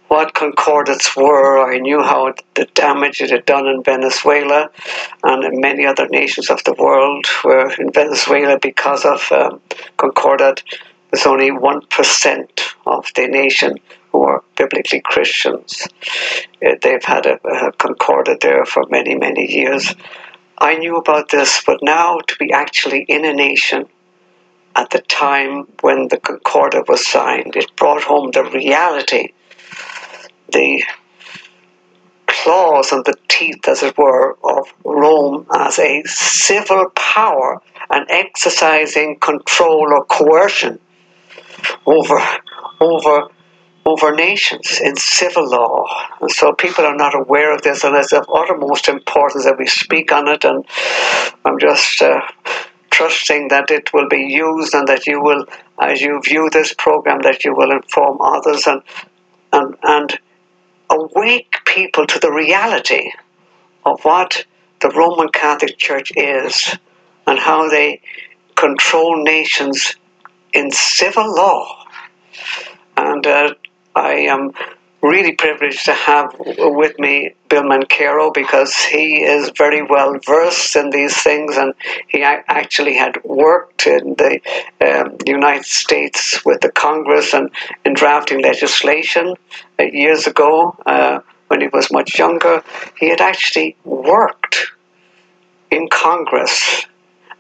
what concordats were. I knew how the damage it had done in Venezuela and in many other nations of the world. Where in Venezuela, because of um, concordat, there's only one percent of the nation who are biblically Christians. Uh, they've had a, a concordat there for many, many years. I knew about this, but now to be actually in a nation at the time when the Concordat was signed. It brought home the reality, the claws and the teeth, as it were, of Rome as a civil power and exercising control or coercion over over over nations in civil law. And so people are not aware of this, and it's of uttermost importance that we speak on it. And I'm just uh, trusting that it will be used and that you will, as you view this program, that you will inform others and and, and awake people to the reality of what the Roman Catholic Church is and how they control nations in civil law. And uh, I am really privileged to have with me Bill Mancaro because he is very well versed in these things and he actually had worked in the um, United States with the Congress and in drafting legislation years ago uh, when he was much younger. He had actually worked in Congress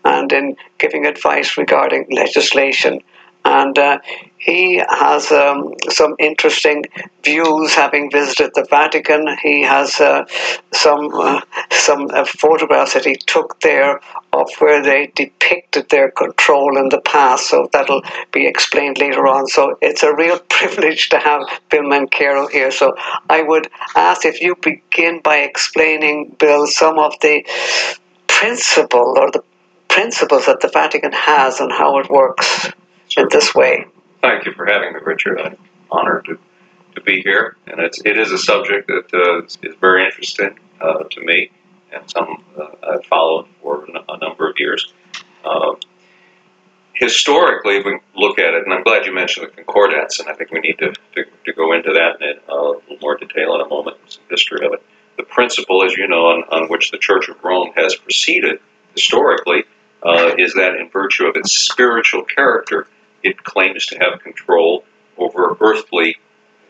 and in giving advice regarding legislation and uh, he has um, some interesting views having visited the Vatican. He has uh, some uh, some uh, photographs that he took there of where they depicted their control in the past. So that'll be explained later on. So it's a real privilege to have Bill Mancaro here. So I would ask if you begin by explaining, Bill, some of the principle or the principles that the Vatican has and how it works in this way. Thank you for having me, Richard. I'm honored to, to be here, and it's it is a subject that uh, is, very interesting uh, to me, and some uh, I've followed for a number of years. Uh, historically, we look at it, and I'm glad you mentioned the concordats, and I think we need to, to, to go into that in a little more detail in a moment, some history of it. The principle, as you know, on, on which the Church of Rome has proceeded historically uh, is that in virtue of its spiritual character, it claims to have control over earthly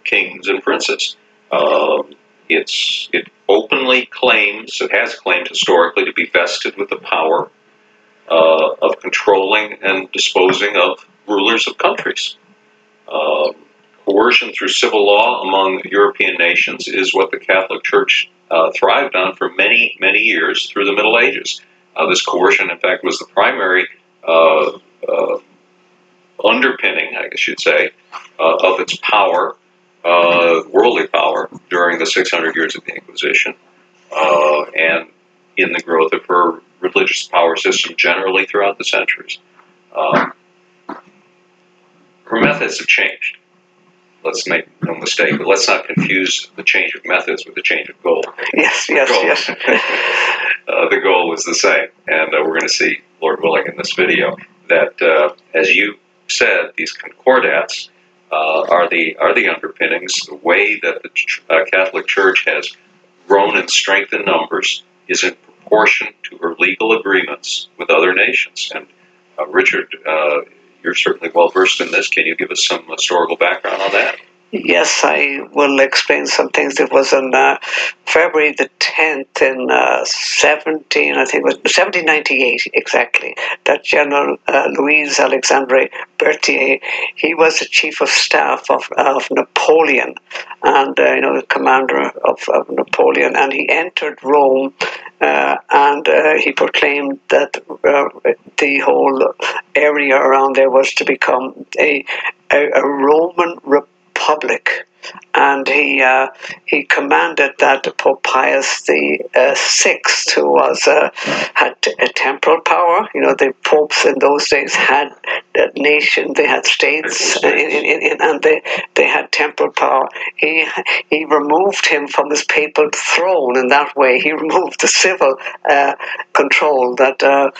kings and princes. Um, it's, it openly claims, it has claimed historically to be vested with the power uh, of controlling and disposing of rulers of countries. Um, coercion through civil law among European nations is what the Catholic Church uh, thrived on for many, many years through the Middle Ages. Uh, this coercion, in fact, was the primary uh, uh, underpinning, I guess you'd say, uh, of its power, worldly power, during the 600 years of the Inquisition, and in the growth of her religious power system generally throughout the centuries. Um, her methods have changed. Let's make no mistake, but let's not confuse the change of methods with the change of goal. Yes, yes, goal. yes. uh, the goal was the same, and uh, we're going to see, Lord willing, in this video that, uh, as you said, these concordats uh, are the are the underpinnings. The way that the uh, Catholic Church has grown in strength and numbers is in proportion to her legal agreements with other nations. And uh, Richard, uh, you're certainly well versed in this. Can you give us some historical background on that? Yes, I will explain some things. It was on uh, February the 10th in uh, 17, I think it was 1798 exactly, that General uh, Louis Alexandre Berthier, he was the chief of staff of, of Napoleon and, uh, you know, the commander of, of Napoleon, and he entered Rome uh, and uh, he proclaimed that the whole area around there was to become a, a, a Roman republic public, and he uh, he commanded that Pope Pius the uh, Sixth, who was uh, had a temporal power. You know, the popes in those days had a nation, they had states, in, in, in, and they they had temporal power. He he removed him from his papal throne in that way. He removed the civil uh, control that uh,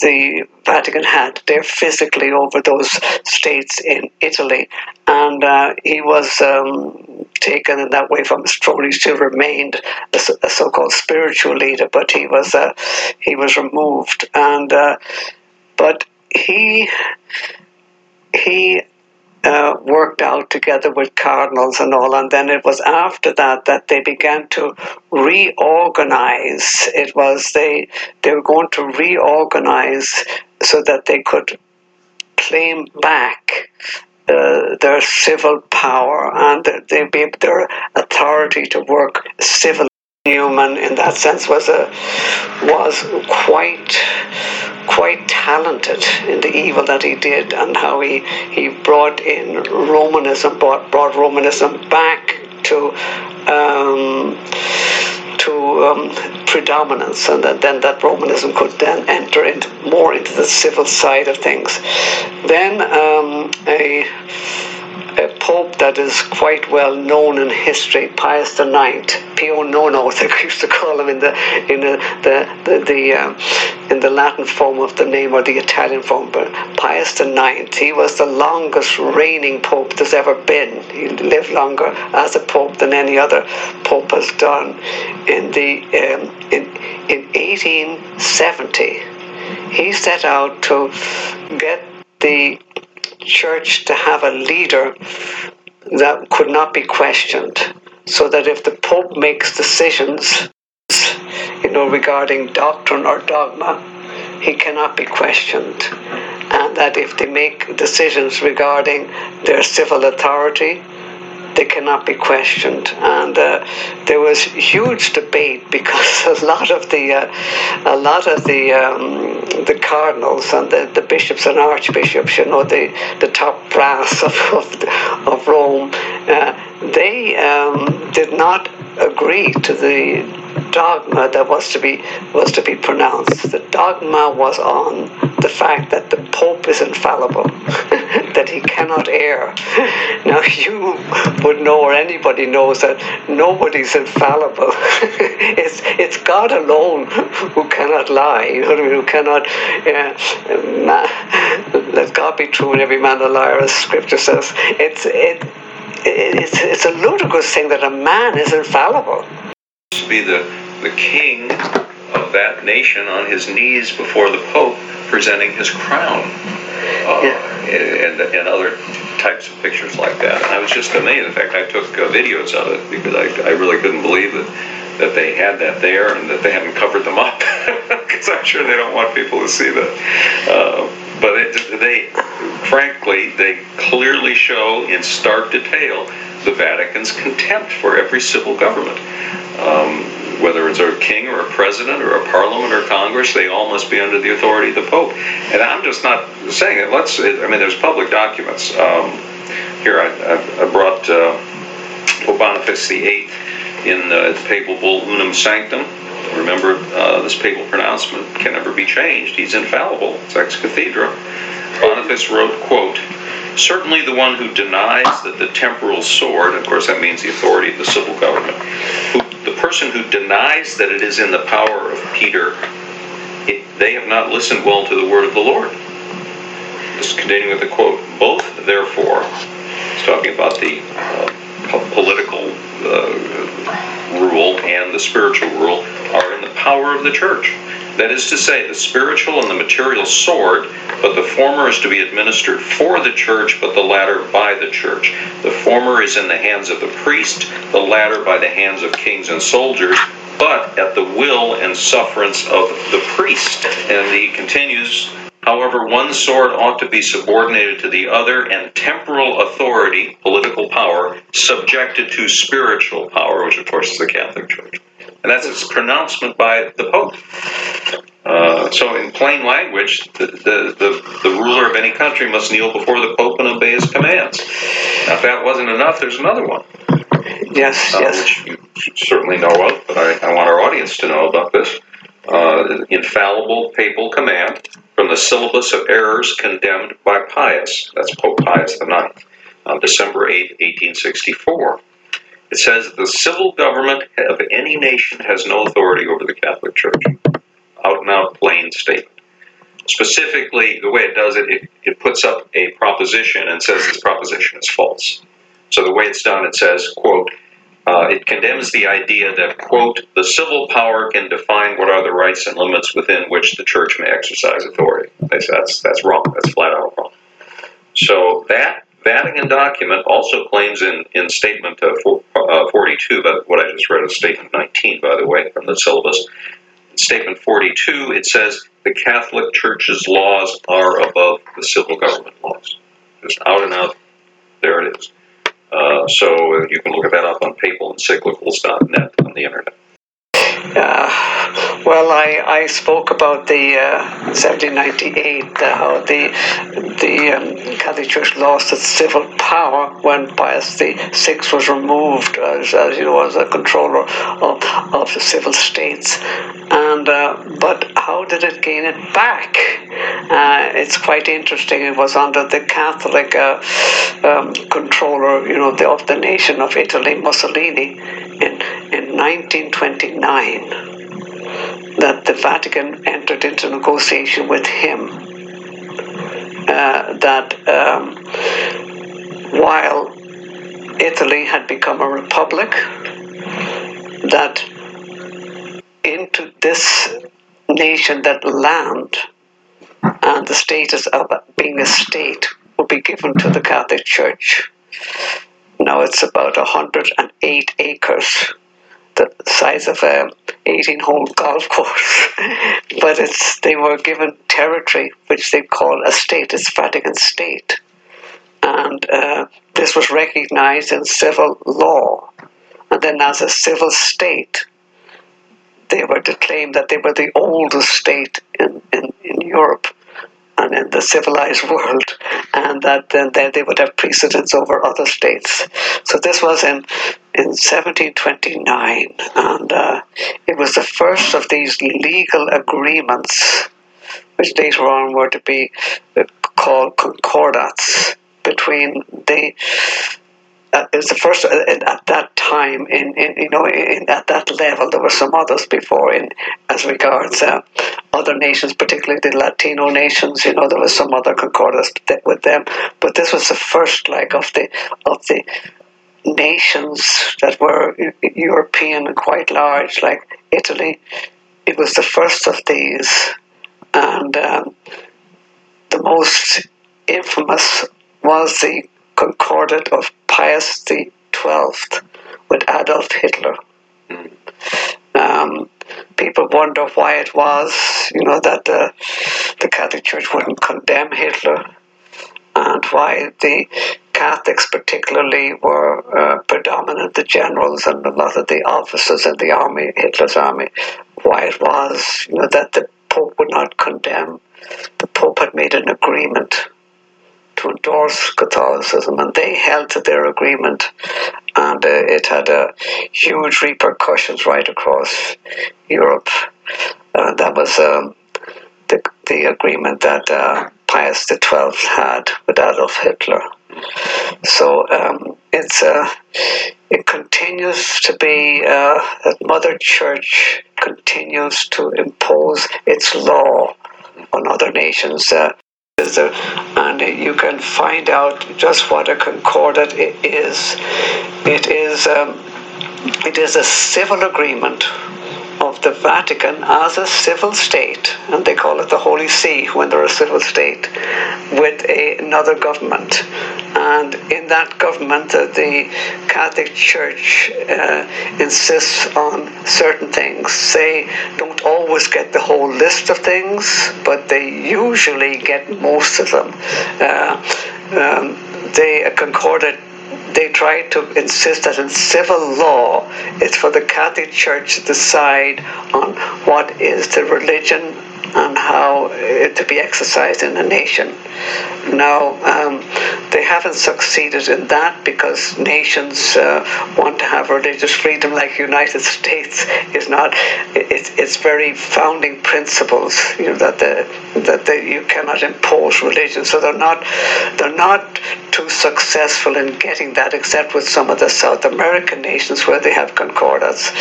the Vatican had They're physically over those states in Italy. And uh, he was um, taken in that way from his throne. He still remained a, a so-called spiritual leader, but he was uh, he was removed. And uh, but he he uh, worked out together with cardinals and all. And then it was after that that they began to reorganize. It was they they were going to reorganize so that they could claim back uh, their civil power and they be their authority to work civilly. Newman, in that sense, was a was quite quite talented in the evil that he did and how he he brought in Romanism, brought brought Romanism back to. Um, to um, predominance, and that, then that Romanism could then enter into more into the civil side of things. Then um, a a pope that is quite well known in history, Pius IX, Pio Nono, they used to call him in the in the the, the, the um, in the Latin form of the name or the Italian form. But Pius IX, he was the longest reigning pope there's ever been. He lived longer as a pope than any other pope has done. In the um, in in 1870, he set out to get the church to have a leader that could not be questioned, so that if the Pope makes decisions, you know, regarding doctrine or dogma, he cannot be questioned. And that if they make decisions regarding their civil authority, they cannot be questioned. And uh, there was huge debate because a lot of the uh, a lot of the um, the cardinals and the, the bishops and archbishops, you know, the, the top brass of of, of Rome, uh, they um, did not agree to the dogma that was to be was to be pronounced. The dogma was on the fact that the Pope is infallible, that he cannot err. Now, you would know, or anybody knows, that nobody's infallible. it's, it's God alone who cannot lie, you know what I mean? Who cannot, uh, let God be true and every man a liar, as scripture says. It's, it, it's, it's a ludicrous thing that a man is infallible. To be the, the king of that nation on his knees before the Pope presenting his crown. Uh, and, and other types of pictures like that. And I was just amazed. In fact, I took uh, videos of it because I, I really couldn't believe that that they had that there and that they hadn't covered them up because I'm sure they don't want people to see that. Uh, but it, they, frankly, they clearly show in stark detail the Vatican's contempt for every civil government. Um, whether it's a king or a president or a parliament or Congress, they all must be under the authority of the Pope. And I'm just not saying it. Let's. I mean, there's public documents. Um, here, I, I brought uh, Pope Boniface VIII in uh, the papal bull Unam Sanctam. Remember, uh, this papal pronouncement can never be changed. He's infallible. It's ex cathedra. Boniface wrote, quote, Certainly the one who denies that the temporal sword, of course that means the authority of the civil government, who, the person who denies that it is in the power of Peter, it, they have not listened well to the word of the Lord. Just continuing with the quote, both therefore, it's talking about the uh, political uh, rule and the spiritual rule, are in the power of the church. That is to say, the spiritual and the material sword, but the former is to be administered for the church, but the latter by the church. The former is in the hands of the priest, the latter by the hands of kings and soldiers, but at the will and sufferance of the priest. And he continues However, one sword ought to be subordinated to the other, and temporal authority, political power, subjected to spiritual power, which of course is the Catholic Church. And that's its pronouncement by the Pope. Uh, so, in plain language, the, the, the, the, ruler of any country must kneel before the Pope and obey his commands. Now, if that wasn't enough, there's another one. Yes, uh, yes. Which you certainly know of, but I, I want our audience to know about this. Uh, infallible papal command from the syllabus of errors condemned by Pius. That's Pope Pius IX on December 8, 1864. It says the civil government of any nation has no authority over the Catholic Church. Out and out, plain statement. Specifically, the way it does it, it, it puts up a proposition and says this proposition is false. So the way it's done, it says, quote, uh, it condemns the idea that, quote, the civil power can define what are the rights and limits within which the church may exercise authority. That's, that's wrong. That's flat out wrong. So that Vatican document also claims in, in Statement uh, for, uh, 42, but what I just read is Statement 19, by the way, from the syllabus. In Statement 42, it says the Catholic Church's laws are above the civil government laws. Just out and out, there it is. Uh, so you can look at that up on papal papalencyclicals.net on the internet. Uh, well, I, I spoke about the uh, 1798, uh, how the the um, Catholic Church lost its civil power when Pius VI was removed as, as you know as a controller of, of the civil states. And uh, but how did it gain it back? Uh, it's quite interesting. It was under the Catholic um, controller, you know, the, of the nation of Italy, Mussolini, in in 1929 that the Vatican entered into negotiation with him uh, that um, while Italy had become a republic, that into this nation, that land and the status of being a state would be given to the Catholic Church. Now it's about 108 acres the size of a 18 hole golf course. but it's they were given territory which they call a state, it's Vatican state. And uh, this was recognized in civil law. And then as a civil state, they were to claim that they were the oldest state in, in, in Europe in the civilized world, and that then they would have precedence over other states. So this was in in 1729, and uh, it was the first of these legal agreements, which later on were to be called concordats between the it was the first uh, at that time in, in you know in, at that level there were some others before in as regards uh, other nations particularly the Latino nations you know there was some other concordance with them. But this was the first like of the of the nations that were European and quite large like Italy. It was the first of these. And um, the most infamous was the Concordat of Pius Twelfth with Adolf Hitler. Um, people wonder why it was, you know, that the, the Catholic Church wouldn't condemn Hitler, and why the Catholics, particularly, were uh, predominant, the generals and a lot of the officers in the army, Hitler's army, why it was, you know, that the Pope would not condemn. The Pope had made an agreement to endorse Catholicism, and they held to their agreement, and uh, it had uh, huge repercussions right across Europe. Uh, that was um, the, the agreement that uh, Pius XII had with Adolf Hitler. So um, it's uh, it continues to be uh, that Mother Church continues to impose its law on other nations. Uh, and you can find out just what a concordat is. It is um, it is a civil agreement of the Vatican as a civil state, and they call it the Holy See when they're a civil state, with a, another government. And in that government, uh, the Catholic Church uh, insists on certain things. They don't always get the whole list of things, but they usually get most of them. Uh, um, they, a concordat they try to insist that in civil law, it's for the Catholic Church to decide on what is the religion and how it to be exercised in a nation. Now, um, they haven't succeeded in that because nations uh, want to have religious freedom, like United States is not. It's it's very founding principles, you know, that the that the, you cannot impose religion. So they're not they're not too successful in getting that, except with some of the South American nations where they have concordats,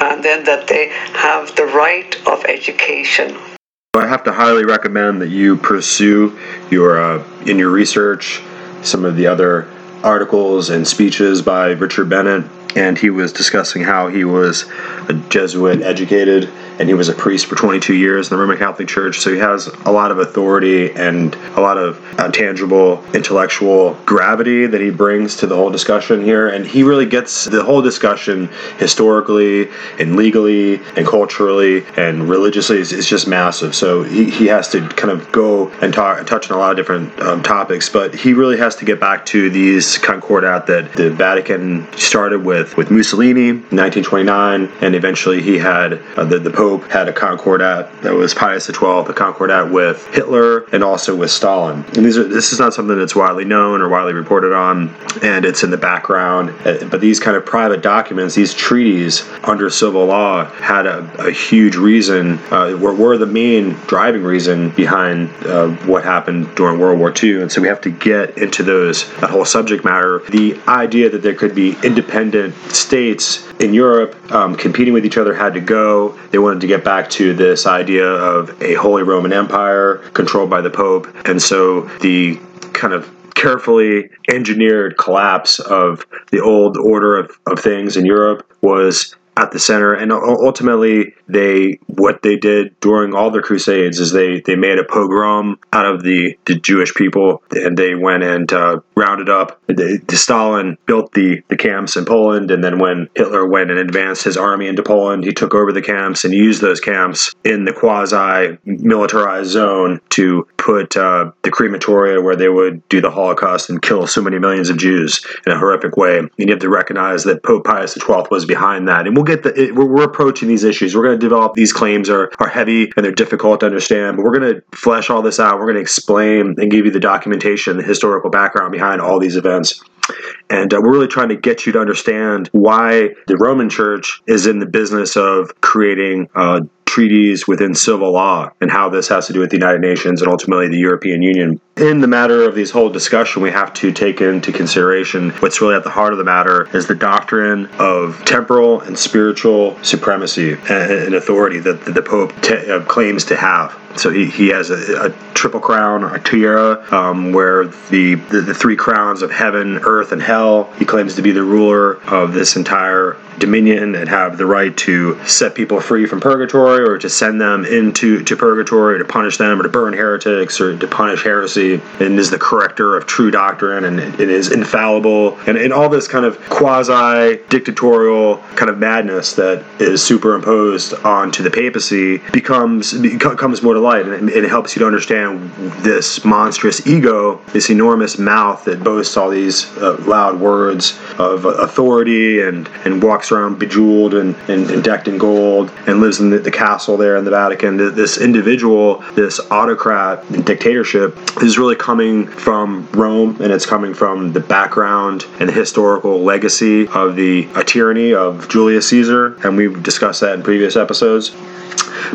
and then that they have the right of education I have to highly recommend that you pursue your uh, in your research some of the other articles and speeches by Richard Bennett. And he was discussing how he was a Jesuit educated and he was a priest for 22 years in the Roman Catholic Church. So he has a lot of authority and a lot of uh, tangible intellectual gravity that he brings to the whole discussion here. And he really gets the whole discussion historically and legally and culturally and religiously is, just massive. So he, he has to kind of go and talk, touch on a lot of different um, topics, but he really has to get back to these concordat that the Vatican started with with Mussolini in 1929, and eventually he had uh, the the Pope had a concordat that was Pius XII, a concordat with Hitler and also with Stalin. And these are this is not something that's widely known or widely reported on, and it's in the background. Uh, but these kind of private documents, these treaties under civil law, had a, a huge reason, uh, were, were the main driving reason behind uh, what happened during World War II. And so we have to get into those that whole subject matter. The idea that there could be independent states in Europe um, competing with each other had to go. They wanted to get back to this idea of a Holy Roman Empire controlled by the Pope. And so the kind of carefully engineered collapse of the old order of, of things in Europe was at the center and ultimately they what they did during all the crusades is they they made a pogrom out of the, the jewish people and they went and uh, rounded up the, the, stalin built the the camps in poland and then when hitler went and advanced his army into poland he took over the camps and used those camps in the quasi militarized zone to put uh, the crematoria where they would do the holocaust and kill so many millions of jews in a horrific way and you have to recognize that pope pius xii was behind that and we'll get the it, we're, we're, approaching these issues. We're going to develop these claims are are heavy and they're difficult to understand, but we're going to flesh all this out. We're going to explain and give you the documentation, the historical background behind all these events. And uh, we're really trying to get you to understand why the Roman Church is in the business of creating uh, treaties within civil law and how this has to do with the United Nations and ultimately the European Union. In the matter of this whole discussion, we have to take into consideration what's really at the heart of the matter is the doctrine of temporal and spiritual supremacy and authority that the Pope uh, claims to have. So he, he has a, a triple crown, a tiara, um, where the, the, the three crowns of heaven, earth, and hell. He claims to be the ruler of this entire dominion and have the right to set people free from purgatory or to send them into to purgatory to punish them or to burn heretics or to punish heresy. And is the corrector of true doctrine and is infallible. And, and all this kind of quasi dictatorial kind of madness that is superimposed onto the papacy becomes becomes more to light. And it, it helps you to understand this monstrous ego this enormous mouth that boasts all these uh, loud words of authority and and walks walks around bejeweled and, and, and decked in gold and lives in the, the, castle there in the Vatican. This individual, this autocrat dictatorship is really coming from Rome and it's coming from the background and the historical legacy of the tyranny of Julius Caesar. And we've discussed that in previous episodes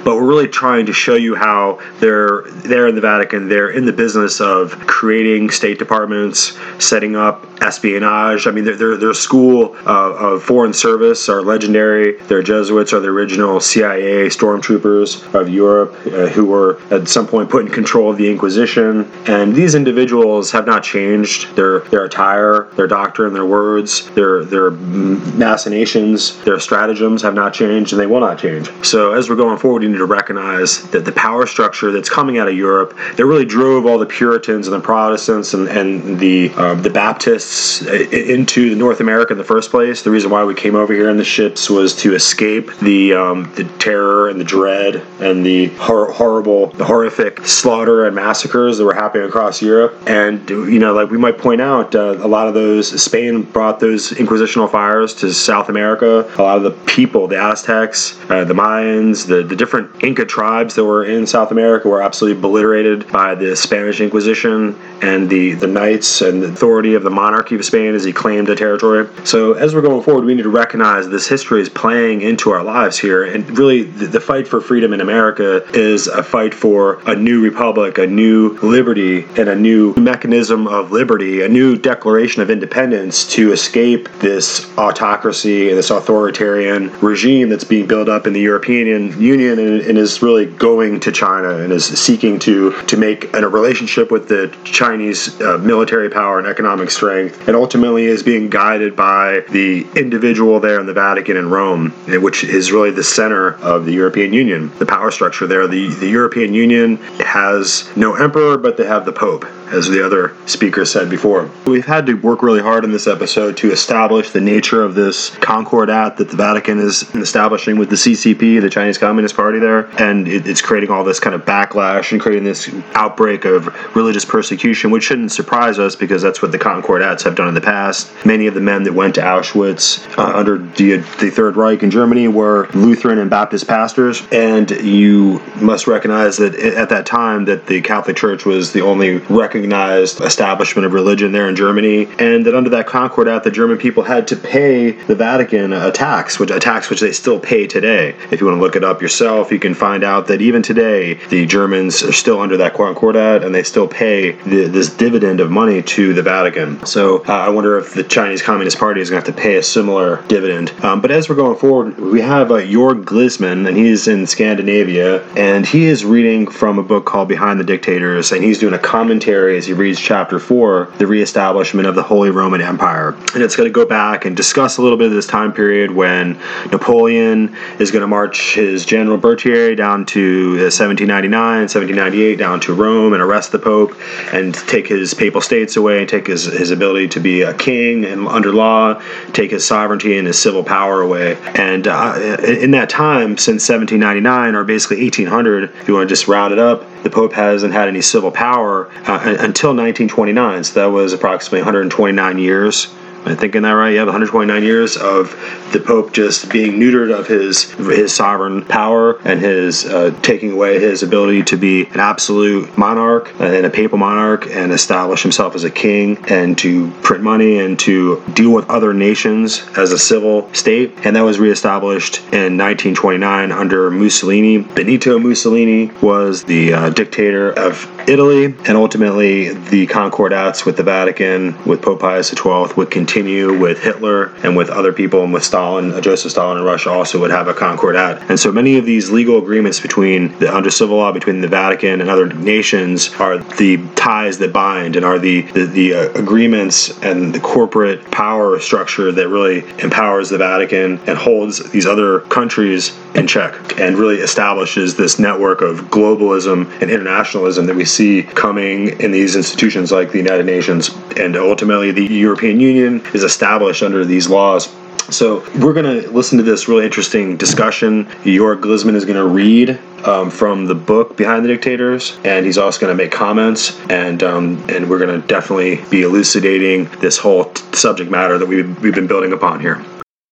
but we're really trying to show you how they're they're in the Vatican. They're in the business of creating state departments, setting up espionage. I mean, their their school uh, of foreign service are legendary. Their Jesuits are the original CIA stormtroopers of Europe, uh, who were at some point put in control of the Inquisition. And these individuals have not changed. Their their attire, their doctrine, their words, their their machinations, their stratagems have not changed, and they will not change. So as we're going forward, you need to recognize that the power structure that's coming out of Europe that really drove all the Puritans and the Protestants and, and the uh, the Baptists into North America in the first place. The reason why we came over here in the ships was to escape the um, the terror and the dread and the hor- horrible, the horrific slaughter and massacres that were happening across Europe. And you know, like we might point out, uh, a lot of those Spain brought those inquisitional fires to South America. A lot of the people, the Aztecs, uh, the Mayans, the the different Inca tribes that were in South America were absolutely obliterated by the Spanish Inquisition and the, the knights and the authority of the monarchy of Spain as he claimed the territory. So, as we're going forward, we need to recognize this history is playing into our lives here. And really, the, the fight for freedom in America is a fight for a new republic, a new liberty, and a new mechanism of liberty, a new declaration of independence to escape this autocracy and this authoritarian regime that's being built up in the European Union and, and is really going to China and is seeking to, to make a relationship with the Chinese uh, military power and economic strength, and ultimately is being guided by the individual there in the Vatican in Rome, which is really the center of the European Union, the power structure there. The, the European Union has no emperor, but they have the Pope as the other speaker said before. We've had to work really hard in this episode to establish the nature of this Concordat that the Vatican is establishing with the CCP, the Chinese Communist Party there, and it, it's creating all this kind of backlash and creating this outbreak of religious persecution, which shouldn't surprise us because that's what the Concordats have done in the past. Many of the men that went to Auschwitz uh, under the, the Third Reich in Germany were Lutheran and Baptist pastors, and you must recognize that at that time that the Catholic Church was the only recognized recognized establishment of religion there in Germany, and that under that Concordat, the German people had to pay the Vatican a tax, which a tax which they still pay today. If you want to look it up yourself, you can find out that even today the Germans are still under that Concordat, and they still pay the, this dividend of money to the Vatican. So uh, I wonder if the Chinese Communist Party is going to have to pay a similar dividend. Um, but as we're going forward, we have uh, Jörg Glisman, and he's in Scandinavia, and he is reading from a book called Behind the Dictators, and he's doing a commentary as he reads chapter 4, the reestablishment of the Holy Roman Empire. And it's going to go back and discuss a little bit of this time period when Napoleon is going to march his General Berthier down to 1799, uh, 1798, down to Rome and arrest the Pope and take his papal states away and take his, his ability to be a king and under law, take his sovereignty and his civil power away. And uh, in that time, since 1799 or basically 1800, if you want to just round it up, the Pope hasn't had any civil power uh, until 1929. So that was approximately 129 years I thinking that right? you have 129 years of the Pope just being neutered of his his sovereign power and his uh, taking away his ability to be an absolute monarch and a papal monarch and establish himself as a king and to print money and to deal with other nations as a civil state. And that was reestablished in 1929 under Mussolini. Benito Mussolini was the uh, dictator of Italy, and ultimately the concordats with the Vatican, with Pope Pius XII, would continue with Hitler and with other people, and with Stalin, uh, Joseph Stalin in Russia also would have a concordat. And so many of these legal agreements between the under civil law between the Vatican and other nations are the ties that bind and are the the, the uh, agreements and the corporate power structure that really empowers the Vatican and holds these other countries in check and really establishes this network of globalism and internationalism that we see coming in these institutions like the United Nations. And ultimately, the European Union is established under these laws. So we're going to listen to this really interesting discussion. Jörg Glisman is going to read um, from the book Behind the Dictators, and he's also going to make comments, and um, and we're going to definitely be elucidating this whole t- subject matter that we've, we've been building upon here.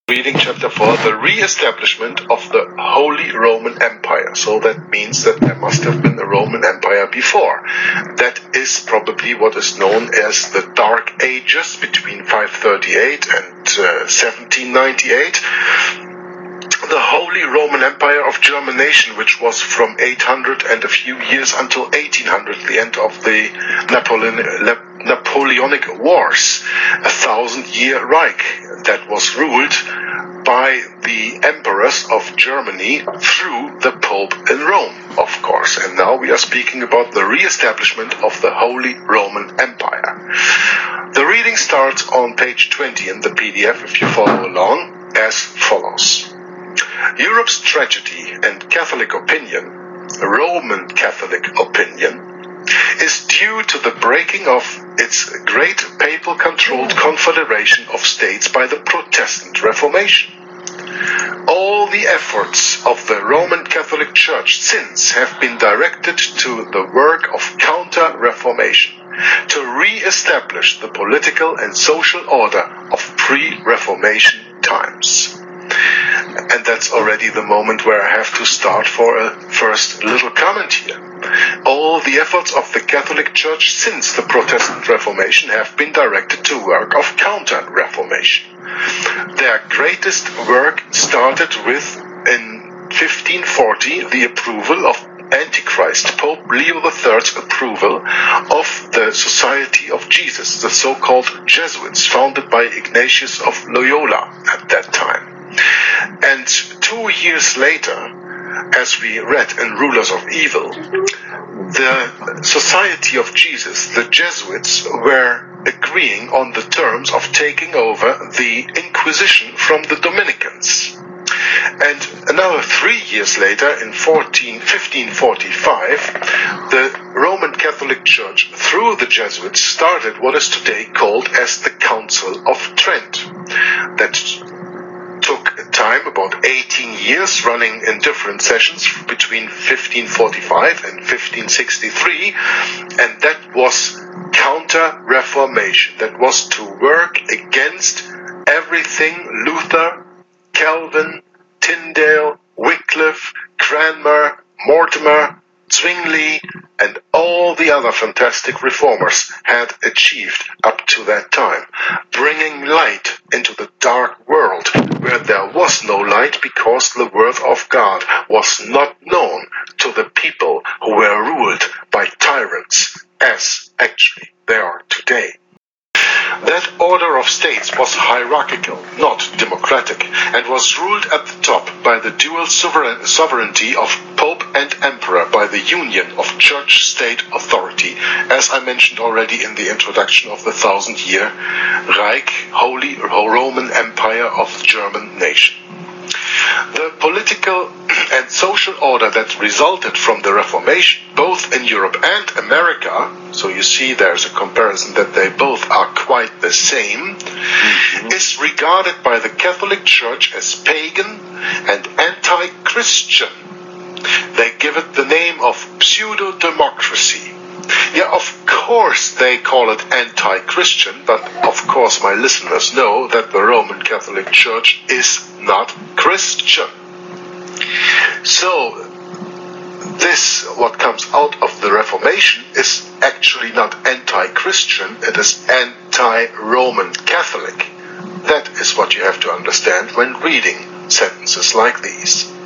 Reading chapter 4, the re-establishment of the Holy Roman Empire. So that means that there must have been a Roman Empire before. That is probably what is known as the Dark Ages between 538 and uh, 1798 the Holy Roman Empire of German nation, which was from 800 and a few years until 1800, the end of the Napoleon, Napoleonic Wars, a thousand year Reich that was ruled by the emperors of Germany through the Pope in Rome, of course. And now we are speaking about the re establishment of the Holy Roman Empire. The reading starts on page 20 in the PDF if you follow along as follows. Europe's tragedy and Catholic opinion, Roman Catholic opinion, is due to the breaking of its great papal controlled confederation of states by the Protestant Reformation. All the efforts of the Roman Catholic Church since have been directed to the work of counter Reformation, to re establish the political and social order of pre Reformation times. And that's already the moment where I have to start for a first little comment here. All the efforts of the Catholic Church since the Protestant Reformation have been directed to work of counter Reformation. Their greatest work started with, in 1540, the approval of Antichrist, Pope Leo III's approval of the Society of Jesus, the so called Jesuits, founded by Ignatius of Loyola at that time. And two years later, as we read in Rulers of Evil, the Society of Jesus, the Jesuits, were agreeing on the terms of taking over the Inquisition from the Dominicans. And another three years later, in 14, 1545, the Roman Catholic Church, through the Jesuits, started what is today called as the Council of Trent. That took time, about 18 years, running in different sessions between 1545 and 1563, and that was counter Reformation. That was to work against everything Luther, Calvin, Tyndale, Wycliffe, Cranmer, Mortimer, Zwingli, and all the other fantastic reformers had achieved up to that time, bringing light into the dark world where there was no light because the word of God was not known to the people who were ruled by tyrants, as actually they are today. That order of states was hierarchical, not democratic, and was ruled at the top by the dual sovereign, sovereignty of Pope and Emperor by the union of church state authority, as I mentioned already in the introduction of the thousand year Reich, Holy Roman Empire of the German nation. The political and social order that resulted from the Reformation, both in Europe and America, so you see there's a comparison that they both are quite the same, mm-hmm. is regarded by the Catholic Church as pagan and anti Christian. They give it the name of pseudo democracy. Yeah, of course they call it anti Christian, but of course my listeners know that the Roman Catholic Church is not Christian. So, this, what comes out of the Reformation, is actually not anti Christian, it is anti Roman Catholic. That is what you have to understand when reading sentences like these.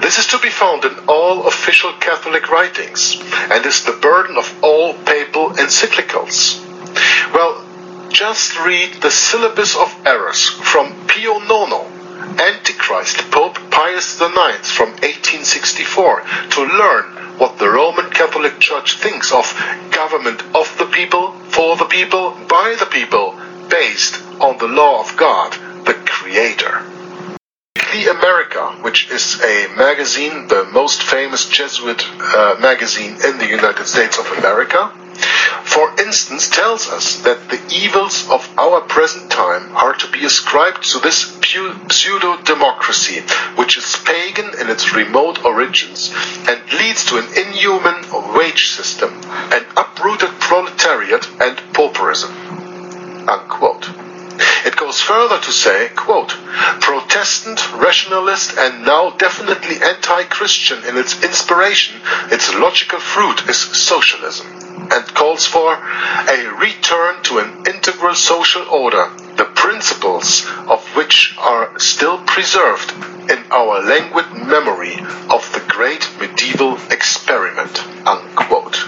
This is to be found in all official Catholic writings and is the burden of all papal encyclicals. Well, just read the Syllabus of Errors from Pio Nono, Antichrist Pope Pius IX from 1864 to learn what the Roman Catholic Church thinks of government of the people, for the people, by the people, based on the law of God, the Creator. The America, which is a magazine, the most famous Jesuit uh, magazine in the United States of America, for instance, tells us that the evils of our present time are to be ascribed to this pseudo democracy, which is pagan in its remote origins and leads to an inhuman wage system, an uprooted proletariat, and pauperism. Unquote. It goes further to say, quote, Protestant, rationalist, and now definitely anti-Christian in its inspiration, its logical fruit is socialism, and calls for a return to an integral social order, the principles of which are still preserved in our languid memory of the great medieval experiment, unquote.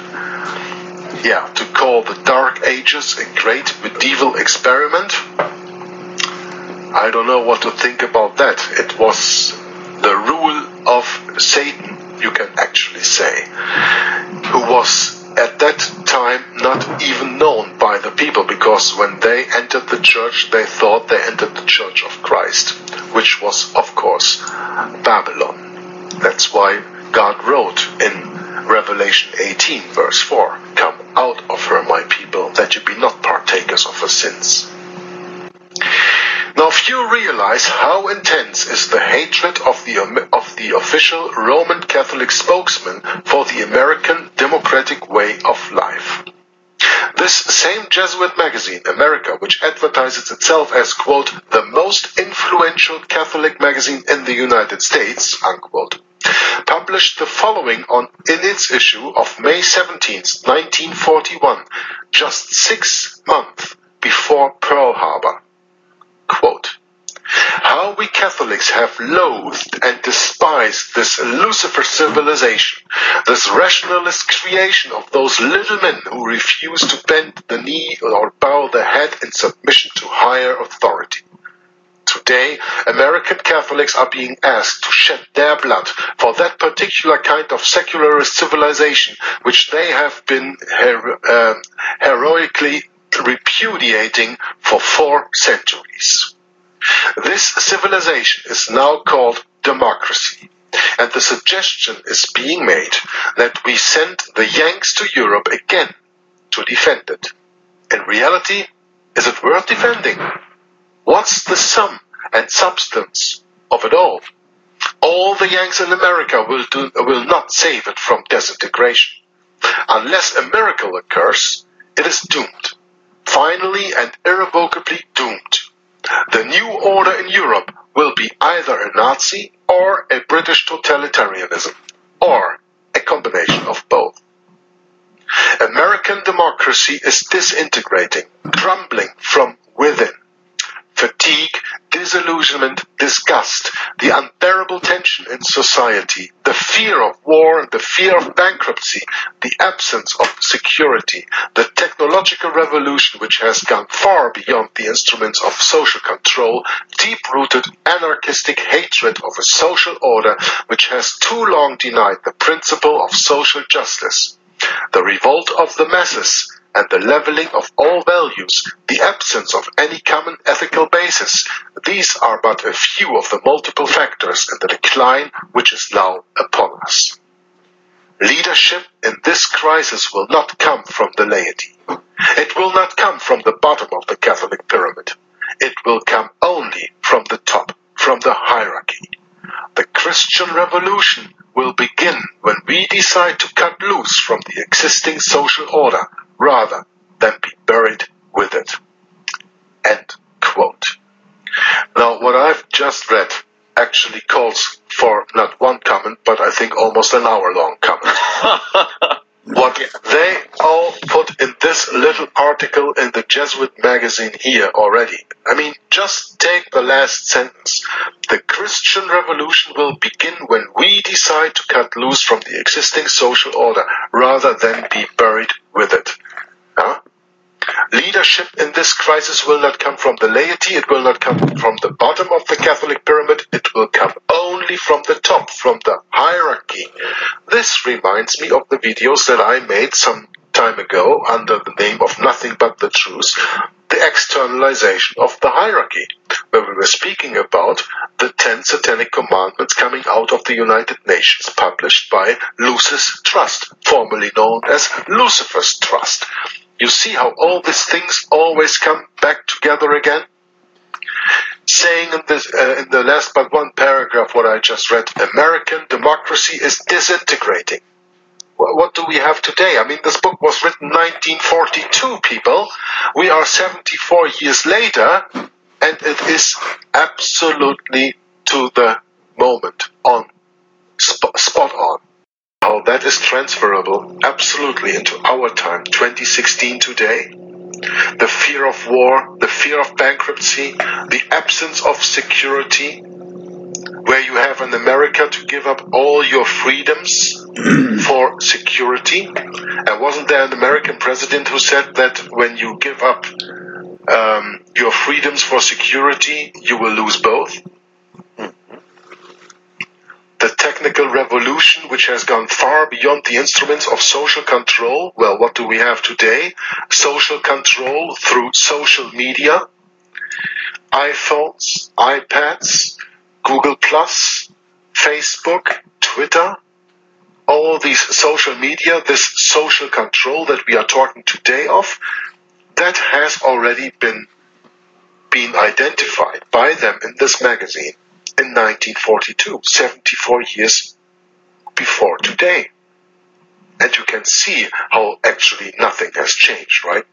Yeah, to call the Dark Ages a great medieval experiment, I don't know what to think about that. It was the rule of Satan, you can actually say, who was at that time not even known by the people because when they entered the church, they thought they entered the church of Christ, which was, of course, Babylon. That's why God wrote in Revelation 18, verse 4 Come out of her, my people, that you be not partakers of her sins. Now, few realize how intense is the hatred of the, of the official Roman Catholic spokesman for the American democratic way of life. This same Jesuit magazine, America, which advertises itself as, quote, the most influential Catholic magazine in the United States, unquote, published the following on in its issue of May 17, 1941, just six months before Pearl Harbor. Quote, how we Catholics have loathed and despised this Lucifer civilization, this rationalist creation of those little men who refuse to bend the knee or bow the head in submission to higher authority. Today, American Catholics are being asked to shed their blood for that particular kind of secularist civilization which they have been hero- uh, heroically repudiating for four centuries. This civilization is now called democracy, and the suggestion is being made that we send the Yanks to Europe again to defend it. In reality, is it worth defending? What's the sum and substance of it all? All the Yanks in America will, do, will not save it from disintegration. Unless a miracle occurs, it is doomed. Finally and irrevocably doomed. The new order in Europe will be either a Nazi or a British totalitarianism, or a combination of both. American democracy is disintegrating, crumbling from within. Fatigue, disillusionment, disgust, the unbearable tension in society, the fear of war, the fear of bankruptcy, the absence of security, the technological revolution which has gone far beyond the instruments of social control, deep rooted anarchistic hatred of a social order which has too long denied the principle of social justice, the revolt of the masses, and the leveling of all values, the absence of any common ethical basis, these are but a few of the multiple factors in the decline which is now upon us. Leadership in this crisis will not come from the laity. It will not come from the bottom of the Catholic pyramid. It will come only from the top, from the hierarchy. The Christian revolution will begin when we decide to cut loose from the existing social order rather than be buried with it. End quote. Now, what I've just read actually calls for not one comment, but I think almost an hour long comment. what they all put in this little article in the Jesuit magazine here already. I mean, just take the last sentence. The Christian revolution will begin when we decide to cut loose from the existing social order rather than be buried with it. Huh? Leadership in this crisis will not come from the laity, it will not come from the bottom of the Catholic pyramid, it will come only from the top, from the hierarchy. This reminds me of the videos that I made some time ago under the name of Nothing But the Truth, the externalization of the hierarchy, where we were speaking about the ten satanic commandments coming out of the United Nations, published by Lucis Trust, formerly known as Lucifer's Trust. You see how all these things always come back together again? Saying in, this, uh, in the last but one paragraph what I just read, American democracy is disintegrating. What do we have today? I mean, this book was written 1942, people. We are 74 years later, and it is absolutely to the moment, on, spot, spot on. How that is transferable absolutely into our time, 2016 today. The fear of war, the fear of bankruptcy, the absence of security, where you have in America to give up all your freedoms for security. And wasn't there an American president who said that when you give up um, your freedoms for security, you will lose both? the technical revolution which has gone far beyond the instruments of social control. Well, what do we have today? Social control through social media, iPhones, iPads, Google Plus, Facebook, Twitter, all these social media, this social control that we are talking today of, that has already been been identified by them in this magazine in 1942, 74 years before today. And you can see how actually nothing has changed, right?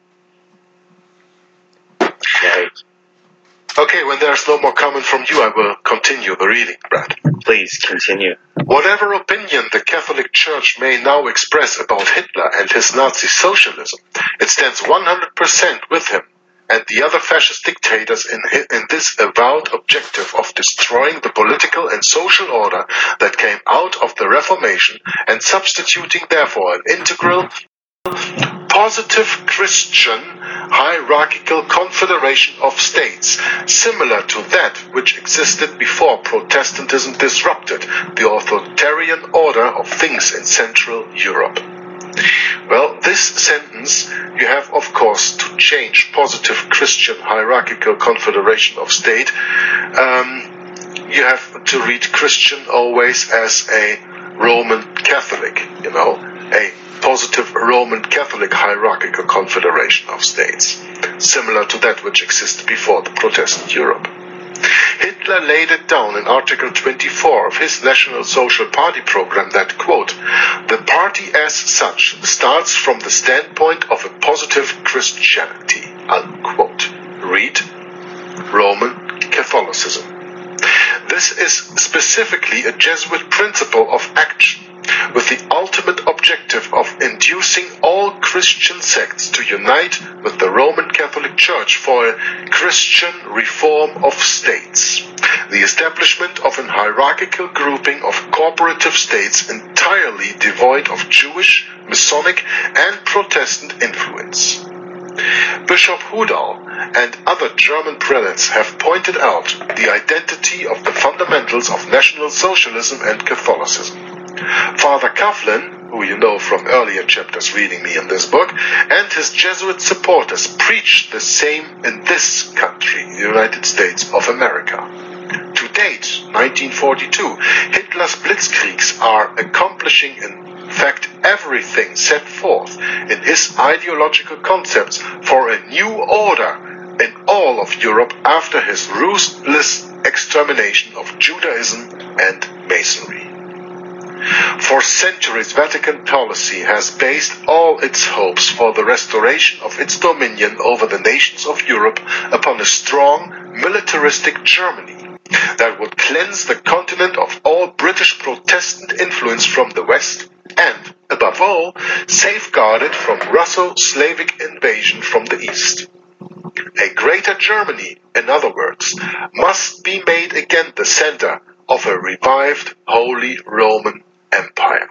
Right. Okay, when there's no more comment from you, I will continue the reading, Brad. Please continue. Whatever opinion the Catholic Church may now express about Hitler and his Nazi socialism, it stands 100% with him and the other fascist dictators in, in this avowed objective of destroying the political and social order that came out of the Reformation and substituting therefore an integral positive Christian hierarchical confederation of states, similar to that which existed before Protestantism disrupted the authoritarian order of things in Central Europe. Well, this sentence you have, of course, to change positive Christian hierarchical confederation of state. Um, you have to read Christian always as a Roman Catholic, you know, a positive Roman Catholic hierarchical confederation of states, similar to that which existed before the Protestant Europe. Hitler laid it down in Article 24 of his National Social Party program that, quote, the party as such starts from the standpoint of a positive Christianity, unquote. Read Roman Catholicism. This is specifically a Jesuit principle of action with the ultimate objective of inducing all Christian sects to unite with the Roman Catholic Church for a Christian reform of states. The establishment of an hierarchical grouping of cooperative states entirely devoid of Jewish, Masonic, and Protestant influence. Bishop Hudal and other German prelates have pointed out the identity of the fundamentals of National Socialism and Catholicism. Father Coughlin, who you know from earlier chapters reading me in this book, and his Jesuit supporters preached the same in this country, the United States of America. To date, 1942, Hitler's blitzkriegs are accomplishing in fact everything set forth in his ideological concepts for a new order in all of Europe after his ruthless extermination of Judaism and Masonry. For centuries, Vatican policy has based all its hopes for the restoration of its dominion over the nations of Europe upon a strong, militaristic Germany that would cleanse the continent of all British Protestant influence from the West and, above all, safeguard it from Russo-Slavic invasion from the East. A greater Germany, in other words, must be made again the center of a revived Holy Roman Empire.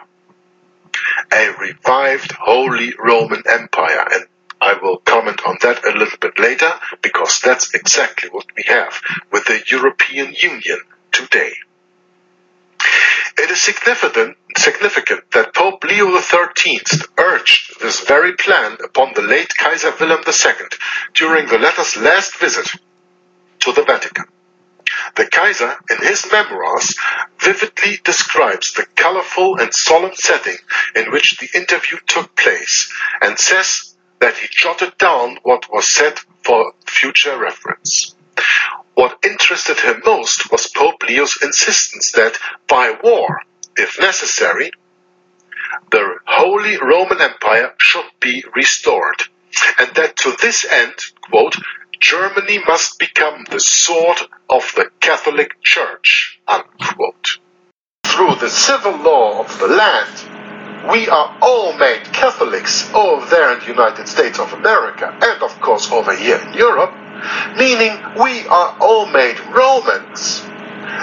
A revived Holy Roman Empire, and I will comment on that a little bit later because that's exactly what we have with the European Union today. It is significant, significant that Pope Leo XIII urged this very plan upon the late Kaiser Wilhelm II during the latter's last visit to the Vatican. The Kaiser, in his memoirs, vividly describes the colorful and solemn setting in which the interview took place and says that he jotted down what was said for future reference. What interested him most was Pope Leo's insistence that by war, if necessary, the Holy Roman Empire should be restored, and that to this end, quote, Germany must become the sword of the Catholic Church, unquote. Through the civil law of the land, we are all made Catholics over there in the United States of America, and of course over here in Europe, meaning we are all made Romans.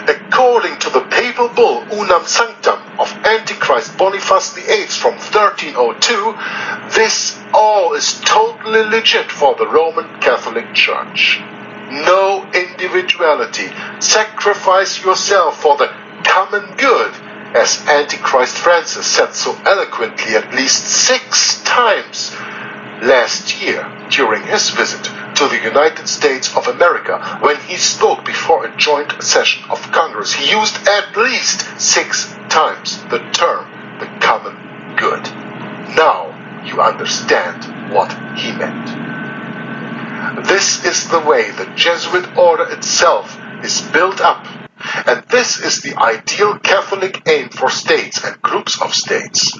According to the papal bull Unam Sanctam of Antichrist Boniface VIII from 1302, this all is totally legit for the Roman Catholic Church. No individuality. Sacrifice yourself for the common good, as Antichrist Francis said so eloquently at least six times last year during his visit to the United States of America when he spoke before a joint session of Congress. He used at least six times the term the common good. Now you understand what he meant. This is the way the Jesuit order itself is built up, and this is the ideal Catholic aim for states and groups of states.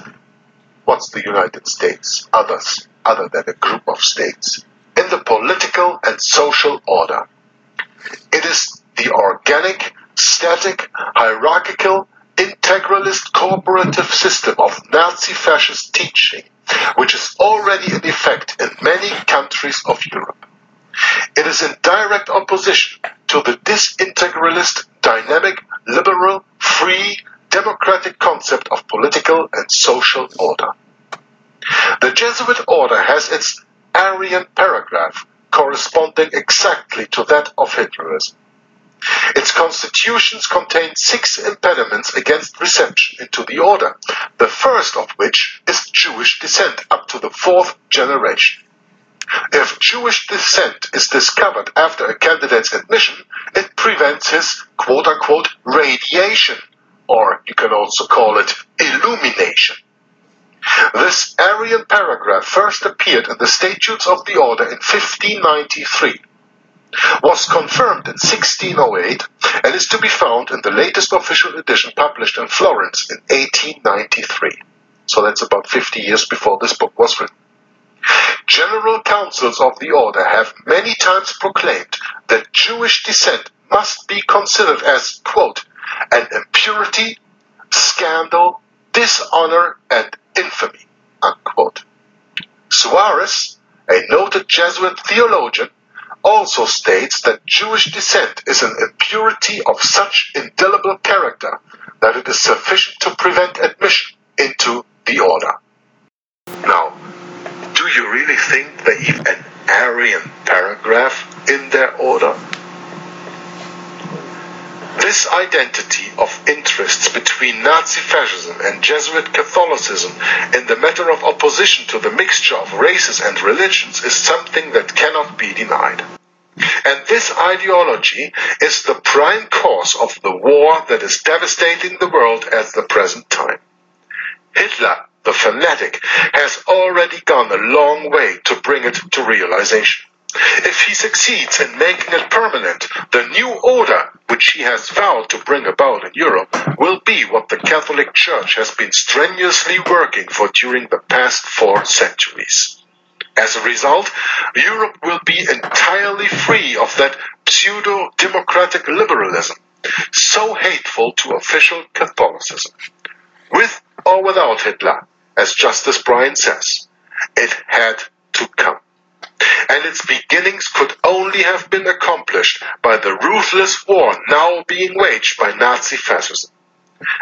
What's the United States? Others, other than a group of states. In the political and social order. It is the organic, static, hierarchical, integralist cooperative system of Nazi fascist teaching, which is already in effect in many countries of Europe. It is in direct opposition to the disintegralist, dynamic, liberal, free, democratic concept of political and social order. The Jesuit order has its Aryan paragraph corresponding exactly to that of Hitlerism. Its constitutions contain six impediments against reception into the order, the first of which is Jewish descent up to the fourth generation. If Jewish descent is discovered after a candidate's admission, it prevents his quote unquote radiation, or you can also call it illumination. This Aryan paragraph first appeared in the Statutes of the Order in 1593, was confirmed in 1608, and is to be found in the latest official edition published in Florence in 1893. So that's about 50 years before this book was written. General councils of the order have many times proclaimed that Jewish descent must be considered as, quote, an impurity, scandal, dishonor, and infamy, unquote. Suarez, a noted Jesuit theologian, also states that Jewish descent is an impurity of such indelible character that it is sufficient to prevent admission into the order. Now, do you really think they even an Aryan paragraph in their order? This identity of interests between Nazi fascism and Jesuit Catholicism in the matter of opposition to the mixture of races and religions is something that cannot be denied. And this ideology is the prime cause of the war that is devastating the world at the present time. Hitler, the fanatic, has already gone a long way to bring it to realization. If he succeeds in making it permanent, the new order which he has vowed to bring about in Europe will be what the Catholic Church has been strenuously working for during the past four centuries. As a result, Europe will be entirely free of that pseudo democratic liberalism, so hateful to official Catholicism. With or without Hitler, as Justice Bryan says, it had to come. And its beginnings could only have been accomplished by the ruthless war now being waged by Nazi fascism.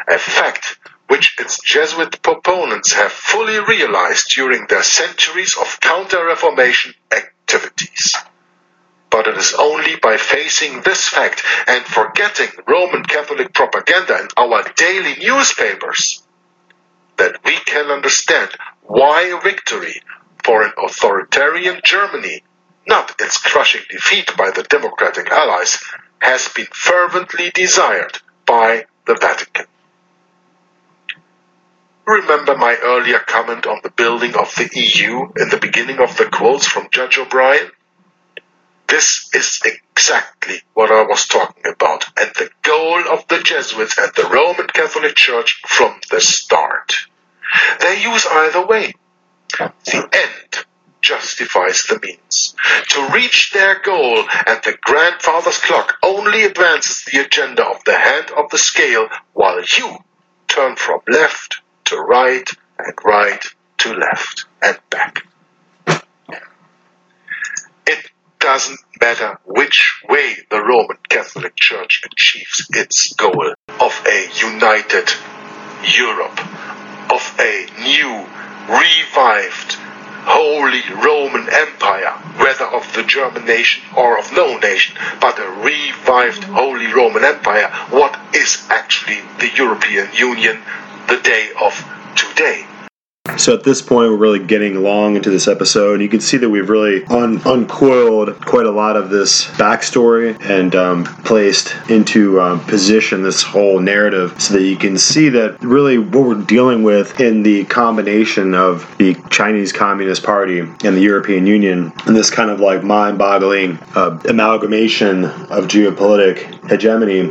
A fact which its Jesuit proponents have fully realized during their centuries of counter Reformation activities. But it is only by facing this fact and forgetting Roman Catholic propaganda in our daily newspapers that we can understand why victory for an authoritarian Germany, not its crushing defeat by the democratic allies, has been fervently desired by the Vatican. Remember my earlier comment on the building of the EU in the beginning of the quotes from Judge O'Brien? This is exactly what I was talking about, and the goal of the Jesuits and the Roman Catholic Church from the start. They use either way. The end justifies the means. To reach their goal, and the grandfather's clock only advances the agenda of the hand of the scale, while you turn from left to right and right to left and back. It doesn't matter which way the Roman Catholic Church achieves its goal of a united Europe, of a new, revived, Holy Roman Empire, whether of the German nation or of no nation, but a revived Holy Roman Empire, what is actually the European Union the day of today? So at this point, we're really getting long into this episode. You can see that we've really un- uncoiled quite a lot of this backstory and um, placed into um, position this whole narrative so that you can see that really what we're dealing with in the combination of the Chinese Communist Party and the European Union and this kind of like mind boggling uh, amalgamation of geopolitic hegemony.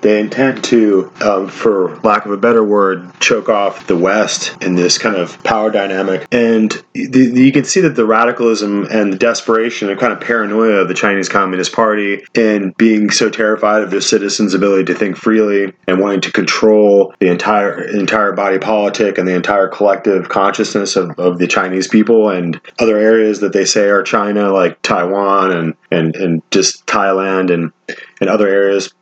They intend to, um, for lack of a better word, choke off the West in this kind of power dynamic. And the, the, you can see that the radicalism and the desperation and kind of paranoia of the Chinese Communist Party and being so terrified of their citizens' ability to think freely and wanting to control the entire entire body politic and the entire collective consciousness of, of the Chinese people and other areas that they say are China, like Taiwan and, and, and just Thailand and, and other areas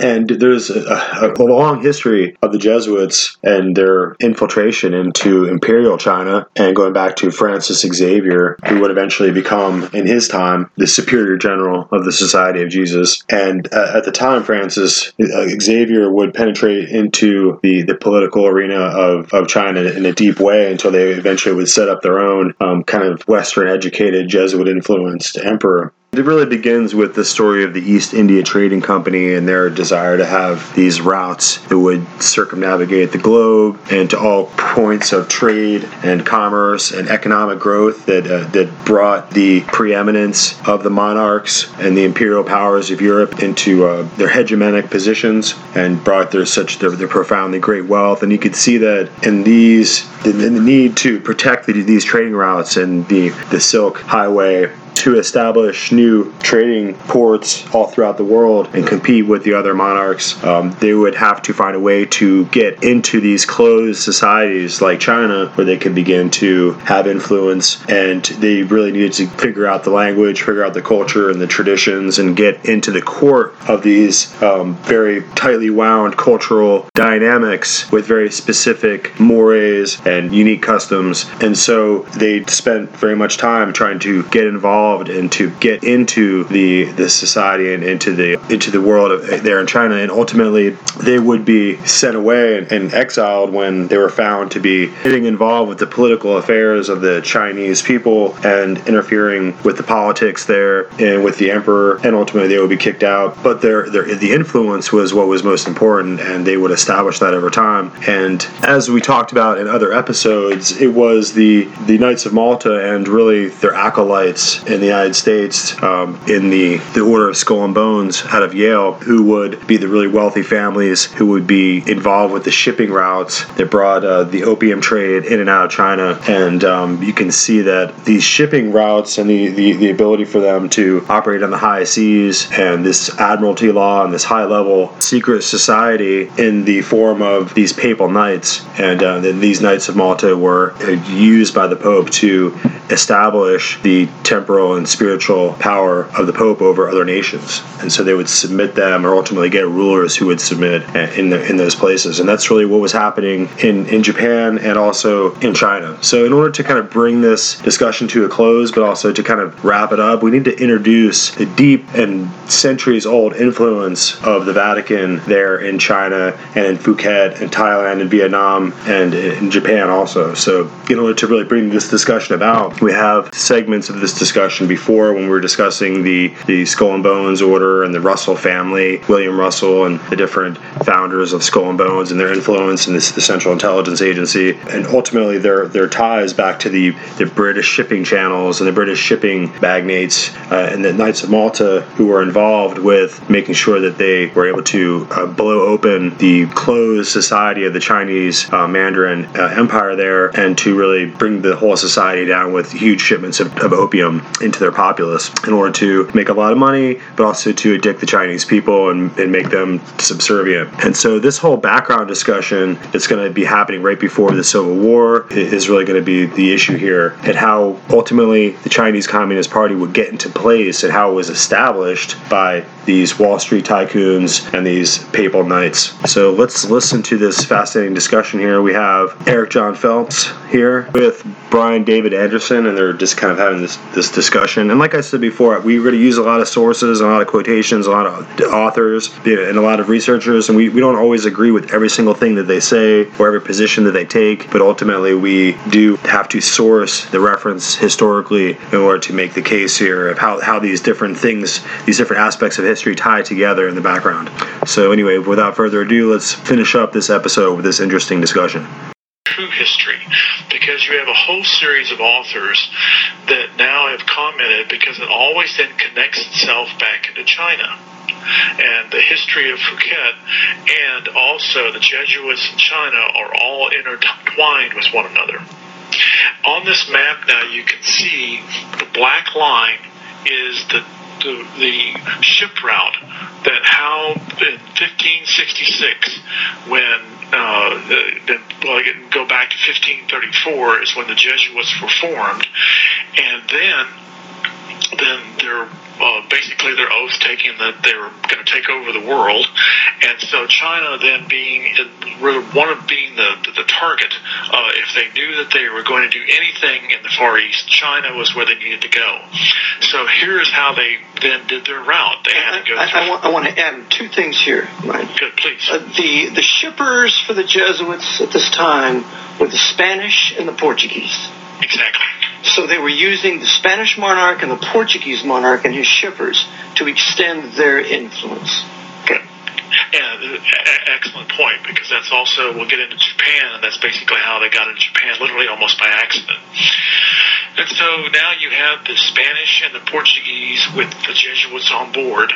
and there's a, a, long history of the Jesuits and their infiltration into imperial China, and going back to Francis Xavier, who would eventually become, in his time, the superior general of the Society of Jesus. And uh, at the time, Francis uh, Xavier would penetrate into the, the political arena of, of China in a deep way until they eventually would set up their own um, kind of Western educated, Jesuit influenced emperor. It really begins with the story of the East India Trading Company and their desire to have these routes that would circumnavigate the globe and to all points of trade and commerce and economic growth that uh, that brought the preeminence of the monarchs and the imperial powers of Europe into uh, their hegemonic positions and brought their such their, their, profoundly great wealth. And you could see that in these in the need to protect the, these trading routes and the the Silk Highway to establish new trading ports all throughout the world and compete with the other monarchs, um, they would have to find a way to get into these closed societies like China where they could begin to have influence. And they really needed to figure out the language, figure out the culture and the traditions, and get into the core of these um, very tightly wound cultural dynamics with very specific mores and unique customs. And so they spent very much time trying to get involved and to get into the the society and into the into the world of, there in China, and ultimately they would be sent away and, and exiled when they were found to be getting involved with the political affairs of the Chinese people and interfering with the politics there and with the emperor, and ultimately they would be kicked out. But their, their the influence was what was most important, and they would establish that over time. And as we talked about in other episodes, it was the the Knights of Malta and really their acolytes in the United States um, in the, the Order of Skull and Bones out of Yale, who would be the really wealthy families who would be involved with the shipping routes that brought uh, the opium trade in and out of China. And um, you can see that these shipping routes and the, the, the ability for them to operate on the high seas and this admiralty law and this high level secret society in the form of these papal knights. And uh, then these Knights of Malta were uh, used by the Pope to establish the temporal and spiritual power of the Pope over other nations. And so they would submit them or ultimately get rulers who would submit in, the, in those places. And that's really what was happening in, in Japan and also in China. So, in order to kind of bring this discussion to a close, but also to kind of wrap it up, we need to introduce the deep and centuries old influence of the Vatican there in China and in Phuket and Thailand and Vietnam and in Japan also. So, in order to really bring this discussion about, we have segments of this discussion before when we were discussing the, the Skull and Bones Order and the Russell family, William Russell, and the different founders of Skull and Bones and their influence in this, the Central Intelligence Agency, and ultimately their their ties back to the, the British shipping channels and the British shipping magnates uh, and the Knights of Malta who were involved with making sure that they were able to uh, blow open the closed society of the Chinese uh, Mandarin uh, Empire there and to really bring the whole society down with huge shipments of, of opium into their populace in order to make a lot of money, but also to addict the Chinese people and, and make them subservient. And so this whole background discussion that's going to be happening right before the Civil War is really going to be the issue here, and how ultimately the Chinese Communist Party would get into place and how it was established by these Wall Street tycoons and these papal knights. So let's listen to this fascinating discussion here. We have Eric John Phelps here with Brian David Anderson, and they're just kind of having this, this discussion. And like I said before, we to use a lot of sources, a lot of quotations, a lot of authors, and a lot of researchers, and we, we don't always agree with every single thing that they say or every position that they take, but ultimately we do have to source the reference historically in order to make the case here of how, how these different things, these different aspects of history tie together in the background. So, anyway, without further ado, let's finish up this episode with this interesting discussion true history because you have a whole series of authors that now have commented because it always then connects itself back into China and the history of Phuket and also the Jesuits in China are all intertwined with one another. On this map now you can see the black line is the the, the ship route that how in 1566 when uh, the, well, go back to 1534 is when the Jesuits were formed, and then then their uh, basically their oath taking that they were going to take over the world, and so China then being one of being the the, target. Uh, if they knew that they were going to do anything in the Far East, China was where they needed to go. So here is how they then did their route. They had to go. I, I, I, want, I want, to add two things here. Good, please. Uh, the the shippers for the Jesuits at this time were the Spanish and the Portuguese. Exactly. So they were using the Spanish monarch and the Portuguese monarch and his shippers to extend their influence. Yeah, excellent point because that's also we'll get into Japan and that's basically how they got into Japan, literally almost by accident. And so now you have the Spanish and the Portuguese with the Jesuits on board,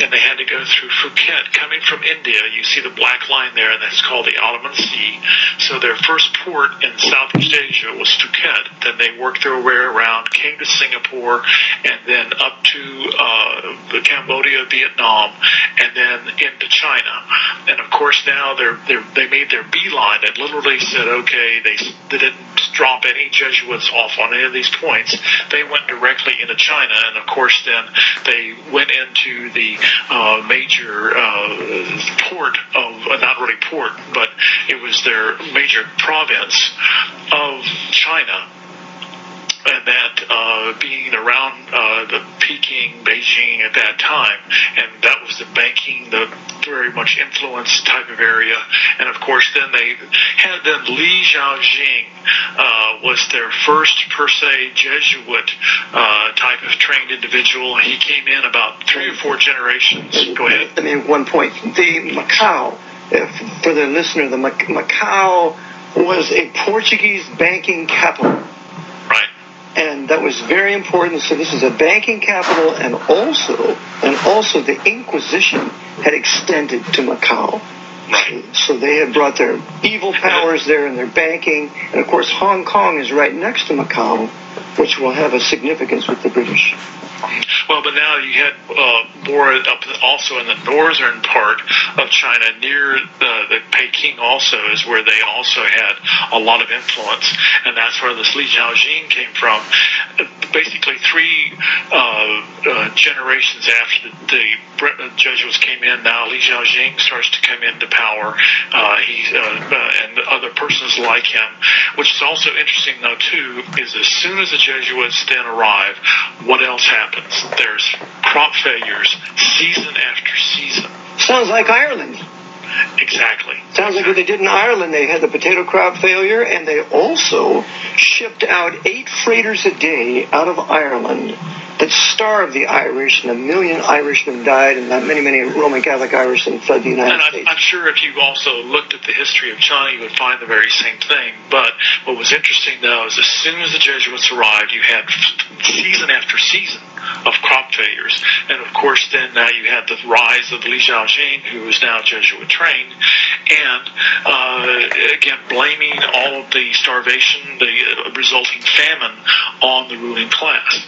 and they had to go through Phuket. Coming from India, you see the black line there, and that's called the Andaman Sea. So their first port in Southeast Asia was Phuket. Then they worked their way around, came to Singapore, and then up to uh, Cambodia, Vietnam, and then into China. And of course, now they're, they're, they made their beeline and literally said, okay, they, they didn't drop any Jesuits off on any of these points. They went directly into China, and of course, then they went into the uh, major uh, port of, uh, not really port, but it was their major province of China and that uh, being around uh, the Peking, Beijing at that time, and that was the banking, the very much influenced type of area. And of course, then they had then Li Zhaojing uh, was their first per se Jesuit uh, type of trained individual. He came in about three or four generations. Go ahead. I mean, one point. The Macau, for the listener, the Macau was a Portuguese banking capital. And that was very important. So this is a banking capital, and also, and also the Inquisition had extended to Macau. So they had brought their evil powers there and their banking, and of course Hong Kong is right next to Macau, which will have a significance with the British. Well, but now you had uh, more up also in the northern part of China, near the, the Peking, also is where they also had a lot of influence, and that's where this Li Jiaojing came from. Basically, three uh, uh, generations after the, the uh, Jesuits came in, now Li Jiaojing starts to come into power. Uh, he uh, and other persons like him, which is also interesting though too, is as soon as the Jesuits then arrive, what else happens? There's crop failures season after season. Sounds like Ireland. Exactly. Sounds like what they did in Ireland. They had the potato crop failure, and they also shipped out eight freighters a day out of Ireland that starved the Irish, and a million Irishmen died, and many, many Roman Catholic Irishmen fled the United And States. I'm, I'm sure if you also looked at the history of China, you would find the very same thing. But what was interesting, though, is as soon as the Jesuits arrived, you had season after season of crop failures. And of course, then now you had the rise of Li Jiaojing, who is now Jesuit trained, and uh, again, blaming all of the starvation, the uh, resulting famine on the ruling class.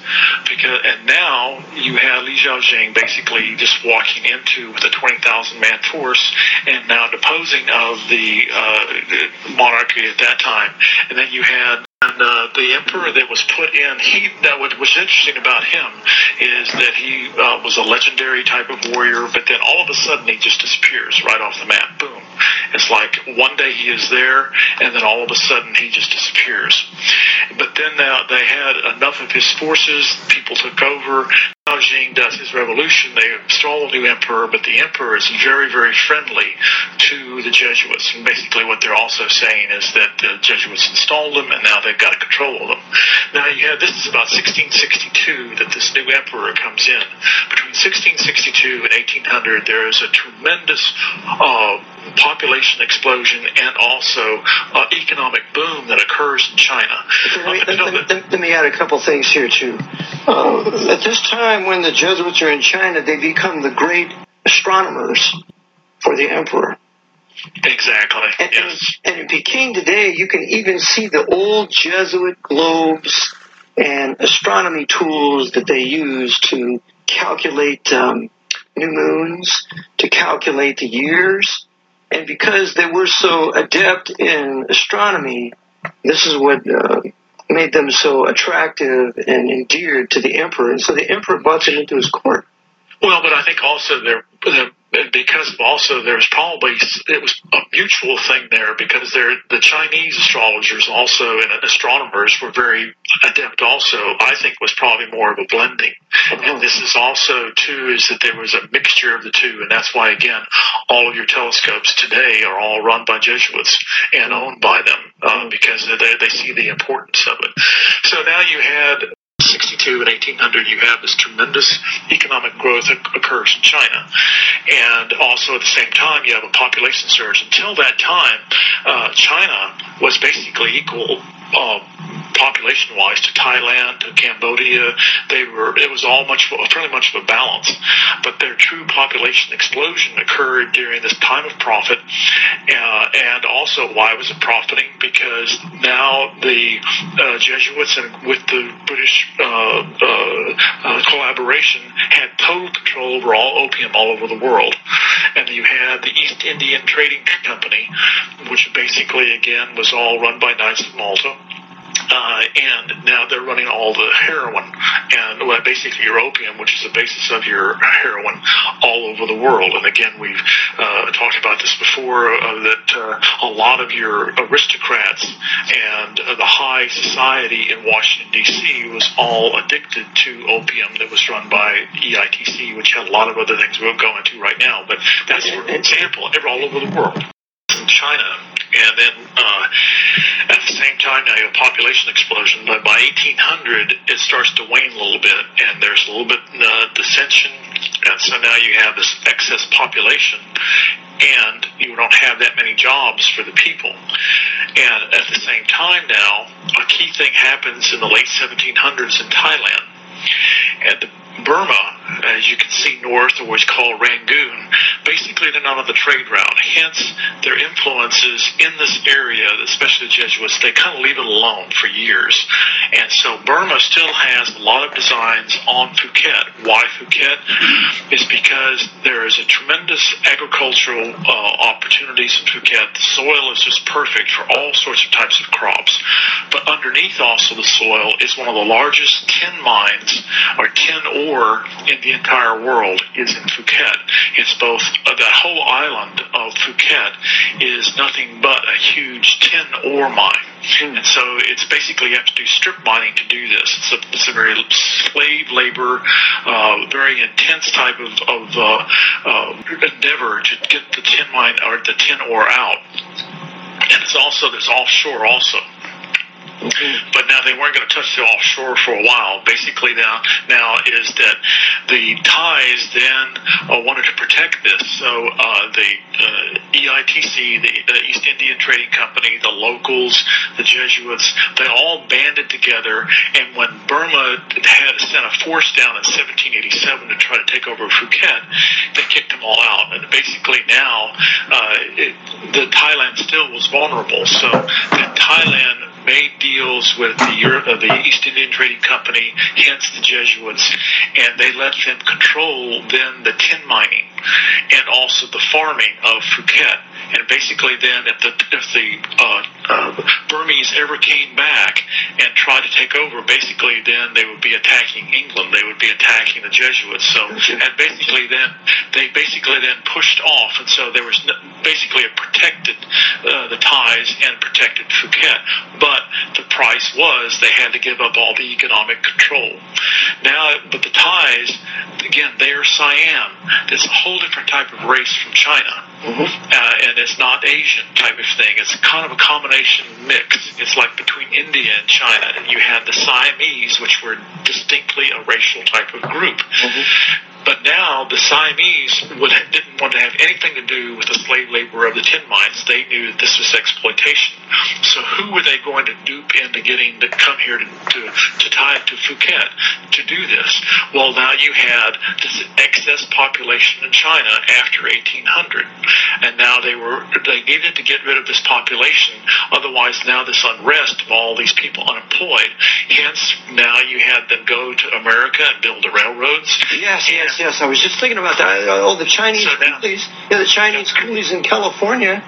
Because And now you have Li Jiaojing basically just walking into with a 20,000 man force and now deposing of the uh, monarchy at that time. And then you had and uh, the emperor that was put in, he that what was interesting about him is that he uh, was a legendary type of warrior, but then all of a sudden he just disappears right off the map. Boom! It's like one day he is there, and then all of a sudden he just disappears. But then now they had enough of his forces. People took over. Jing does his revolution. They install a new emperor, but the emperor is very, very friendly to the Jesuits. And basically, what they're also saying is that the Jesuits installed them, and now they've got control of them. Now you have this is about 1662 that this new emperor comes in. Between 1662 and 1800, there is a tremendous uh, population explosion and also uh, economic boom that occurs in China. Let me, let, let- let me add a couple things here too. Uh, at this time, when the Jesuits are in China, they become the great astronomers for the emperor. Exactly. And, and in Peking today, you can even see the old Jesuit globes and astronomy tools that they use to calculate um, new moons, to calculate the years. And because they were so adept in astronomy, this is what uh, made them so attractive and endeared to the emperor. And so the emperor brought them into his court. Well, but I think also there, uh, because also there's probably it was a mutual thing there because there the Chinese astrologers also and astronomers were very adept. Also, I think was probably more of a blending, and this is also too is that there was a mixture of the two, and that's why again all of your telescopes today are all run by Jesuits and owned by them uh, because they they see the importance of it. So now you had 62 and 1800, you have this tremendous economic growth occurs in China. And also at the same time, you have a population surge. Until that time, uh, China was basically equal. Uh, population wise to Thailand to Cambodia they were it was all much fairly much of a balance but their true population explosion occurred during this time of profit uh, and also why was it profiting because now the uh, Jesuits and with the British Uh, uh, uh, collaboration had total control over all opium all over the world. And you had the East Indian Trading Company which basically again was all run by Knights of Malta uh, and now they're running all the heroin and well, basically your opium, which is the basis of your heroin, all over the world. And again, we've uh, talked about this before uh, that uh, a lot of your aristocrats and uh, the high society in Washington D.C. was all addicted to opium that was run by EITC, which had a lot of other things we won't go into right now. But that's for example, all over the world. In China, and then uh, at the same time now you have a population explosion. But by 1800, it starts to wane a little bit, and there's a little bit uh, dissension, and so now you have this excess population, and you don't have that many jobs for the people. And at the same time now, a key thing happens in the late 1700s in Thailand. And the Burma, as you can see north, or what's called Rangoon, basically they're not on the trade route. Hence, their influences in this area, especially the Jesuits, they kind of leave it alone for years. And so Burma still has a lot of designs on Phuket. Why Phuket? Is because there is a tremendous agricultural uh, opportunities in Phuket. The soil is just perfect for all sorts of types of crops. But underneath also the soil is one of the largest tin mines or tin ore in the entire world is in Phuket. It's both uh, that whole island of Phuket is nothing but a huge tin ore mine. And so it's basically you have to do strip mining to do this. It's a, it's a very slave labor, uh, very intense type of, of uh, uh, endeavor to get the tin mine or the tin ore out. And it's also there's offshore also. But now they weren't going to touch the offshore for a while. Basically, now now is that the Thais then uh, wanted to protect this. So uh, the uh, EITC, the East Indian Trading Company, the locals, the Jesuits, they all banded together. And when Burma had sent a force down in 1787 to try to take over Phuket, they kicked them all out. And basically now, uh, it, the Thailand still was vulnerable. So Thailand made deals with the Europe, uh, the East Indian Trading Company, hence the Jesuits, and they let them control then the tin mining and also the farming of Phuket. And basically, then, if the if the uh, uh, Burmese ever came back and tried to take over, basically, then they would be attacking England. They would be attacking the Jesuits. So, and basically, then they basically then pushed off, and so there was basically a protected uh, the Thais and protected Phuket. But the price was they had to give up all the economic control. Now, but the Thais, again, they are Siam. It's a whole different type of race from China. Uh, and it's not Asian type of thing. It's kind of a combination mix. It's like between India and China. You had the Siamese, which were distinctly a racial type of group. But now the Siamese would, didn't want to have anything to do with the slave labor of the tin mines. They knew that this was exploitation. So who were they going to dupe into getting to come here to, to, to tie to Phuket to do this? Well, now you had this excess population in China after 1800, and now they were they needed to get rid of this population. Otherwise, now this unrest of all these people unemployed. Hence, now you had them go to America and build the railroads. Yes, yes, yes. I was just thinking about that. All uh, oh, the Chinese coolies, yeah, the Chinese coolies in California.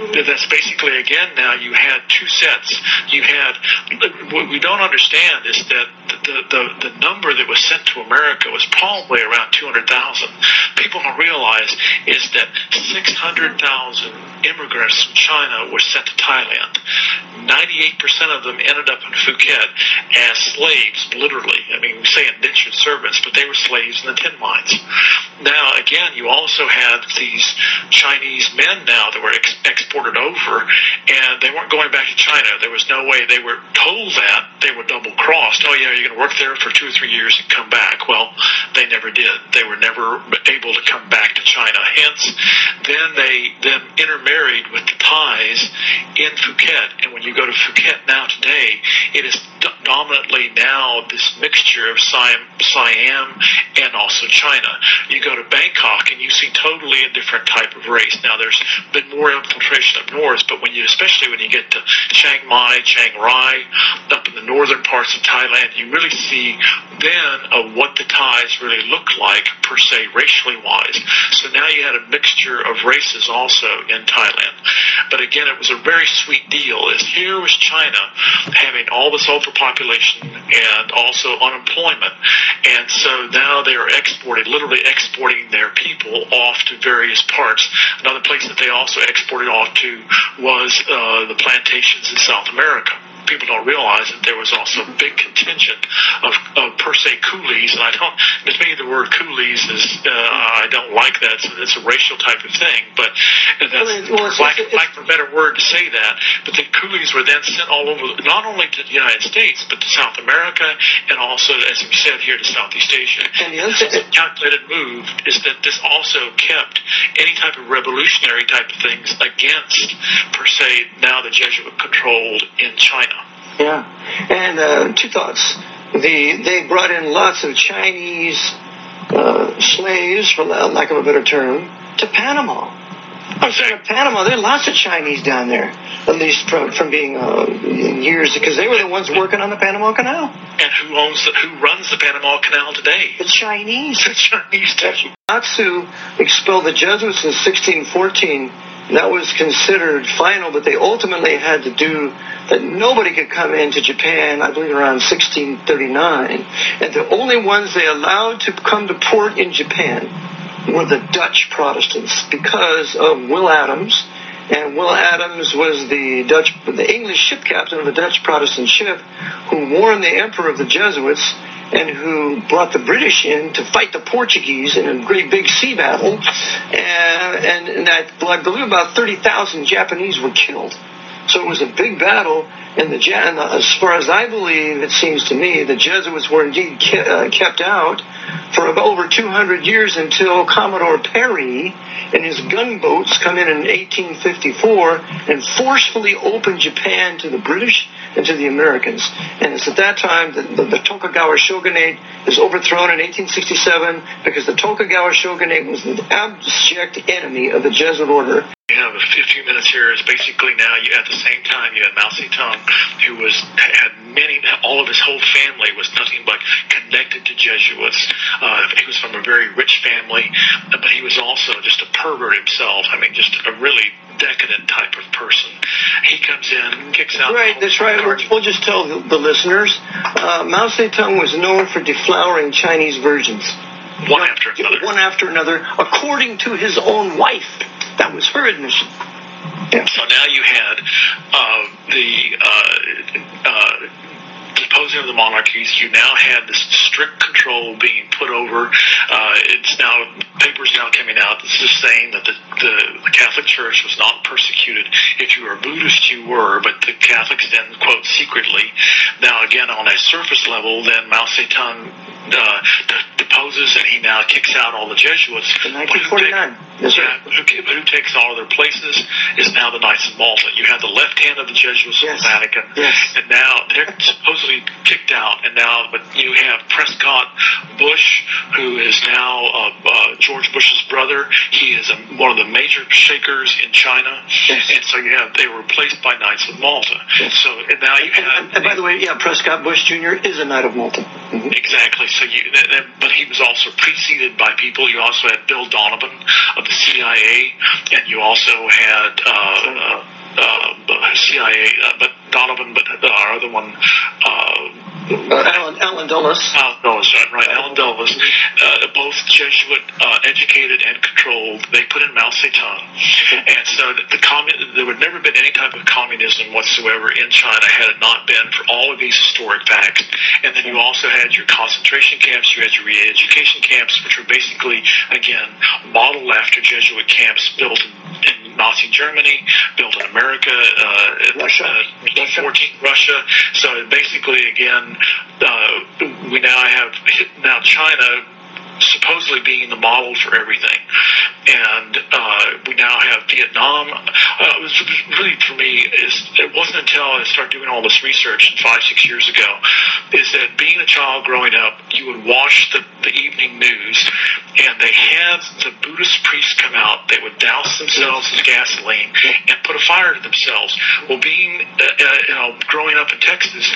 That's basically again now you had two sets. You had what we don't understand is that the, the, the number that was sent to America was probably around 200,000. People don't realize is that 600,000 immigrants from China were sent to Thailand. 98% of them ended up in Phuket as slaves, literally. I mean, we say indentured servants, but they were slaves in the tin mines. Now, again, you also had these Chinese men now that were ex- exported over, and they weren't going back to China. There was no way they were told that they were double crossed. Oh, yeah, you're going to work there for two or three years and come back. Well, they never did. They were never able to come back to China. Hence, then they then intermarried with the Thais in Phuket. And when you go to Phuket now today, it is dominantly now this mixture of Siam, Siam and also China. You go to Bangkok and you see totally a different type of race. Now there's been more infiltration up north, but when you, especially when you get to Chiang Mai, Chiang Rai, up in the northern parts of Thailand, you really see then of what the Thais really look like per se, racially wise. So now you had a mixture of races also in Thailand. But again, it was a very sweet deal. Is here was China having all this overpopulation and also unemployment, and so now they are exporting, literally exporting their people off to various parts. Another place that they also exported off to was uh, the plantations in South America. People don't realize that there was also a big contingent of, of per se coolies, and I don't. To me, the word coolies is uh, I don't like that. It's, it's a racial type of thing, but that's well, it's- lack, it's- lack of a better word to say that. But the coolies were then sent all over, not only to the United States, but to South America, and also, as we said here, to Southeast Asia. And the other So the calculated move is that this also kept any type of revolutionary type of things against, per se, now the Jesuit controlled in China. Yeah, and uh, two thoughts. The they brought in lots of Chinese uh, slaves, for lack of a better term, to Panama. I'm of Panama, there are lots of Chinese down there, at least from from being uh, in years, because they were the ones working on the Panama Canal. And who owns the, who runs the Panama Canal today? The Chinese. The Chinese do. Natsu expelled the Jesuits in 1614. That was considered final, but they ultimately had to do that nobody could come into Japan, I believe around 1639. And the only ones they allowed to come to port in Japan were the Dutch Protestants because of Will Adams. And Will Adams was the Dutch, the English ship captain of a Dutch Protestant ship who warned the emperor of the Jesuits and who brought the British in to fight the Portuguese in a great big sea battle. And, and, I believe about 30,000 Japanese were killed. So it was a big battle, and the Je- and as far as I believe, it seems to me, the Jesuits were indeed ke- uh, kept out for over 200 years until Commodore Perry and his gunboats come in in 1854 and forcefully open Japan to the British and to the Americans. And it's at that time that the, the Tokugawa shogunate is overthrown in 1867 because the Tokugawa shogunate was the abject enemy of the Jesuit order. You have a few minutes here. Is basically now you at the same time you had Mao Zedong, who was had many, all of his whole family was nothing but connected to Jesuits. Uh, he was from a very rich family, but he was also just a pervert himself. I mean, just a really decadent type of person. He comes in, kicks out. Right, that's right. We'll, we'll just tell the, the listeners. Uh, Mao Zedong was known for deflowering Chinese virgins. One after another. One after another, according to his own wife. That was her admission. So now you had uh, the uh, uh, deposing of the monarchies. You now had this strict control being put over. Uh, it's now papers now coming out. This is saying that the, the, the Catholic Church was not persecuted. If you were a Buddhist, you were, but the Catholics then quote secretly. Now again, on a surface level, then Mao Zedong uh, deposes and he now kicks out all the Jesuits. In 1949. Yes, sir. Yeah, who, who takes all of their places is now the Knights of Malta. You have the left hand of the Jesuits in the Vatican, Yes. and now they're supposedly kicked out. And now, but you have Prescott Bush, who is now uh, uh, George Bush's brother. He is a, one of the major shakers in China, and so you have they were replaced by Knights of Malta. So and now you have And by the way, yeah, Prescott Bush Jr. is a Knight of Malta. Exactly. So you, that, that, but he was also preceded by people. You also had Bill Donovan of the CIA, and you also had uh, uh, uh, CIA, uh, but Donovan, but our other one. Uh, Uh, Allen, Allen Dulles. Allen Dulles, right, right. Allen Dulles, uh, both Jesuit uh, educated and controlled. They put in Mao Zedong, and so the, the commun- there would never been any type of communism whatsoever in China had it not been for all of these historic facts. And then you also had your concentration camps, you had your re-education camps, which were basically again modeled after Jesuit camps built in, in Nazi Germany, built in America, uh, Russia, uh, 14 Russia. So basically, again, uh, we now have now China supposedly being the model for everything, and uh, we now have Vietnam. Uh, it was really for me is it wasn't until I started doing all this research five six years ago is that being a child growing up, you would watch the, the evening news, and they had the Buddhist priests come out. They would douse themselves in gasoline and put a fire to themselves. Well, being uh, uh, you know growing up in Texas,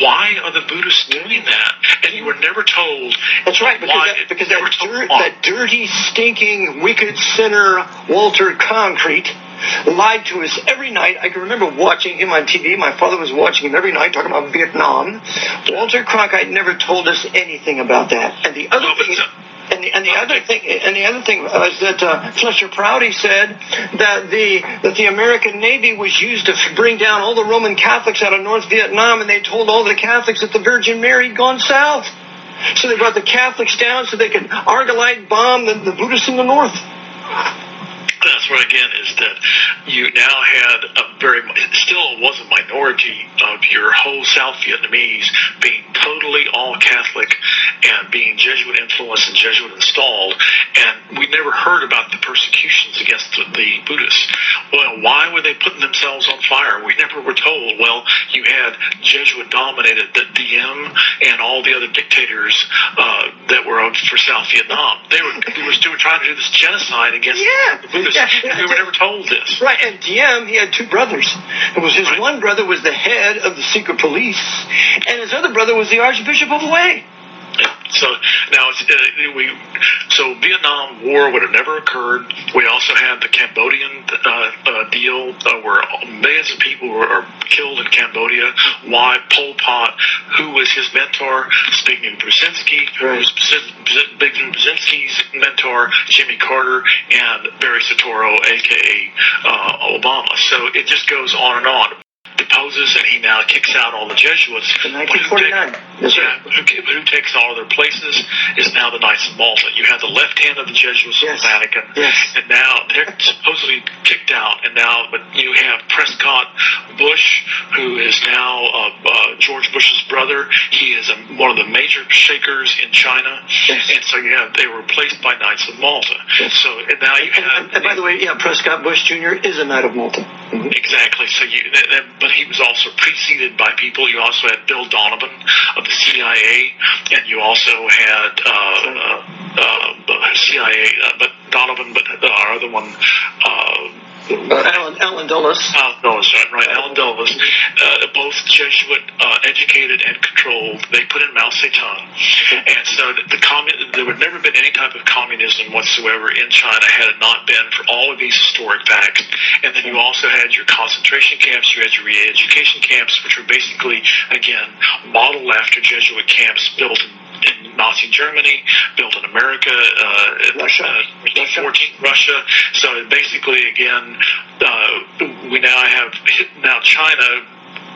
why are the Buddhists doing that? And you were never told. That's right, because why because that, dir- that dirty, stinking, wicked sinner, Walter Cronkite, lied to us every night. I can remember watching him on TV. My father was watching him every night, talking about Vietnam. Walter Cronkite never told us anything about that. And the other thing, and the, and the other thing, and the other thing was that uh, Fletcher Prouty said that the that the American Navy was used to bring down all the Roman Catholics out of North Vietnam, and they told all the Catholics that the Virgin Mary had gone south. So they brought the Catholics down so they could argalite bomb the, the Buddhists in the north that's what again is that you now had a very still was a minority of your whole South Vietnamese being totally all Catholic and being Jesuit influenced and Jesuit installed, and we never heard about the persecutions against the, the Buddhists. Well, why were they putting themselves on fire? We never were told. Well, you had Jesuit dominated the Diem and all the other dictators uh, that were for South Vietnam. They were they were still trying to do this genocide against yeah. the Buddhists. Yeah. We were never told this. Right, and Diem, he had two brothers. It was his right. one brother was the head of the secret police, and his other brother was the Archbishop of Hue. So now it's, uh, we so Vietnam War would have never occurred. We also had the Cambodian uh, uh, deal uh, where millions of people were are killed in Cambodia. Why Pol Pot, who was his mentor, Zbigniew Brzezinski, who was Zbigniew Brzezinski's mentor, Jimmy Carter, and Barry Soetoro, aka uh, Obama. So it just goes on and on deposes and he now kicks out all the Jesuits. In 1949. Who, take, yeah, who, who, takes all of their places is now the Knights of Malta. You have the left hand of the Jesuits yes. of the Vatican, yes. and now they're supposedly kicked out. And now, but you have Prescott Bush, who is now uh, uh, George Bush's brother. He is a, one of the major shakers in China, yes. and so you have they were replaced by Knights of Malta. Yes. So and now you have. And, and, and, by the way, yeah, Prescott Bush Jr. is a Knight of Malta. Mm-hmm. Exactly. So you, that, that, but he was also preceded by people. You also had Bill Donovan of the CIA, and you also had uh, uh, uh, CIA, uh, but Donovan, but our other one. Uh, Allen, Allen Dulles. Allen Dulles, right, right. Allen Dulles, uh, both Jesuit uh, educated and controlled. They put in Mao Zedong, and so the, the commun- there would never been any type of communism whatsoever in China had it not been for all of these historic facts. And then you also had your concentration camps, you had your re-education camps, which were basically again modeled after Jesuit camps built in Nazi Germany, built in America, uh, Russia, uh, Russia. 14, Russia. So basically, again, uh, we now have now China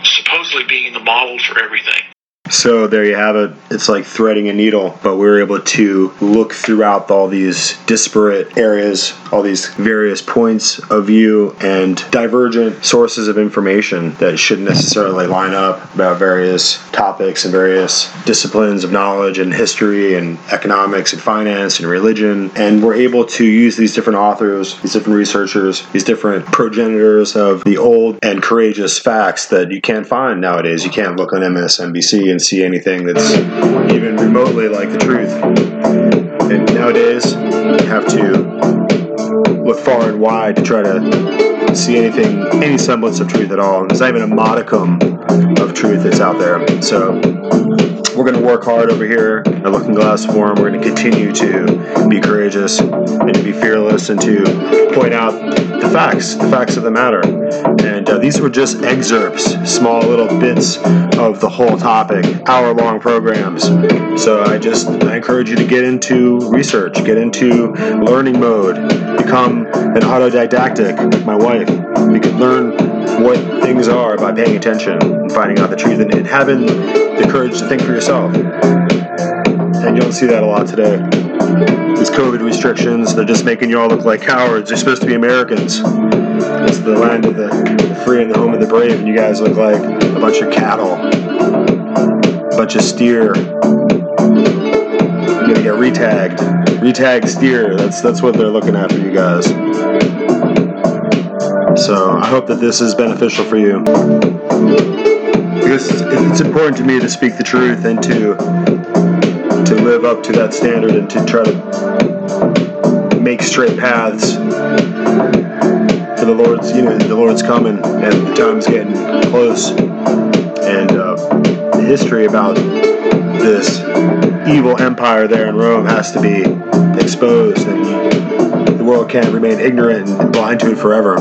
supposedly being the model for everything. So there you have it. It's like threading a needle, but we were able to look throughout all these disparate areas, all these various points of view, and divergent sources of information that shouldn't necessarily line up about various topics and various disciplines of knowledge and history and economics and finance and religion. And we're able to use these different authors, these different researchers, these different progenitors of the old and courageous facts that you can't find nowadays. You can't look on MSNBC and see anything that's even remotely like the truth. And nowadays, you have to look far and wide to try to see anything, any semblance of truth at all. There's not even a modicum of truth that's out there. So we're going to work hard over here at Looking Glass Forum. We're going to continue to be courageous and to be fearless and to point out the facts, the facts of the matter. And uh, these were just excerpts, small little bits of the whole topic, hour long programs. So I just I encourage you to get into research, get into learning mode, become an autodidactic like my wife. You can learn what things are by paying attention and finding out the truth and, and having the courage to think for yourself. And you don't see that a lot today. These COVID restrictions, they're just making you all look like cowards. You're supposed to be Americans. It's the land of the, the free and the home of the brave, and you guys look like a bunch of cattle, a bunch of steer. You're gonna get retagged. Retag steer. That's that's what they're looking at for you guys. So I hope that this is beneficial for you. Because it's important to me to speak the truth and to to live up to that standard and to try to make straight paths for the Lord's. You know, the Lord's coming and the time's getting close. And uh, the history about this evil empire there in Rome has to be exposed, and the world can't remain ignorant and blind to it forever.